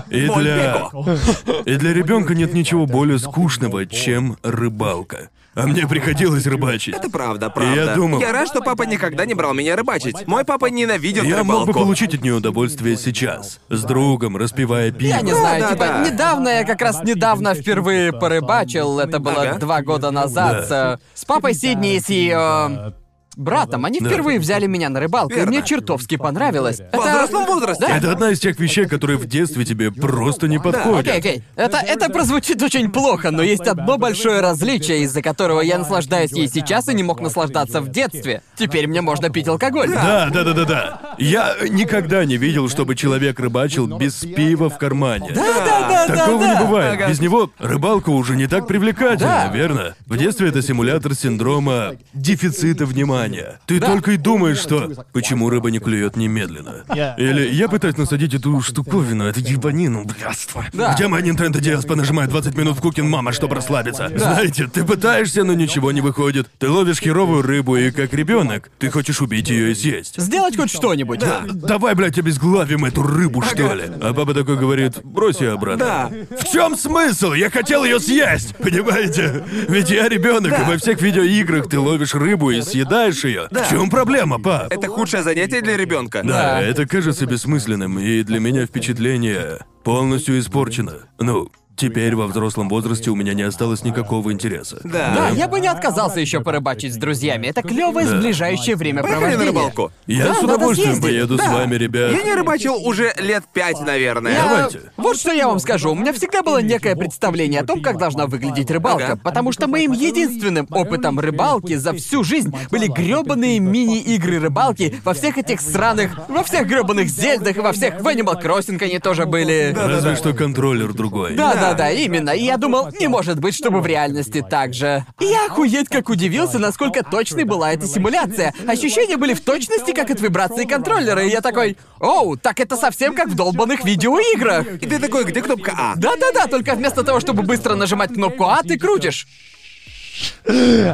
И Боль для... Пеко. И для ребенка нет ничего более скучного, чем рыбалка. А мне приходилось рыбачить. Это правда, правда. Я думал- рад, что папа никогда не брал меня рыбачить. Мой папа ненавидит Я мог бы рыбалку. получить от нее удовольствие сейчас. С другом, распивая пиво. Я не знаю, да, типа, да. недавно, я как раз недавно впервые порыбачил, это было Ага. два года назад, Да. с, с папой Сидни и с ее... братом. Они впервые взяли меня на рыбалку, и Верно. мне чертовски понравилось. В взрослом возрасте. Да. Это одна из тех вещей, которые в детстве тебе просто не подходят. Окей, окей. Это, это прозвучит очень плохо, но есть одно большое различие, из-за которого я наслаждаюсь ей сейчас и не мог наслаждаться в детстве. Теперь мне можно пить алкоголь. Да, да, да, да, да. Я никогда не видел, чтобы человек рыбачил без пива в кармане. Да, да, да, да, Такого да. не бывает. Ага. Без него рыбалка уже не так привлекательна, Да. верно? В детстве это симулятор синдрома дефицита внимания. Ты только и думаешь, что почему рыба не клюет немедленно. Или я пытаюсь насадить эту штуковину, эту ебанину, блядство. Да. Где моя Nintendo DS понажимает 20 минут в кукин мама, чтобы расслабиться? Знаете, ты пытаешься, но ничего не выходит. Ты ловишь херовую рыбу, и как ребенок, ты хочешь убить ее и съесть. Сделать хоть что-нибудь. Давай, блядь, обезглавим эту рыбу, что ли? А папа такой говорит, брось ее обратно. Да. В чем смысл? Я хотел ее съесть! Понимаете? Ведь я ребенок, и во всех видеоиграх ты ловишь рыбу и съедаешь ее. В чем проблема, пап? Это худшее занятие для ребенка. Да, это кажется бессмысленным, и для меня впечатление полностью испорчено. Ну, теперь во взрослом возрасте у меня не осталось никакого интереса. Да. Да, я бы не отказался еще порыбачить с друзьями. Это клевое сближающее время Поехали на рыбалку. Я Да, с надо удовольствием съездить. поеду с Да. вами, ребят. Я не рыбачил уже лет пять, наверное. Я- Давайте. Вот что я вам скажу. У меня всегда было некое представление о том, как должна выглядеть рыбалка. Ага. Потому что моим единственным опытом рыбалки за всю жизнь были грёбаные мини-игры рыбалки во всех этих сраных... Во всех грёбаных зельдах и во всех... В Animal Crossing они тоже были. Разве что контроллер другой. Да, да, да, именно. И я думал, не может быть, чтобы в реальности так же. И я охуеть как удивился, насколько точной была эта симуляция. Ощущения были в точности, как от вибрации контроллера. И я такой, оу, так это совсем как в долбанных видеоиграх. И ты такой, где кнопка А? Да-да-да, только вместо того, чтобы быстро нажимать кнопку А, ты крутишь.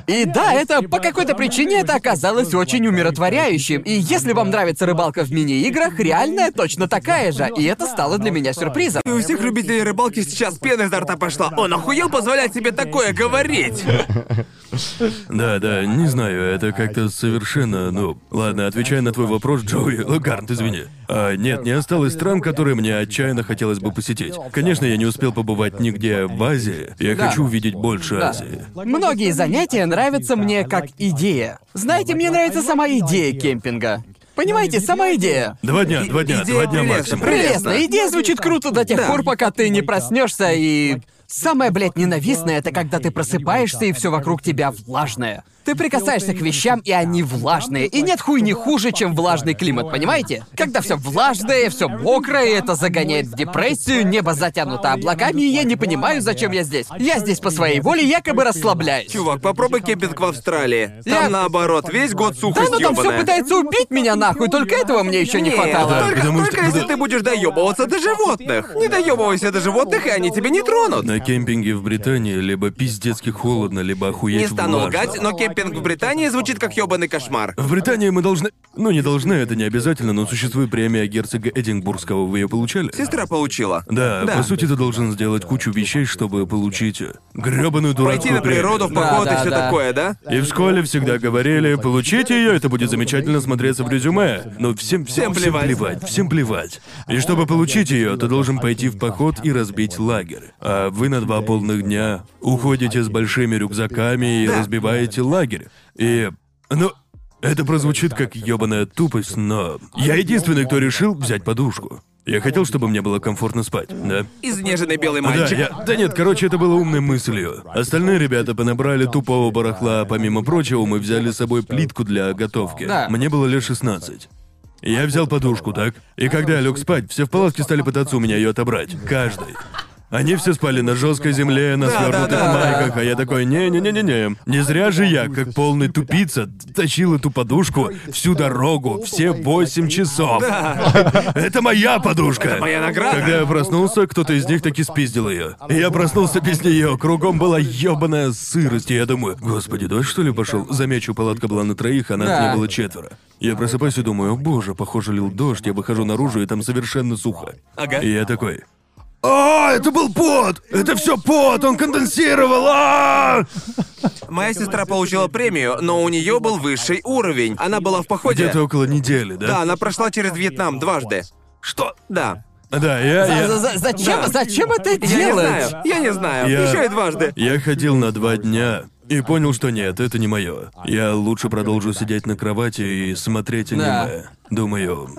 И да, это по какой-то причине это оказалось очень умиротворяющим. И если вам нравится рыбалка в мини-играх, реальная точно такая же. И это стало для меня сюрпризом. И у всех любителей рыбалки сейчас пена изо рта пошла. Он охуел позволять себе такое говорить? Да, да, не знаю, это как-то совершенно, ну... Ладно, отвечая на твой вопрос, Джоуи, Гарнт, извини. А, нет, не осталось стран, которые мне отчаянно хотелось бы посетить. Конечно, я не успел побывать нигде в Азии. Я Да. хочу увидеть больше Да. Азии. Многие занятия нравятся мне как идея. Знаете, мне нравится сама идея кемпинга. Понимаете, сама идея. Два дня, два дня, идея два дня максимум. Прелестно. Идея звучит круто до тех Да. пор, пока ты не проснешься и. Самое, блядь, ненавистное это когда ты просыпаешься и все вокруг тебя влажное. Ты прикасаешься к вещам, и они влажные. И нет хуйни хуже, чем влажный климат, понимаете? Когда все влажное, все мокрое, это загоняет в депрессию, небо затянуто облаками, и я не понимаю, зачем я здесь. Я здесь по своей воле, якобы расслабляюсь. Чувак, попробуй кемпинг в Австралии. Там Я- наоборот, весь год Да, сухость но там все пытается убить меня нахуй, только этого мне еще не Нет, хватало. только, потому только что- если ты будешь доебываться до животных. Не доебывайся до животных, и они тебя не тронут. На кемпинге в Британии либо пиздецки холодно, либо охуеть Не стану влажно. лгать, но кемпинг в Британии звучит как ёбаный кошмар. В Британии мы должны... Ну, не должны, это не обязательно, но существует премия герцога Эдинбургского. Вы ее получали? Сестра получила. Да, Да. по сути, ты должен сделать кучу вещей, чтобы получить грёбаную дурацкую Пойти на природу в премию. поход Да, и все да, да. такое, да? И в школе всегда говорили, получите ее, это будет замечательно смотреться в резюме. Но всем, всем, Всем плевать. всем плевать, всем плевать. И чтобы получить ее, ты должен пойти в поход и разбить лагерь. А вы на два полных дня уходите с большими рюкзаками и Да. разбиваете лагерь. И... Ну, это прозвучит как ёбаная тупость, но... Я единственный, кто решил взять подушку. Я хотел, чтобы мне было комфортно спать, да? Изнеженный белый Да, мальчик. я... да нет, короче, это было умной мыслью. Остальные ребята понабрали тупого барахла, а помимо прочего, мы взяли с собой плитку для готовки. Да. Мне было лет 16. Я взял подушку, так? И когда я лег спать, все в палатке стали пытаться у меня ее отобрать. Каждый. Они все спали на жесткой земле, на свернутых да, да, майках, а я такой, не-не-не-не-не. Не зря же я, как полный тупица, тащил эту подушку всю дорогу, все восемь часов. Это моя подушка. моя награда. Когда я проснулся, кто-то из них таки спиздил ее. Я проснулся без нее. Кругом была ебаная сырость. И я думаю, господи, дождь что ли пошел? Замечу, палатка была на троих, а нас Да. не было четверо. Я просыпаюсь и думаю, о боже, похоже, лил дождь. Я выхожу наружу, и там совершенно сухо. Ага. И я такой. А, это был пот! Это все пот! Он конденсировал! А! Моя сестра получила премию, но у нее был высший уровень. Она была в походе. Где-то около недели, да? Да, она прошла через Вьетнам дважды. Что? Да. Да, я, За- я, за- Зачем, Да. зачем это Я не делать? знаю. Я не знаю. Я- Еще и дважды. я ходил на два дня И понял, что нет, это не мое. Я лучше продолжу сидеть на кровати и смотреть Да. аниме. Думаю,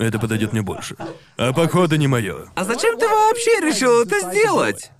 это подойдет мне больше. А походы не мое. А зачем ты вообще решил это сделать?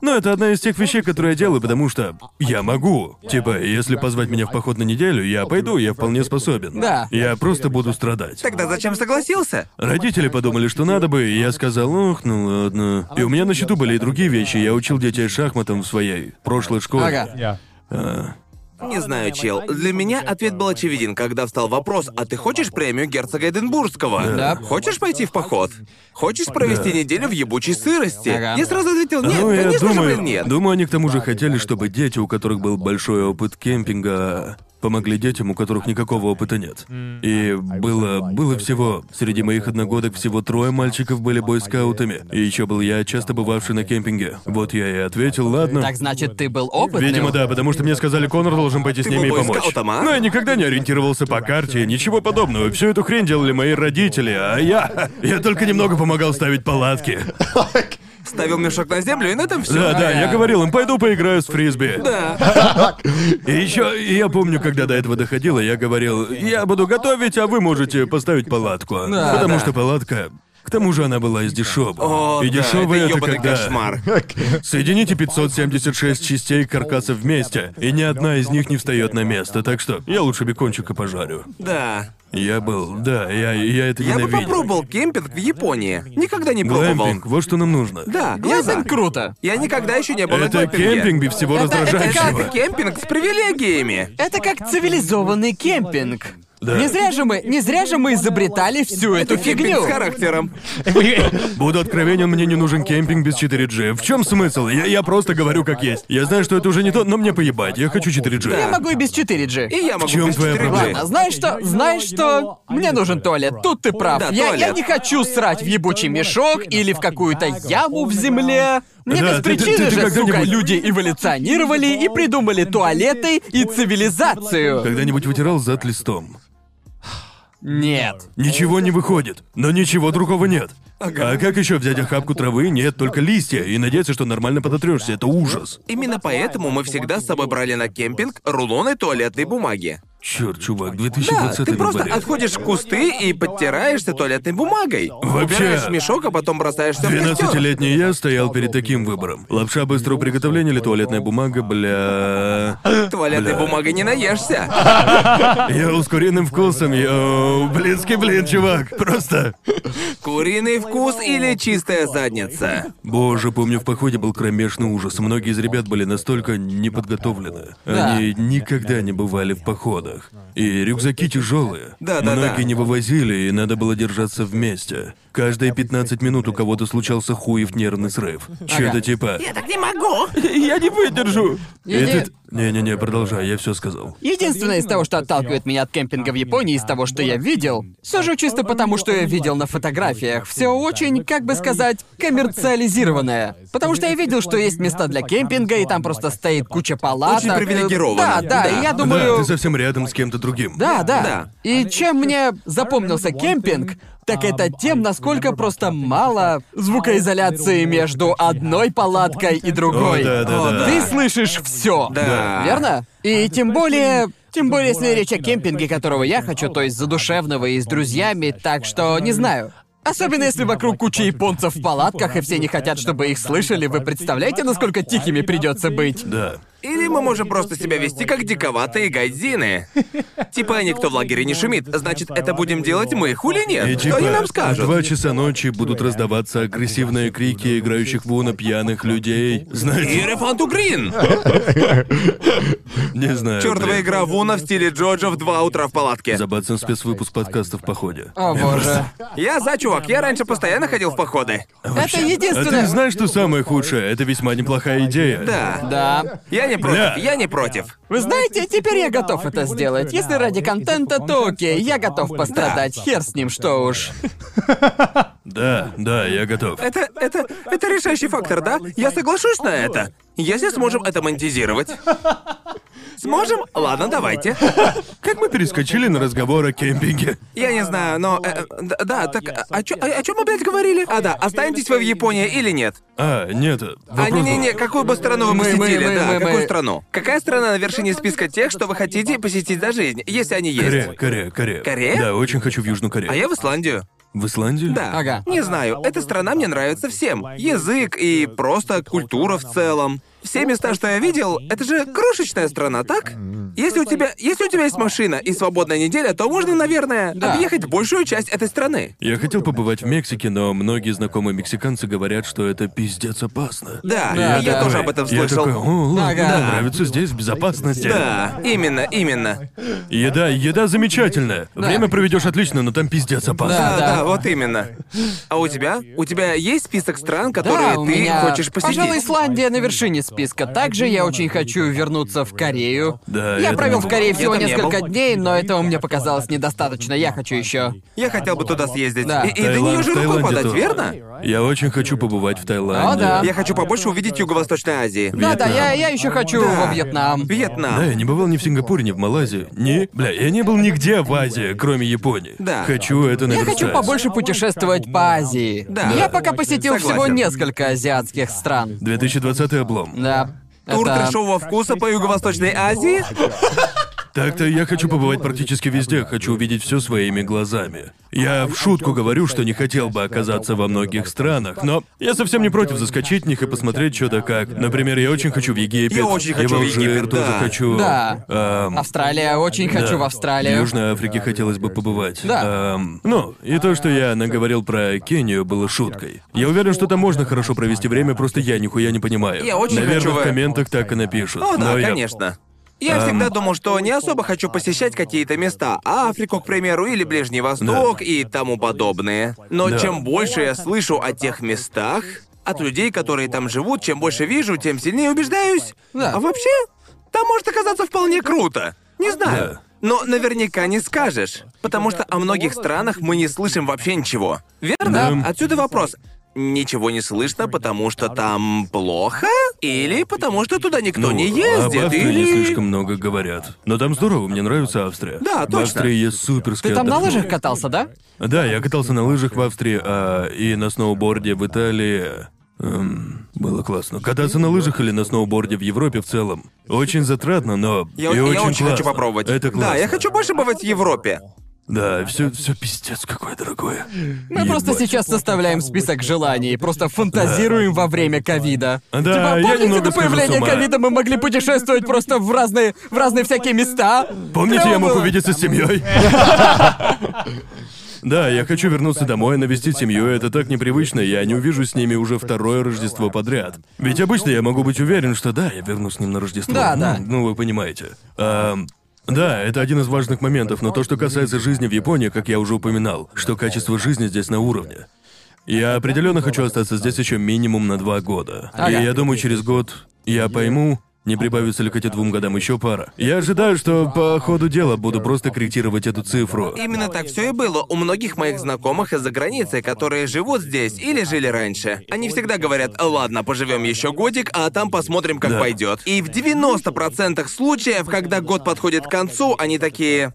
Но это одна из тех вещей, которые я делаю, потому что я могу. Типа, если позвать меня в поход на неделю, я пойду, я вполне способен. Да. Я просто буду страдать. Тогда зачем согласился? Родители подумали, что надо бы, и я сказал, ох, ну ладно. И у меня на счету были и другие вещи. Я учил детей шахматам в своей прошлой школе. Ага. А, Не знаю, чел. Для меня ответ был очевиден, когда встал вопрос, а ты хочешь премию герцога Эдинбургского? Да. Хочешь пойти в поход? Хочешь провести неделю в ебучей сырости? Ага. Я сразу ответил, нет, ну, я конечно же, думаю, блин, нет. думаю, они к тому же хотели, чтобы дети, у которых был большой опыт кемпинга, помогли детям, у которых никакого опыта нет. И было, было всего, среди моих одногодок всего трое мальчиков были бойскаутами. И еще был я, часто бывавший на кемпинге. Вот я и ответил, ладно. Так значит, ты был опытным? Видимо, да, потому что мне сказали, Конор должен пойти с ними и помочь. а? Но я никогда не ориентировался по карте, ничего подобного. Всю эту хрень делали мои родители, а я... Я только немного помогал ставить палатки. <laughs> Ставил мешок на землю, и на этом все. Да, да, я говорил им, пойду поиграю с фрисби. Да. И еще, я помню, когда до этого доходило, я говорил, я буду готовить, а вы можете поставить палатку. Да, Потому да. что палатка... К тому же она была из дешевых. О, и да, дешевая это это когда... кошмар. Соедините 576 частей каркаса вместе, и ни одна из них не встает на место, так что я лучше бекончика пожарю. Да. Я был, да, я, я это Я бы ненавидел. попробовал кемпинг в Японии. Никогда не пробовал. Глэмпинг, вот что нам нужно. Да, я за. Глэмпинг круто. Я никогда еще не был на Это глэмпинге. кемпинг без всего Это- это раздражающего. Это кемпинг с привилегиями. Это как цивилизованный кемпинг. Да. Не зря же мы, не зря же мы изобретали всю эту фигню. с характером. <laughs> Буду откровенен, мне не нужен кемпинг без 4G. В чем смысл? Я, я просто говорю как есть. Я знаю, что это уже не то, но мне поебать. Я хочу 4G. Я могу и без 4G. И я могу чем без твоя 4G. проблема? Ладно, знаешь что? Знаешь что? Мне нужен туалет. Тут ты прав. Да, я, я туалет. не хочу срать в ебучий мешок или в какую-то яму в земле. Не Да, без ты- ты- причины ты же, сука, люди эволюционировали и придумали туалеты и цивилизацию. Когда-нибудь вытирал зад листом? Нет. Ничего не выходит, но ничего другого нет. А как еще взять охапку травы? Нет, только листья, и надеяться, что нормально подотрешься. Это ужас. Именно поэтому мы всегда с собой брали на кемпинг рулоны туалетной бумаги. Черт, чувак, Да, 2020 ты на просто дворе. отходишь в кусты и подтираешься туалетной бумагой. Вообще- Убираешь в мешок, а потом бросаешь все в костер. 12-летний я стоял перед таким выбором. Лапша быстрого приготовления или туалетная бумага, бля... Туалетной Бля. бумагой не наешься. <laughs> Йоу, с куриным вкусом, йоу, блинский блин, чувак, просто... Куриный вкус или чистая задница? Боже, помню, в походе был кромешный ужас. Многие из ребят были настолько неподготовлены. Да. Они никогда не бывали в походах. И рюкзаки тяжелые. Да, да, Многие да. не вывозили, и надо было держаться вместе. Каждые 15 минут у кого-то случался хуев нервный срыв. Чё-то типа... Я так не могу. <laughs> Я не выдержу. Этот... Не-не-не, продолжай, я все сказал. Единственное из того, что отталкивает меня от кемпинга в Японии, из того, что я видел, сужу чисто потому, что я видел на фотографиях, все очень, как бы сказать, коммерциализированное. Потому что я видел, что есть места для кемпинга, и там просто стоит куча палаток. Очень привилегированно. Да, да, Да. и я Да, думаю... ты совсем рядом с кем-то другим. Да, да. Да. И чем мне запомнился кемпинг, так это тем, насколько просто мало звукоизоляции между одной палаткой и другой. О, да, да, да. Ты слышишь все. Да. Верно? И тем более. Тем более, если речь о кемпинге, которого я хочу, то есть задушевного и с друзьями, так что не знаю. Особенно если вокруг куча японцев в палатках, и все не хотят, чтобы их слышали, вы представляете, насколько тихими придется быть? Да. Или мы можем просто себя вести как диковатые гайдзины. Типа никто в лагере не шумит, значит, это будем делать мы, хули нет? И Что типа, они нам в скажут? два часа ночи будут раздаваться агрессивные крики играющих в Уно пьяных людей. Знаете, Иерофанту Грин! не знаю. Чёртова игра Вуна в стиле Джоджо в два утра в палатке. Забацан спецвыпуск подкаста в походе. О боже. Я за, чувак, я раньше постоянно ходил в походы. Это А ты единственное. знаешь, что самое худшее? Это весьма неплохая идея. Да. Да. Я не против, Бля. я не против. Вы знаете, теперь я готов это сделать. Если ради контента, то окей, я готов пострадать. Хер с ним, что уж. Да, да, я готов. Это, это, это решающий фактор, да? Я соглашусь на это. Если сможем это монетизировать. Сможем? Ладно, давайте. <laughs> Как мы перескочили на разговор о кемпинге? Я не знаю, но... э, э, да, так а- о, чё- о, о чем мы, блядь, говорили? А, да, останетесь вы в Японии или нет? А, нет, А, вопрос не-не-не, какую бы страну вы Мы- мы- посетили? мы- да, мы- какую страну? Какая страна на вершине списка тех, что вы хотите посетить за жизнь, если они есть? Корея, Корея, Корея. Корея? Да, очень хочу в Южную Корею. А я в Исландию. В Исландию? Да. Ага. Не знаю, эта страна мне нравится всем. Язык и просто культура в целом. Все места, что я видел, это же крошечная страна, так? Если у тебя, если у тебя есть машина и свободная неделя, то можно, наверное, Да. объехать большую часть этой страны. Я хотел побывать в Мексике, но многие знакомые мексиканцы говорят, что это пиздец опасно. Да, Да, я да. тоже об этом Я слышал. такой, о, ладно, Ага. мне нравится здесь, в безопасности. Да, именно, именно. Еда, еда замечательная. Время проведешь отлично, но там пиздец опасно. Да, Да, да, да. вот именно. А у тебя? У тебя есть список стран, которые Да, у ты меня... хочешь посетить? Пожалуй, Исландия на вершине списка. Также я очень хочу вернуться в Корею. Да, я это провел в Корее Я всего не несколько был. дней, но этого мне показалось недостаточно. Я хочу еще. Я хотел бы туда съездить. Да. И, и до Таиланд, нее же рукой Таиланде подать, тоже. верно? Я очень хочу побывать в Таиланде. О, да. Я хочу побольше увидеть Юго-Восточной Азии. Да, да, я, я еще хочу Да. во Вьетнам. Вьетнам. Да, я не бывал ни в Сингапуре, ни в Малайзии. Ни... Бля, я не был нигде в Азии, кроме Японии. Да. Хочу это Я наверстать. хочу побольше путешествовать по Азии. Да. Я пока посетил всего Согласен. несколько азиатских стран. 2020 облом. Да. Тур Это- трешового вкуса по Юго-Восточной Азии? Так-то я хочу побывать практически везде, хочу увидеть все своими глазами. Я в шутку говорю, что не хотел бы оказаться во многих странах, но я совсем не против заскочить в них и посмотреть что да как. Например, я очень хочу в Египет. Я очень хочу в Египет, тоже да. хочу. Да. Эм, Австралия, очень хочу да. в Австралию. В Южной Африке хотелось бы побывать. Да. Эм, ну, и то, что я наговорил про Кению, было шуткой. Я уверен, что там можно хорошо провести время, просто я нихуя не понимаю. Я очень Наверное, хочу в комментах так и напишут. О, да, но конечно. Я Эм. всегда думал, что не особо хочу посещать какие-то места, Африку, к примеру, или Ближний Восток и тому подобное. Но Да. чем больше я слышу о тех местах, от людей, которые там живут, чем больше вижу, тем сильнее убеждаюсь. Да. А вообще, там может оказаться вполне круто. Не знаю. Да. Но наверняка не скажешь. Потому что о многих странах мы не слышим вообще ничего. Верно? Да. Отсюда вопрос. Ничего не слышно, потому что там плохо? Или потому что туда никто Ну, не об ездит? Австрии или... не слишком много говорят. Но там здорово, мне нравится Австрия. Да, В точно. Австрии я суперски Ты там на лыжах катался, да? Да, я катался на лыжах в Австрии, а, и на сноуборде в Италии. Эм, было классно. Кататься на лыжах или на сноуборде в Европе в целом. Очень затратно, но Я, и я очень, очень хочу классно. попробовать. Это классно. Да, я хочу больше бывать в Европе. Да, все, все пиздец какое дорогое. Мы просто Ебать. сейчас составляем список желаний, просто фантазируем во время ковида. Да, типа, я помните, до с появления ковида мы могли путешествовать просто в разные, в разные всякие места? Помните, Клёво я мог было. увидеться с семьей? Да, я хочу вернуться домой, навестить семью. Это так непривычно, я не увижу с ними уже второе Рождество подряд. Ведь обычно я могу быть уверен, что да, я вернусь к ним на Рождество. Да, ну, да. Ну, вы понимаете. Ам, да, это один из важных моментов, но то, что касается жизни в Японии, как я уже упоминал, что качество жизни здесь на уровне. Я определенно хочу остаться здесь еще минимум на два года. И я думаю, через год я пойму, не прибавится ли к этим двум годам еще пара. Я ожидаю, что по ходу дела буду просто корректировать эту цифру. Именно так все и было у многих моих знакомых из-за границы, которые живут здесь или жили раньше. Они всегда говорят, ладно, поживем еще годик, а там посмотрим, как Да. пойдет. И в 90% случаев, когда год подходит к концу, они такие.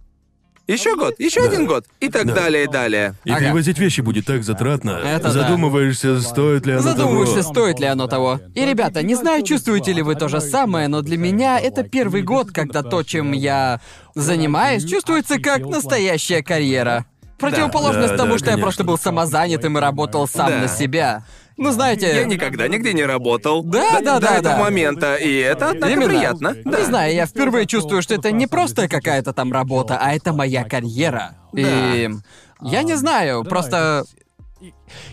Еще год, еще один год. И так Да. далее, и далее. И Ага. перевозить вещи будет так затратно. Это да. Задумываешься, стоит ли оно Задумываешься, того. стоит ли оно того. И, ребята, не знаю, чувствуете ли вы то же самое, но для меня это первый год, когда то, чем я занимаюсь, чувствуется как настоящая карьера. Противоположность Да, тому, да, что я конечно. просто был самозанятым и работал сам Да. на себя. Ну, знаете... Я никогда нигде не работал. Да, До- да, до да, этого да. момента, и это, однако, Именно. приятно. Не знаю, я впервые чувствую, что это не просто какая-то там работа, а это моя карьера. И я не знаю, просто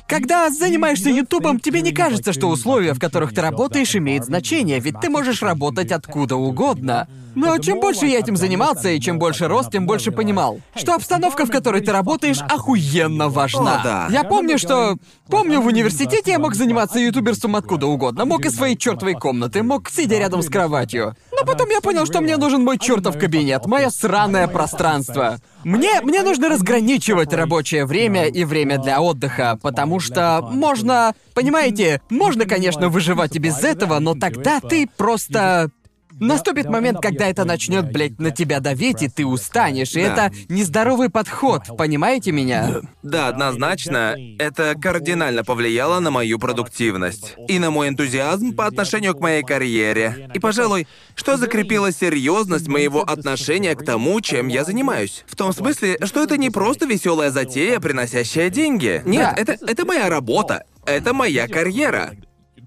когда занимаешься Ютубом, тебе не кажется, что условия, в которых ты работаешь, имеют значение, ведь ты можешь работать откуда угодно. Но чем больше я этим занимался и чем больше рос, тем больше понимал, что обстановка, в которой ты работаешь, охуенно важна. О, да. Я помню, что... Помню, в университете я мог заниматься ютуберством откуда угодно. Мог из своей чертовой комнаты, мог сидя рядом с кроватью. Но потом я понял, что мне нужен мой чертов кабинет, мое сраное пространство. Мне, мне нужно разграничивать рабочее время и время для отдыха, потому что можно... Понимаете, можно, конечно, выживать и без этого, но тогда ты просто... наступит момент, когда это начнет, блядь, на тебя давить, и ты устанешь. И Да. это нездоровый подход, понимаете меня? Да, однозначно, это кардинально повлияло на мою продуктивность и на мой энтузиазм по отношению к моей карьере. И, пожалуй, что закрепило серьезность моего отношения к тому, чем я занимаюсь. В том смысле, что это не просто веселая затея, приносящая деньги. Нет, Да. это, это моя работа. Это моя карьера.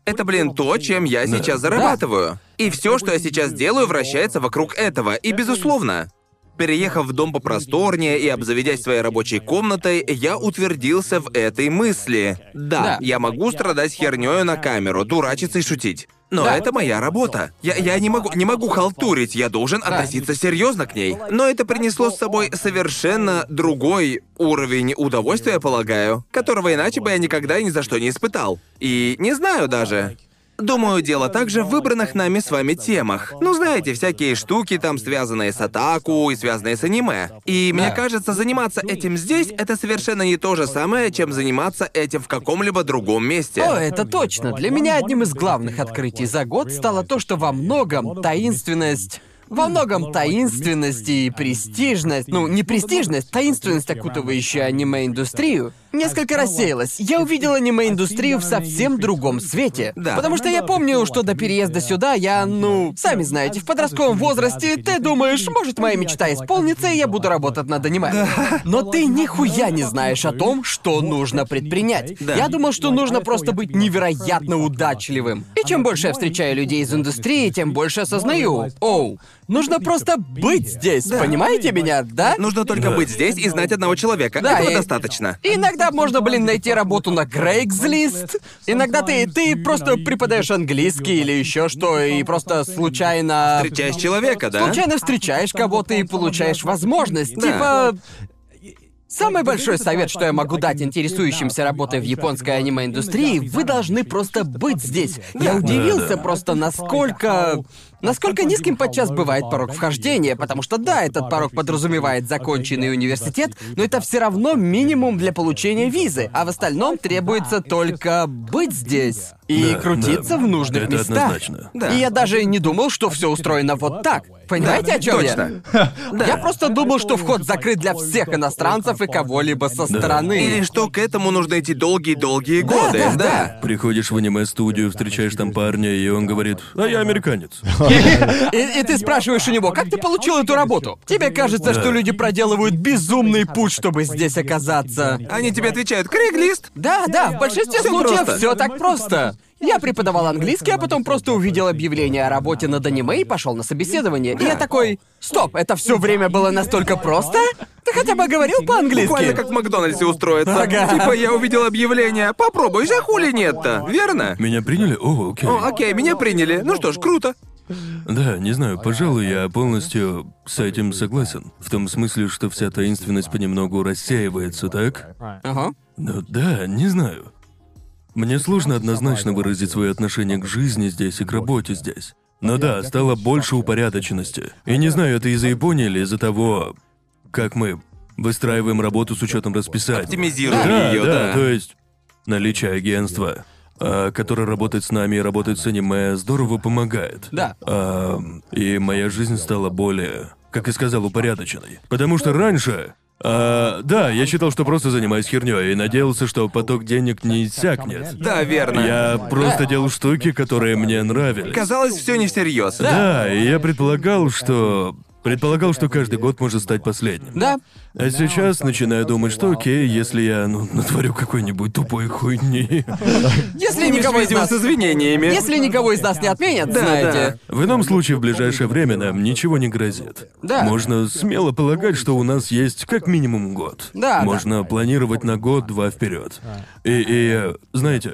Это, блин, то, чем я сейчас зарабатываю. И все, что я сейчас делаю, вращается вокруг этого. И, безусловно, Переехав в дом попросторнее и обзаведясь своей рабочей комнатой, я утвердился в этой мысли. Да, Да. я могу страдать хернёю на камеру, дурачиться и шутить. Но Да. это моя работа. Я, я не могу не могу халтурить, я должен относиться серьезно к ней. Но это принесло с собой совершенно другой уровень удовольствия, полагаю, которого иначе бы я никогда ни за что не испытал. И не знаю даже. Думаю, дело также в выбранных нами с вами темах. Ну, знаете, всякие штуки там, связанные с атаку и связанные с аниме. И мне кажется, заниматься этим здесь — это совершенно не то же самое, чем заниматься этим в каком-либо другом месте. О, это точно. Для меня одним из главных открытий за год стало то, что во многом таинственность... Во многом таинственность и престижность, ну не престижность, таинственность, окутывающая аниме-индустрию, несколько рассеялась. Я увидел аниме-индустрию в совсем другом свете. Да. Потому что я помню, что до переезда сюда я, ну, сами знаете, в подростковом возрасте ты думаешь, может моя мечта исполнится, и я буду работать над аниме. Но ты нихуя не знаешь о том, что нужно предпринять. Да. Я думал, что нужно просто быть невероятно удачливым. И чем больше я встречаю людей из индустрии, тем больше осознаю. Оу, нужно просто быть здесь, понимаете меня, да? Нужно только быть здесь и знать одного человека. Да, Этого и- достаточно. Иногда можно, блин, найти работу на Craigslist. Иногда ты, ты просто преподаешь английский или еще что, и просто случайно... Встречаешь человека, да? Случайно встречаешь кого-то и получаешь возможность. Да. Типа... Самый большой совет, что я могу дать интересующимся работой в японской аниме-индустрии, вы должны просто быть здесь. Я удивился просто, насколько... Насколько низким подчас бывает порог вхождения, потому что да, этот порог подразумевает законченный университет, но это все равно минимум для получения визы, а в остальном требуется только быть здесь и Да, крутиться да. в нужных Это местах. однозначно. Да. И я даже не думал, что все устроено вот так. Понимаете, о чем Точно. <laughs> я? Я просто думал, что вход закрыт для всех иностранцев и кого-либо со стороны. Или что к этому нужно идти долгие-долгие годы. да, да. Приходишь в аниме-студию, встречаешь там парня, и он говорит, а я американец. <laughs> <laughs> И, и ты спрашиваешь у него, как ты получил эту работу? Тебе кажется, что люди проделывают безумный путь, чтобы здесь оказаться. Они тебе отвечают «Криглист». Да, да, в большинстве Всё случаев просто. все так просто. Я преподавал английский, а потом просто увидел объявление о работе над аниме и пошел на собеседование. И я такой, стоп, это все время было настолько просто? Ты хотя бы говорил по-английски? Буквально как в Макдональдсе устроиться. Ага. Типа я увидел объявление. Попробуй же, хули нет-то, верно? Меня приняли? О, окей. О, окей, меня приняли. Ну что ж, круто. Да, не знаю, пожалуй, я полностью с этим согласен. В том смысле, что вся таинственность понемногу рассеивается, так? Ага. Ну да, не знаю. Мне сложно однозначно выразить свое отношение к жизни здесь и к работе здесь. Но да, стало больше упорядоченности. И не знаю, это из-за Японии или из-за того, как мы выстраиваем работу с учетом расписания. Оптимизируем да, ее, да, да. то есть наличие агентства, а, которое работает с нами и работает с аниме, здорово помогает. Да. А, и моя жизнь стала более, как и сказал, упорядоченной. Потому что раньше... а, да, я считал, что просто занимаюсь херней и надеялся, что поток денег не иссякнет. Да, верно. Я просто делал штуки, которые мне нравились. Казалось, все не всерьез. Да, и я предполагал, что... Предполагал, что каждый год может стать последним. Да. А сейчас начинаю думать, что окей, если я, ну, натворю какой-нибудь тупой хуйни. Если никого из нас... с извинениями. Если никого из нас не отменят, Да, знаете... В ином случае, в ближайшее время нам ничего не грозит. Да. Можно смело полагать, что у нас есть как минимум год. Да, да. Можно планировать на год-два вперед. И, и, э, знаете,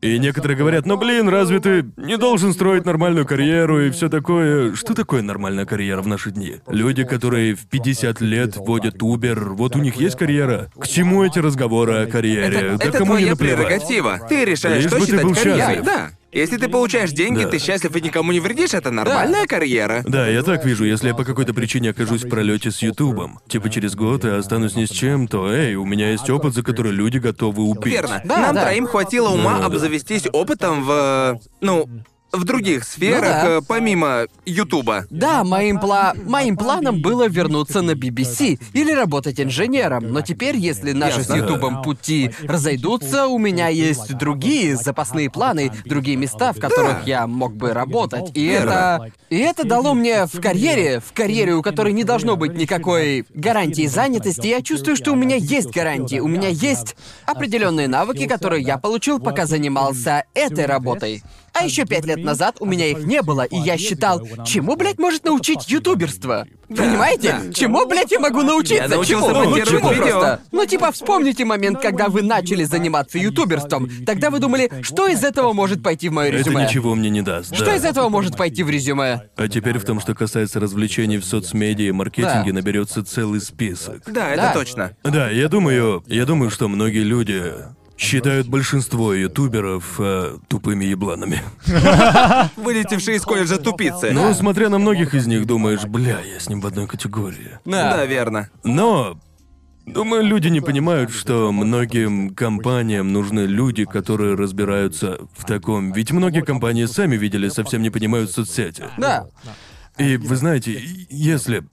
и некоторые говорят, ну блин, разве ты не должен строить нормальную карьеру и все такое? Что такое нормальная карьера в наши дни? Люди, которые в 50 лет водят Uber, вот у них есть карьера. К чему эти разговоры о карьере? да Это кому не твоя наплевать? прерогатива. Ты решаешь, Лишь что бы ты считать был карьерой. счастлив. Да. Если ты получаешь деньги, Да. ты счастлив и никому не вредишь, это нормальная карьера. Да, я так вижу, если я по какой-то причине окажусь в пролете с Ютубом, типа через год и останусь ни с чем, то эй, у меня есть опыт, за который люди готовы убить. Верно. Да, Нам да. троим хватило ума Да, да. обзавестись опытом в... Ну, в других сферах, Ну да. э, помимо Ютуба. Да, моим, пла... моим планом было вернуться на BBC или работать инженером, но теперь, если наши с Ясно. Ютубом пути разойдутся, у меня есть другие запасные планы, другие места, в которых я мог бы работать. И Верно. это... И это дало мне в карьере, в карьере, у которой не должно быть никакой гарантии занятости, я чувствую, что у меня есть гарантии, у меня есть определенные навыки, которые я получил, пока занимался этой работой. А еще пять лет назад у меня их не было, и я считал, чему, блядь, может научить ютуберство? Понимаете? Чему, блядь, я могу научиться? Я научился чему? Ну, чему видео. просто? Ну, типа, вспомните момент, когда вы начали заниматься ютуберством. Тогда вы думали, что из этого может пойти в мое Это резюме? ничего мне не даст. Что да. из этого может пойти в резюме? А теперь в том, что касается развлечений в соцмедиа и маркетинге, Да. наберется целый список. Да, это Да. точно. Да, я думаю, я думаю, что многие люди считают большинство ютуберов э, тупыми ебланами. <laughs> Вылетевшие из колледжа тупицы. Но смотря на многих из них, думаешь, бля, я с ним в одной категории. Да, верно. Но Думаю, люди не понимают, что многим компаниям нужны люди, которые разбираются в таком. Ведь многие компании сами видели, совсем не понимают соцсети. Да. И вы знаете, если...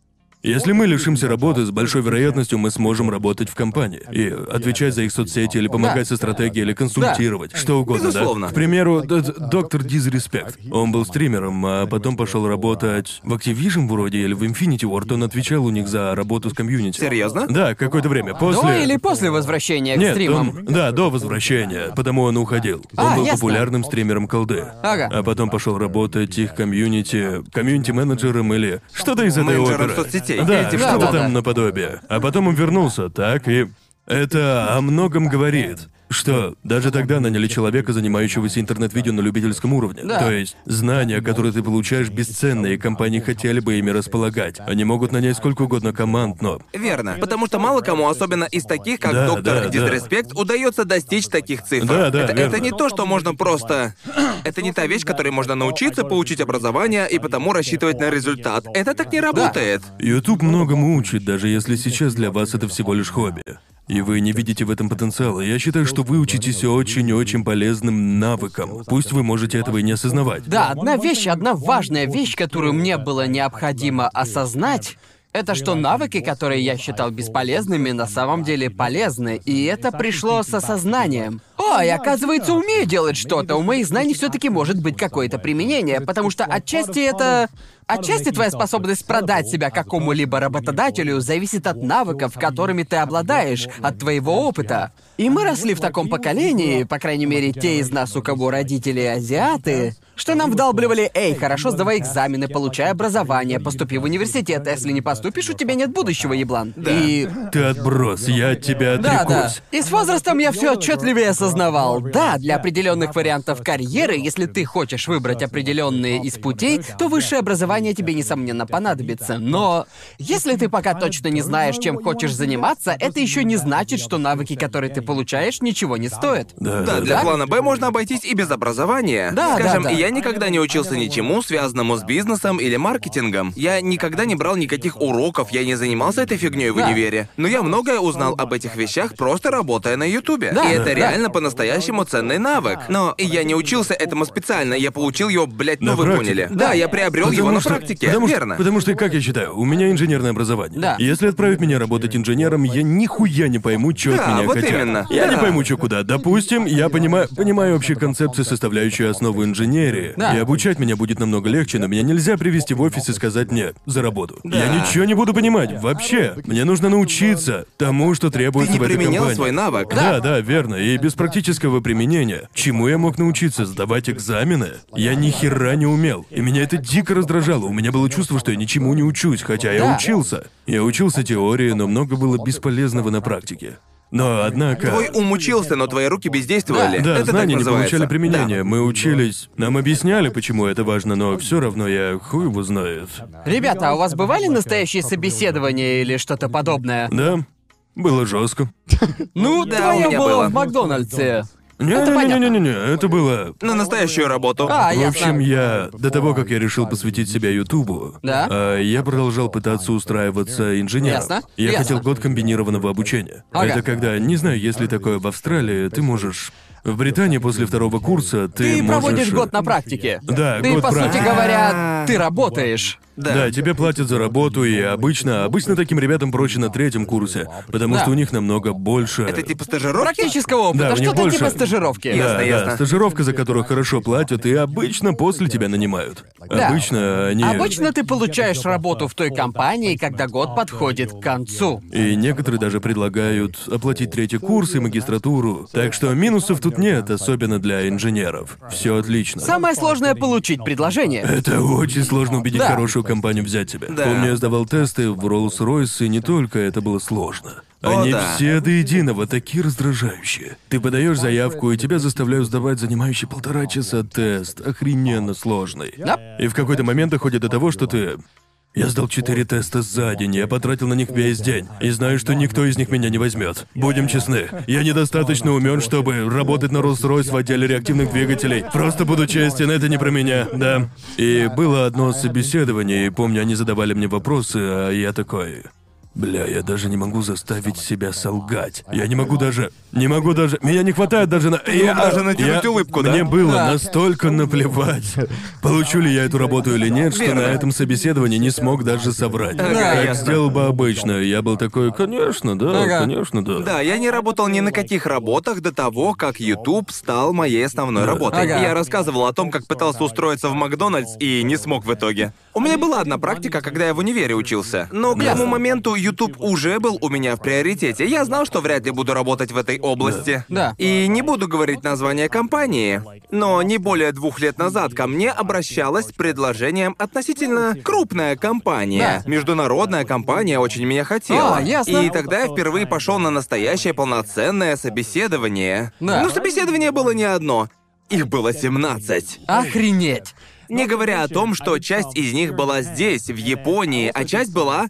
Если мы лишимся работы, с большой вероятностью мы сможем работать в компании и отвечать за их соцсети или помогать со стратегией или консультировать, что угодно, Безусловно. да? К примеру, доктор Дизреспект. Он был стримером, а потом пошел работать в Activision вроде или в Infinity Ward. Он отвечал у них за работу с комьюнити. Серьезно? Да, какое-то время. После... До или после возвращения к Нет, стримам? он- да, до возвращения, потому он уходил. Он А, был ясно. популярным стримером колды. Ага. А потом пошел работать их комьюнити, комьюнити-менеджером или что-то из этой оперы. соцсетей. Да, Этим, что-то там наподобие. А потом он вернулся, так, и это о многом говорит. Что даже тогда наняли человека, занимающегося интернет-видео на любительском уровне. Да. То есть знания, которые ты получаешь, бесценные, и компании хотели бы ими располагать. Они могут нанять сколько угодно команд, но Верно. Потому что мало кому, особенно из таких, как Да, доктор да, да. Дизреспект, удается достичь таких цифр. Да, да, это, верно. это не то, что можно просто. <clears throat> Это не та вещь, которой можно научиться, получить образование и потому рассчитывать на результат. Это так не работает. YouTube многому учит, даже если сейчас для вас это всего лишь хобби. И вы не видите в этом потенциала. Я считаю, что вы учитесь очень-очень полезным навыкам. Пусть вы можете этого и не осознавать. Да, одна вещь, одна важная вещь, которую мне было необходимо осознать, это что навыки, которые я считал бесполезными, на самом деле полезны, и это пришло с осознанием. О, я, оказывается, умею делать что-то, у моих знаний все-таки может быть какое-то применение, потому что отчасти это... Отчасти твоя способность продать себя какому-либо работодателю зависит от навыков, которыми ты обладаешь, от твоего опыта. И мы росли в таком поколении, по крайней мере, те из нас, у кого родители азиаты, что нам вдалбливали, эй, хорошо сдавай экзамены, получай образование, поступи в университет, а если не поступишь, у тебя нет будущего, еблан. И Ты отброс, я от тебя да, да. отрекусь. И с возрастом я все отчетливее осознавал. Да, для определенных вариантов карьеры, если ты хочешь выбрать определенные из путей, то высшее образование тебе, несомненно, понадобится. Но если ты пока точно не знаешь, чем хочешь заниматься, это еще не значит, что навыки, которые ты получаешь, ничего не стоят. Да, Да, да, для Да? плана Б можно обойтись и без образования. Да, Скажем, да, да. я никогда не учился ничему, связанному с бизнесом или маркетингом. Я никогда не брал никаких уроков, я не занимался этой фигней в универе. Но я многое узнал об этих вещах, просто работая на Ютубе. Да, и это да. реально по-настоящему ценный навык. Но я не учился этому специально, я получил его, блядь, ну На вы поняли. Да, я приобрел его на что- практике. потому что- Верно. потому что, как я считаю, у меня инженерное образование. Да. Если отправить меня работать инженером, я нихуя не пойму, что Да, от меня вот хотят. именно. Я не Да. пойму, что куда. Допустим, я понимаю, понимаю общие концепции, составляющие основу инженерии. Да. И обучать меня будет намного легче, но меня нельзя привести в офис и сказать мне за работу. Да. Я ничего не буду понимать. Вообще. Мне нужно научиться тому, что Ты требуется не в этой применял компании. свой навык. Да, да, верно. И без практического применения. Чему я мог научиться? Сдавать экзамены? Я ни хера не умел. И меня это дико раздражало. У меня было чувство, что я ничему не учусь, хотя я Да. учился. Я учился теории, но много было бесполезного на практике. Но однако... Твой ум учился, но твои руки бездействовали. Да, это знания не получали применения. Да. Мы учились. Нам объясняли, почему это важно, но все равно я хуй его знает. Ребята, а у вас бывали настоящие собеседования или что-то подобное? Да, было жестко. Ну, Да, у меня было. в Макдональдсе. Не-не-не-не-не, это было... На настоящую работу. А, В общем, я до того, как я решил посвятить себя Ютубу, Да? а, я продолжал пытаться устраиваться инженером. Ясно. Я Ясно. хотел год комбинированного обучения. Ага. Это когда, не знаю, есть ли такое в Австралии, ты можешь В Британии после второго курса ты, Ты можешь... проводишь год на практике. Да, Ты, год по сути практики. говоря, ты работаешь. Да. тебе платят за работу, и обычно, обычно таким ребятам проще на третьем курсе, потому Да. что у них намного больше... Это типа стажировки? Практического опыта, Да, у них что-то больше. типа стажировки. Да, Ясно, да, ясно. стажировка, за которую хорошо платят, и обычно после тебя нанимают. Да. Обычно они... Обычно ты получаешь работу в той компании, когда год подходит к концу. И некоторые даже предлагают оплатить третий курс и магистратуру. Так что минусов тут нет, особенно для инженеров. Все отлично. Самое сложное получить предложение. Это очень сложно убедить Да. хорошую компанию взять тебя. Да. Помню, я сдавал тесты в Rolls-Royce, и не только это было сложно. О, Они да. все до единого такие раздражающие. Ты подаешь заявку, и тебя заставляют сдавать занимающий полтора часа тест, охрененно сложный. Да. И в какой-то момент доходит до того, что ты... Я сдал четыре теста за день, я потратил на них весь день. И знаю, что никто из них меня не возьмет. Будем честны, я недостаточно умен, чтобы работать на Rolls-Royce в отделе реактивных двигателей. Просто буду честен, это не про меня, да. И было одно собеседование, и помню, они задавали мне вопросы, а я такой... Бля, я даже не могу заставить себя солгать. Я не могу даже... Не могу даже... Меня не хватает даже на... Я даже натянуть я- улыбку, да? Мне было Да. настолько наплевать, получу ли я эту работу или нет, что Верно. на этом собеседовании не смог даже соврать. Ага, как ясно. сделал бы обычно. Я был такой, конечно, да, Ага. конечно, да. Да, я не работал ни на каких работах до того, как YouTube стал моей основной работой. Ага. Я рассказывал о том, как пытался устроиться в Макдональдс и не смог в итоге. У меня была одна практика, когда я в универе учился. Но к тому моменту YouTube уже был у меня в приоритете. Я знал, что вряд ли буду работать в этой области. Да. И не буду говорить название компании. Но не более двух лет назад ко мне обращалась с предложением относительно крупная компания. Да. Международная компания очень меня хотела. А, ясно. И тогда я впервые пошел на настоящее полноценное собеседование. Да. Но собеседование было не одно. Их было 17. Охренеть. Не говоря о том, что часть из них была здесь, в Японии, а часть была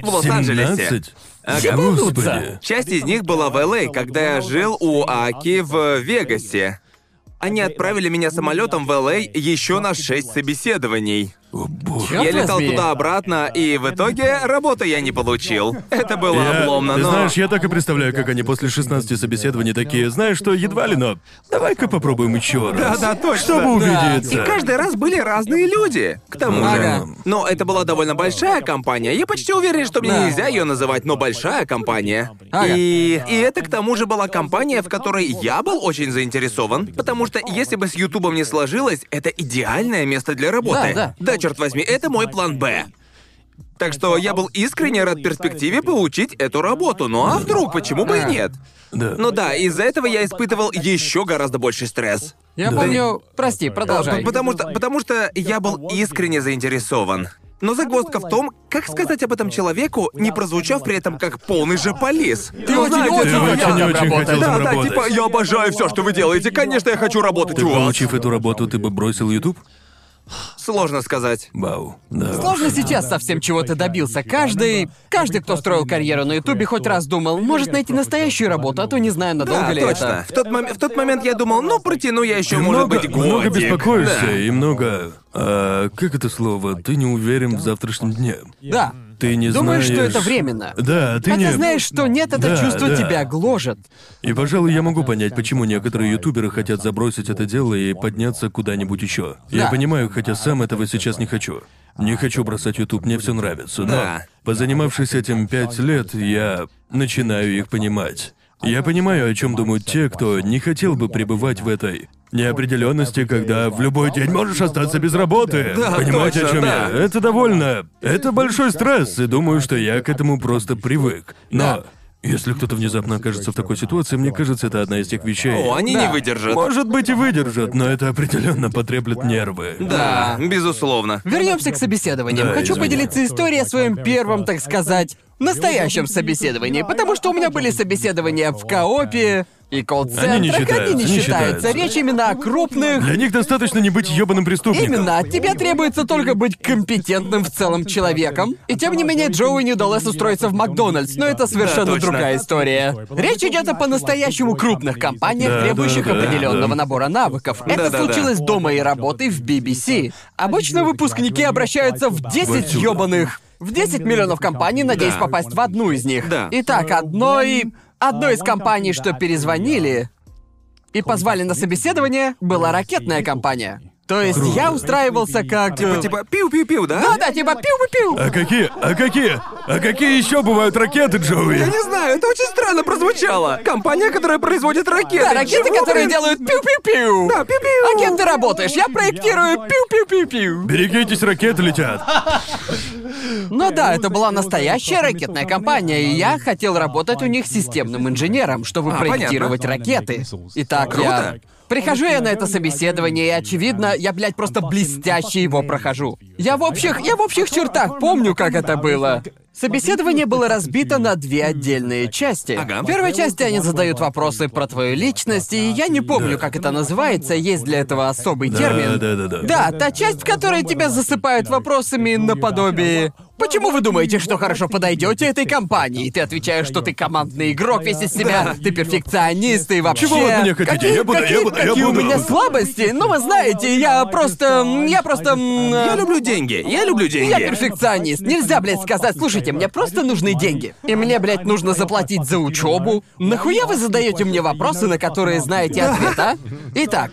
в Лос-Анджелесе. 17? Ага. Господи. Часть из них была в Л.А., когда я жил у Аки в Вегасе. Они отправили меня самолетом в Л.А. еще на шесть собеседований. О, боже. Я летал туда-обратно, и в итоге работы я не получил. Это было Я- обломно, ты но... знаешь, я так и представляю, как они после 16 собеседований такие, знаешь что, едва ли, но давай-ка попробуем еще раз. Да-да, точно. Чтобы Да. убедиться. И каждый раз были разные люди. К тому Ага. же. Но это была довольно большая компания. Я почти уверен, что мне Да. нельзя ее называть, но большая компания. Ага. И... и это к тому же была компания, в которой я был очень заинтересован. Потому что если бы с Ютубом не сложилось, это идеальное место для работы. Да, да. Да, черт возьми, это мой план Б. Так что я был искренне рад перспективе получить эту работу. Ну а вдруг, почему бы и нет? Да. Ну да, из-за этого я испытывал еще гораздо больше стресс. Я Да. помню... Прости, продолжай. Потому что, потому что я был искренне заинтересован. Но загвоздка в том, как сказать об этом человеку, не прозвучав при этом как полный же полис. Ты очень, очень Ты очень, очень работать. хотел Да, да, типа, я обожаю все, что вы делаете. Конечно, я хочу работать Ты, у вас. получив эту работу, ты бы бросил YouTube? Сложно сказать. Вау. Да. Сложно сейчас совсем чего ты добился. Каждый, каждый, кто строил карьеру на Ютубе, хоть раз думал, может найти настоящую работу, а то не знаю, надолго Да, ли точно. это. В тот, мом- в тот момент я думал, ну, протяну я еще, Ты может много, быть, много годик. беспокоишься Да. и много... а, как это слово? Ты не уверен в завтрашнем дне. Да. Ты не Думаешь, знаешь... что это временно? Да, ты Хотя не... знаешь, что нет, это Да, чувство да. тебя гложет. И, пожалуй, я могу понять, почему некоторые ютуберы хотят забросить это дело и подняться куда-нибудь еще. Я Да. понимаю, хотя сам этого сейчас не хочу. Не хочу бросать ютуб, мне все нравится, но Да. позанимавшись этим пять лет, я начинаю их понимать. Я понимаю, о чем думают те, кто не хотел бы пребывать в этой неопределенности, когда в любой день можешь остаться без работы. Да, Понимаете, точно, о чем да. я? Это довольно. Это большой стресс, и думаю, что я к этому просто привык. Но Да. Если кто-то внезапно окажется в такой ситуации, мне кажется, это одна из тех вещей. О, они Да. не выдержат. Может быть и выдержат, но это определенно потреплет нервы. Да, безусловно. Вернемся к собеседованиям. Да, Хочу извини. поделиться историей о своем первом, так сказать, настоящем собеседовании, потому что у меня были собеседования в коопе и Они не колл-центрах, они не считаются, не считаются. Речь именно о крупных... Для них достаточно не быть ёбаным преступником. Именно, от тебя требуется только быть компетентным в целом человеком. И тем не менее, Джоуи не удалось устроиться в Макдональдс, но это совершенно точно. другая история. Речь идет о по-настоящему крупных компаниях, Да, требующих да, да, определенного да. набора навыков. Это Да-да-да. случилось до моей работы в BBC. Обычно выпускники обращаются в 10 отсюда. ёбаных... В 10 миллионов компаний, надеясь Да. попасть в одну из них. Да. Итак, одной... Одной из компаний, что перезвонили, и позвали на собеседование, была ракетная компания. То есть я устраивался как... э, Типа пиу-пиу-пиу, да? Да-да, типа пиу-пиу-пиу. А какие, а какие, а какие еще бывают ракеты, Джоуи? Я не знаю, это очень странно прозвучало. Компания, которая производит ракеты. Да, ракеты, Чего, которые блин? делают пиу-пиу-пиу. Да, пиу-пиу. А кем ты работаешь? Я проектирую пиу-пиу-пиу-пиу. Берегитесь, ракеты летят. Ну да, это была настоящая ракетная компания, и я хотел работать у них системным инженером, чтобы А, проектировать ракеты. Итак, я... Прихожу я на это собеседование, и очевидно, я, блядь, просто блестяще его прохожу. Я в общих, я в общих чертах помню, как это было. Собеседование было разбито на две отдельные части. Ага. В первой части они задают вопросы про твою личность, и я не помню, как это называется, есть для этого особый термин. Да, да, да, да. Да, та часть, в которой тебя засыпают вопросами наподобие Почему вы думаете, что хорошо подойдете этой компании? Ты отвечаешь, что ты командный игрок весь из себя, ты перфекционист, и вообще... Чего вы от меня хотите? Какие, Я буду- я какие- буду- я какие у буду. меня слабости? Ну, вы знаете, я просто... Я просто... м, Я э, люблю деньги. Я люблю деньги. я перфекционист. Нельзя, блядь, сказать, слушайте, мне просто нужны деньги. И мне, блядь, нужно заплатить за учебу. Нахуя вы задаете мне вопросы, на которые знаете ответ, а? Итак,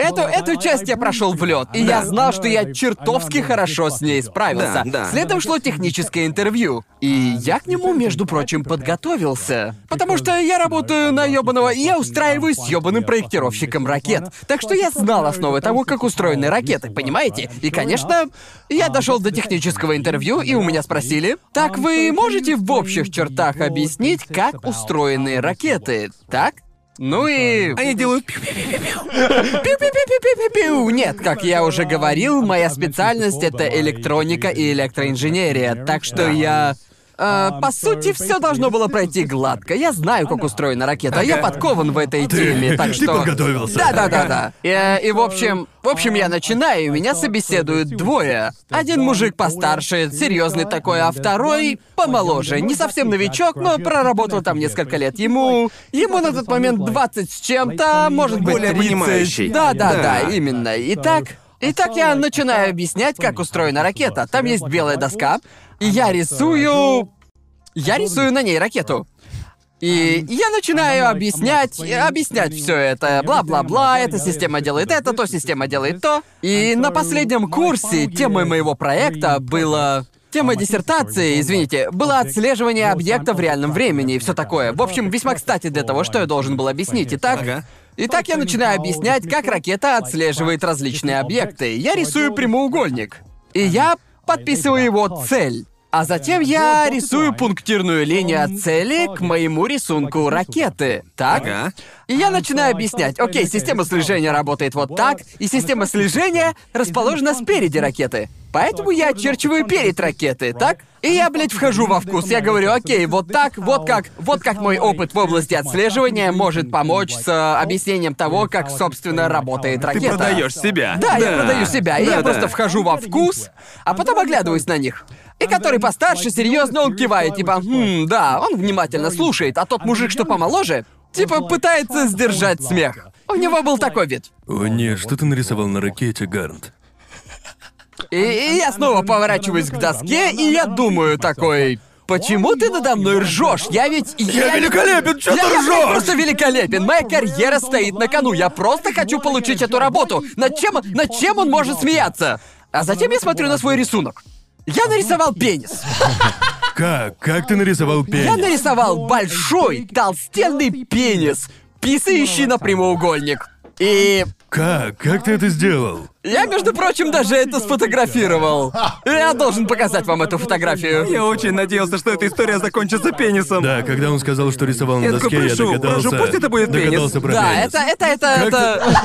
Эту, эту часть я прошел в лед, и я знал, что я чертовски хорошо с ней справился. Да, да. Следом шло техническое интервью. И я к нему, между прочим, подготовился. Потому что я работаю на ёбаного... Я устраиваюсь с ёбаным проектировщиком ракет. Так что я знал основы того, как устроены ракеты, понимаете? И, конечно, я дошел до технического интервью, и у меня спросили, так вы можете в общих чертах объяснить, как устроены ракеты, так? Ну и... Они делают пиу-пиу-пиу-пиу. Пиу-пиу-пиу-пиу-пиу. Нет, как я уже говорил, моя специальность это электроника и электроинженерия, так что я... э, по сути, все должно было пройти гладко. Я знаю, как устроена ракета. Я подкован в этой теме, <laughs> так ты что. подготовился. Да, да, да, да. И, и в общем, в общем, я начинаю, и меня собеседуют двое. Один мужик постарше, серьезный такой, а второй помоложе. Не совсем новичок, но проработал там несколько лет. Ему. Ему на тот момент 20 с чем-то, может быть, Более 30. понимающий. Да, да, да, Да. именно. Итак, итак, я начинаю объяснять, как устроена ракета. Там есть белая доска, и я рисую... Я рисую на ней ракету. И я начинаю объяснять, объяснять все это, бла-бла-бла, эта система делает это, то система делает то. И на последнем курсе темой моего проекта было... Тема диссертации, извините, было отслеживание объекта в реальном времени и все такое. В общем, весьма кстати для того, что я должен был объяснить. Итак, Ага. Итак, я начинаю объяснять, как ракета отслеживает различные объекты. Я рисую прямоугольник. И я подписываю его цель. А затем я рисую пунктирную линию от цели к моему рисунку ракеты. Так? Ага. И я начинаю объяснять, окей, система слежения работает вот так, и система слежения расположена спереди ракеты. Поэтому я очерчиваю перед ракеты, так? И я, блядь, вхожу во вкус. Я говорю, окей, вот так, вот как, вот как мой опыт в области отслеживания может помочь с э, объяснением того, как, собственно, работает Ты ракета. продаешь себя. Да, я продаю себя, и я Да-да. просто вхожу во вкус, а потом оглядываюсь на них. И который постарше, серьезно, он кивает, типа, хм, да, он внимательно слушает, а тот мужик, что помоложе, типа пытается сдержать смех. У него был такой вид. О нет, что ты нарисовал на ракете, Гарнт? И, и я снова поворачиваюсь к доске, и я думаю такой... Почему ты надо мной ржешь? Я ведь... Я великолепен, чё я, ты я, блядь, ржёшь? просто великолепен. Моя карьера стоит на кону. Я просто хочу получить эту работу. Над чем, над чем он может смеяться? А затем я смотрю на свой рисунок. Я нарисовал пенис. Как? Как ты нарисовал Я пенис? нарисовал большой, толстенный пенис, писающий на прямоугольник. И Как? Как ты это сделал? я, между прочим, даже это сфотографировал. Я должен показать вам эту фотографию. Я очень надеялся, что эта история закончится пенисом. Да, когда он сказал, что рисовал на Я такой, доске, я прошу, догадался. прошу, пусть это будет пенис. Догадался про Да, пенис. это, это, это, Как это...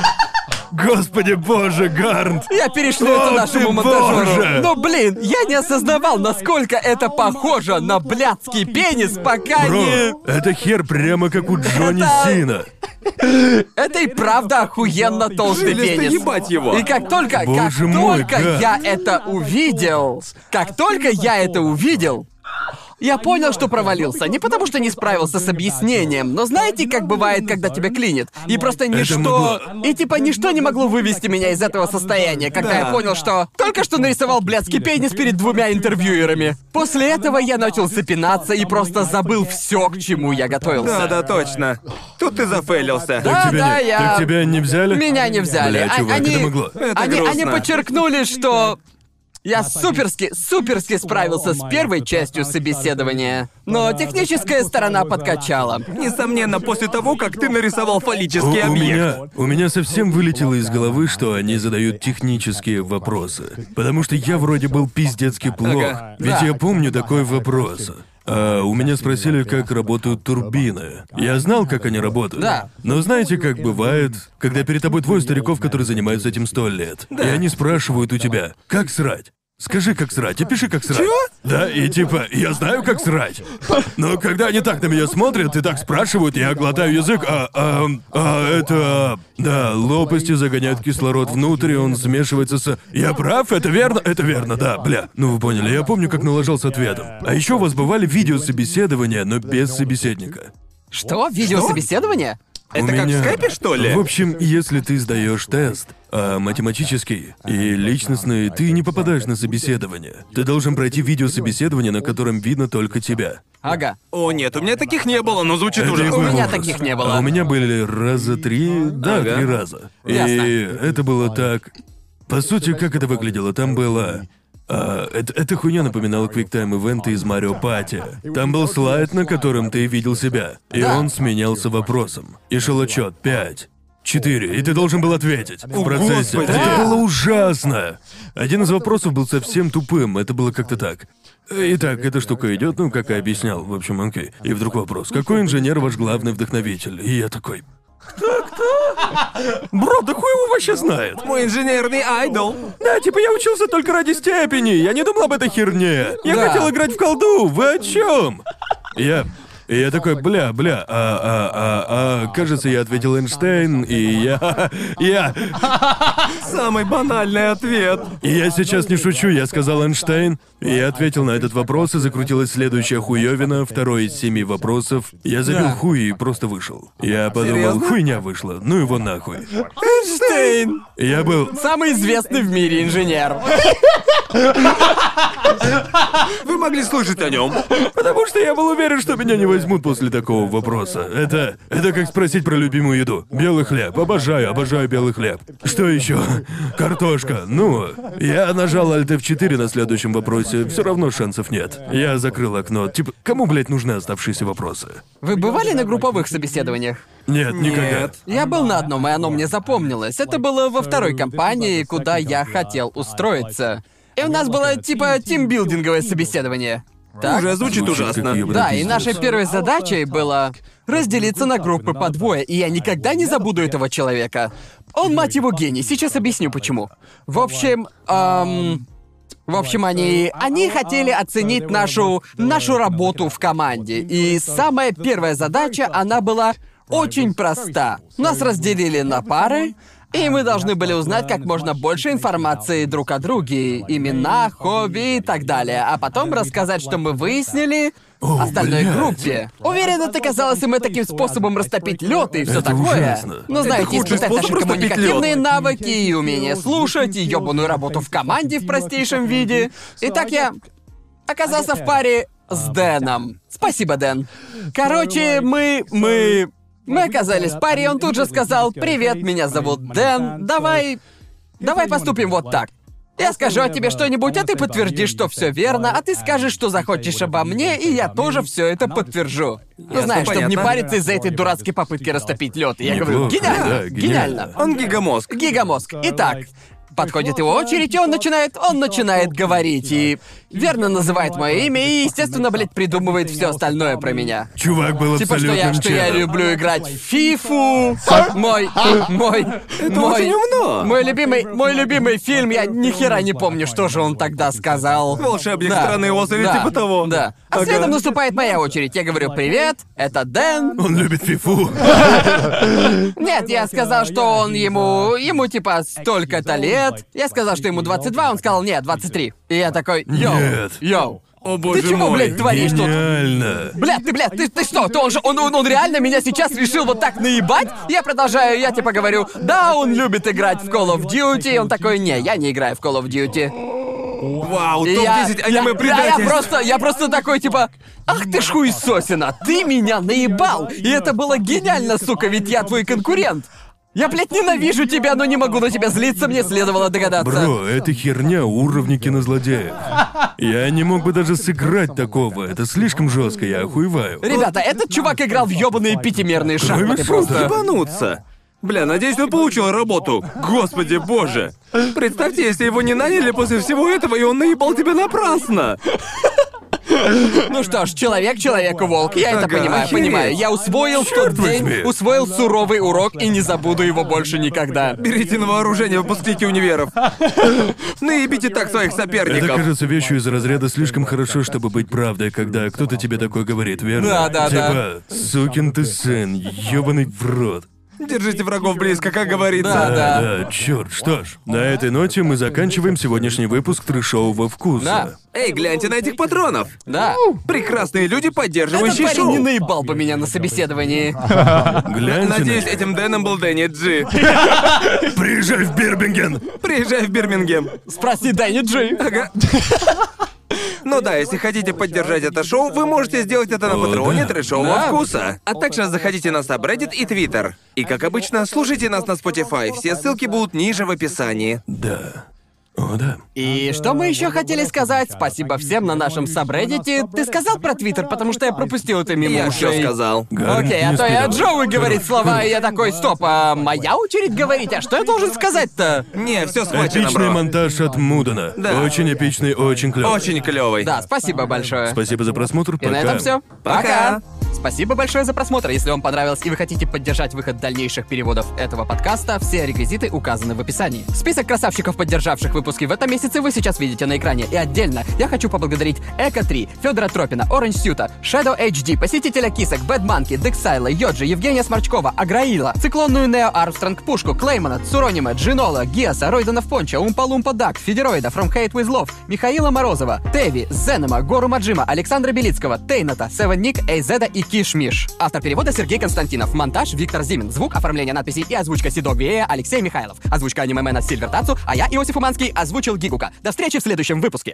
Господи боже, Гарнт! Я перешлю О, это нашему ты монтажеру. боже! Но, блин, я не осознавал, насколько это похоже на блядский пенис, пока не... Бро, это хер прямо как у Джонни Это- Сина. Это и правда охуенно толстый Жилисто пенис. ебать его. И как только, как мой, только я это увидел, как только я это увидел, Я понял, что провалился. Не потому, что не справился с объяснением, но знаете, как бывает, когда тебя клинит? И просто ничто... могло- И типа ничто не могло вывести меня из этого состояния, когда Да. я понял, что только что нарисовал блядский пенис перед двумя интервьюерами. После этого я начал запинаться и просто забыл все, к чему я готовился. Да, да, точно. Тут ты зафейлился. Да, Так тебя да, не, я- Так тебя не взяли? Меня не взяли. Бля, А- чувак, они... это могло. Это они, грустно. они подчеркнули, что я суперски, суперски справился с первой частью собеседования. Но техническая сторона подкачала. Несомненно, после того, как ты нарисовал У, фаллический у объект. меня, у меня совсем вылетело из головы, что они задают технические вопросы. Потому что я вроде был пиздецки плох. Ага. Ведь Да. я помню такой вопрос. А, у меня спросили, как работают турбины. Я знал, как они работают. Да. Но знаете, как бывает, когда перед тобой двое стариков, которые занимаются этим сто лет, и они спрашивают у тебя, как срать? Скажи, как срать, опиши, как срать. Да, и типа, я знаю, как срать. Но когда они так на меня смотрят и так спрашивают, я глотаю язык, а, а, а это... Да, лопасти загоняют кислород внутрь, и он смешивается с... Я прав? Это верно? Это верно, да, бля. Ну вы поняли, я помню, как налажал с ответом. А еще у вас бывали видеособеседования, но без собеседника. Что? Видеособеседование? У Это как в меня- скайпе, что ли? В общем, если ты сдаешь тест, а математический и личностный, ты не попадаешь на собеседование. Ты должен пройти видеособеседование, на котором видно только тебя. Ага. О, нет, у меня таких не было, но звучит Это такой У меня ужас. таких не было. А у меня были раза три, да, Ага. три раза. Ясно. И это было так. По сути, как это выглядело? Там было. А, это, эта хуйня напоминала квиктайм ивенты из Марио Пати. Там был слайд, на котором ты видел себя. И Да. он сменялся вопросом. И шел отчет пять. Четыре, и ты должен был ответить в процессе. господи. Это было ужасно. Один из вопросов был совсем тупым, это было как-то так. Итак, эта штука идет, ну, как и объяснял, в общем, окей. И вдруг вопрос, какой инженер ваш главный вдохновитель? И я такой, кто-кто? Бро, да хуй его вообще знает? Мой инженерный айдол. Да, типа я учился только ради степени, я не думал об этой херне. Я Да. хотел играть в колду, вы о чем? Я... И я такой, бля, бля, а, а, а, а, кажется, я ответил Эйнштейн, и я... <laughs> Я... <laughs> Самый банальный ответ. И я сейчас не шучу, я сказал Эйнштейн, и я ответил на этот вопрос, и закрутилась следующая хуёвина, второй из семи вопросов. Я забил хуй и просто вышел. Я подумал, хуйня вышла, ну его нахуй. Эйнштейн! Я был... Самый известный в мире инженер. Вы могли слышать о нем. Потому что я был уверен, что меня не возьмут после такого вопроса. Это... Это как спросить про любимую еду. Белый хлеб. Обожаю, обожаю белый хлеб. Что еще? Картошка. Ну, я нажал Alt F4 на следующем вопросе. Все равно шансов нет. Я закрыл окно. Типа, кому, блядь, нужны оставшиеся вопросы? Вы бывали на групповых собеседованиях? Нет, никогда. Нет. Я был на одном, и оно мне запомнилось. Это было во второй компании, куда я хотел устроиться. И у нас было типа тимбилдинговое собеседование. Так? Уже звучит ужасно. Да, и нашей первой задачей было разделиться на группы по двое, и я никогда не забуду этого человека. Он, мать его, гений. Сейчас объясню почему. В общем, эм, в общем, они, они хотели оценить нашу, нашу работу в команде. И самая первая задача, она была очень проста. Нас разделили на пары, и мы должны были узнать как можно больше информации друг о друге, имена, хобби и так далее, а потом рассказать, что мы выяснили О, остальной блядь. группе. Уверен, это казалось им таким способом растопить лед и все Это такое. ужасно. Ну, знаете, худший испытать наши способ растопить коммуникативные лёд. навыки и умение слушать, и ёбаную работу в команде в простейшем виде. Итак, я оказался в паре с Дэном. Спасибо, Дэн. Короче, мы... мы... Мы оказались в паре, и он тут же сказал «Привет, меня зовут Дэн, давай... Давай поступим вот так. Я скажу о тебе что-нибудь, а ты подтвердишь, что все верно, а ты скажешь, что захочешь обо мне, и я тоже все это подтвержу. Ну, знаешь, чтобы не париться из-за этой дурацкой попытки растопить лед. Я говорю, да, гениально. гениально. Он гигамозг. Гигамозг. Итак, подходит его очередь, и он начинает, он начинает говорить, и верно называет мое имя, и, естественно, блядь, придумывает все остальное про меня. Чувак был Типа, что я, что я люблю играть в Фифу. Мой, мой, Это мой, очень умно. Мой любимый, мой любимый фильм, я ни хера не помню, что же он тогда сказал. Волшебник Да, страны Оз или да, типа того. Да. А Ага. следом наступает моя очередь. Я говорю, привет, это Дэн. Он любит фифу. <laughs> Нет, я сказал, что он ему, ему типа столько-то лет. Я сказал, что ему 22, он сказал, нет, 23. И я такой, йоу, Нет. йоу. О боже Ты чего, мой. блядь, творишь тут? Гениально. Блядь, ты, блядь, ты, ты что? Ты он же, он, он, он реально меня сейчас решил вот так наебать? Я продолжаю, я типа говорю, да, он любит играть в Call of Duty. И он такой, не, я не играю в Call of Duty. Вау, И топ-10 я, аниме я, я предательств. просто, я просто такой, типа, ах ты ж хуесосина, ты меня наебал! И это было гениально, сука, ведь я твой конкурент. Я, блядь, ненавижу тебя, но не могу на тебя злиться, мне следовало догадаться. Бро, это херня уровня кинозлодеев. Я не мог бы даже сыграть такого. Это слишком жестко, я охуеваю. Ребята, этот чувак играл в ёбаные пятимерные шахматы просто. Ебануться. Бля, надеюсь, он получил работу. Господи боже. Представьте, если его не наняли после всего этого, и он наебал тебя напрасно. Ну что ж, человек человеку волк, я это Ага, понимаю, охереть. понимаю. Я усвоил в тот Чёрт день, усвоил суровый урок и не забуду его больше никогда. Берите на вооружение выпускники универов. Наебите так своих Это соперников. кажется вещью из разряда слишком хорошо, чтобы быть правдой, когда кто-то тебе такое говорит, верно? Да, да, типа, сукин ты сын, ёбаный в рот. Держите врагов близко, как говорится. Да, да. Да, черт, что ж, на этой ноте мы заканчиваем сегодняшний выпуск трешового вкуса. Да. Эй, гляньте на этих патронов. Да. Прекрасные люди, Этот поддерживающие парень шоу. не наебал бы меня на собеседовании. Гляньте Надеюсь, на... этим Дэном был Дэнни Джи. <laughs> Приезжай в Бирмингем! Приезжай в Бирмингем. Спроси Дэнни Джи. Ага. Ну да, если хотите поддержать это шоу, вы можете сделать это на О, патреоне да. трэшового Да. вкуса. А также заходите на Subreddit и Twitter. И как обычно, слушайте нас на Spotify. Все ссылки будут ниже в описании. Да. О, да. И что мы еще хотели сказать? Спасибо всем на нашем сабреддите. Ты сказал про Твиттер, потому что я пропустил это мимо Я все ушей. сказал. Гарн Окей, а не то я успел. Джоуи говорит слова, и я такой, стоп, а моя очередь говорить? А что я должен сказать-то? Не, все схвачено, Эпичный бро. монтаж от Мудана. Да. Очень эпичный, очень клевый. Очень клевый. Да, спасибо большое. Спасибо за просмотр. И Пока. на этом все. Пока. Спасибо большое за просмотр. Если вам понравилось и вы хотите поддержать выход дальнейших переводов этого подкаста, все реквизиты указаны в описании. Список красавчиков, поддержавших выпуски в этом месяце, вы сейчас видите на экране. И отдельно я хочу поблагодарить Эко 3, Федора Тропина, Orange Suit а, Shadow HD, Посетителя Кисок, Bad Monkey, Дексайла, Йоджи, Евгения Сморчкова, Аграила, Циклонную Нео Армстронг Пушку, Клеймана, Цуронима, Джинола, Гиаса, Ройдена Понча, Умпа Лумпа Дак, Федероида, From Hate With Love, Михаила Морозова, Теви, Зенема, Гору Маджима, Александра Белицкого, Тейната, Seven Nick, Эйзеда и Киш Миш. Автор перевода Сергей Константинов. Монтаж Виктор Зимин. Звук, оформление надписей и озвучка Сидо Вея Алексей Михайлов. Озвучка анимемена Сильвер Тацу, а я, Иосиф Уманский, озвучил Гигука. До встречи в следующем выпуске.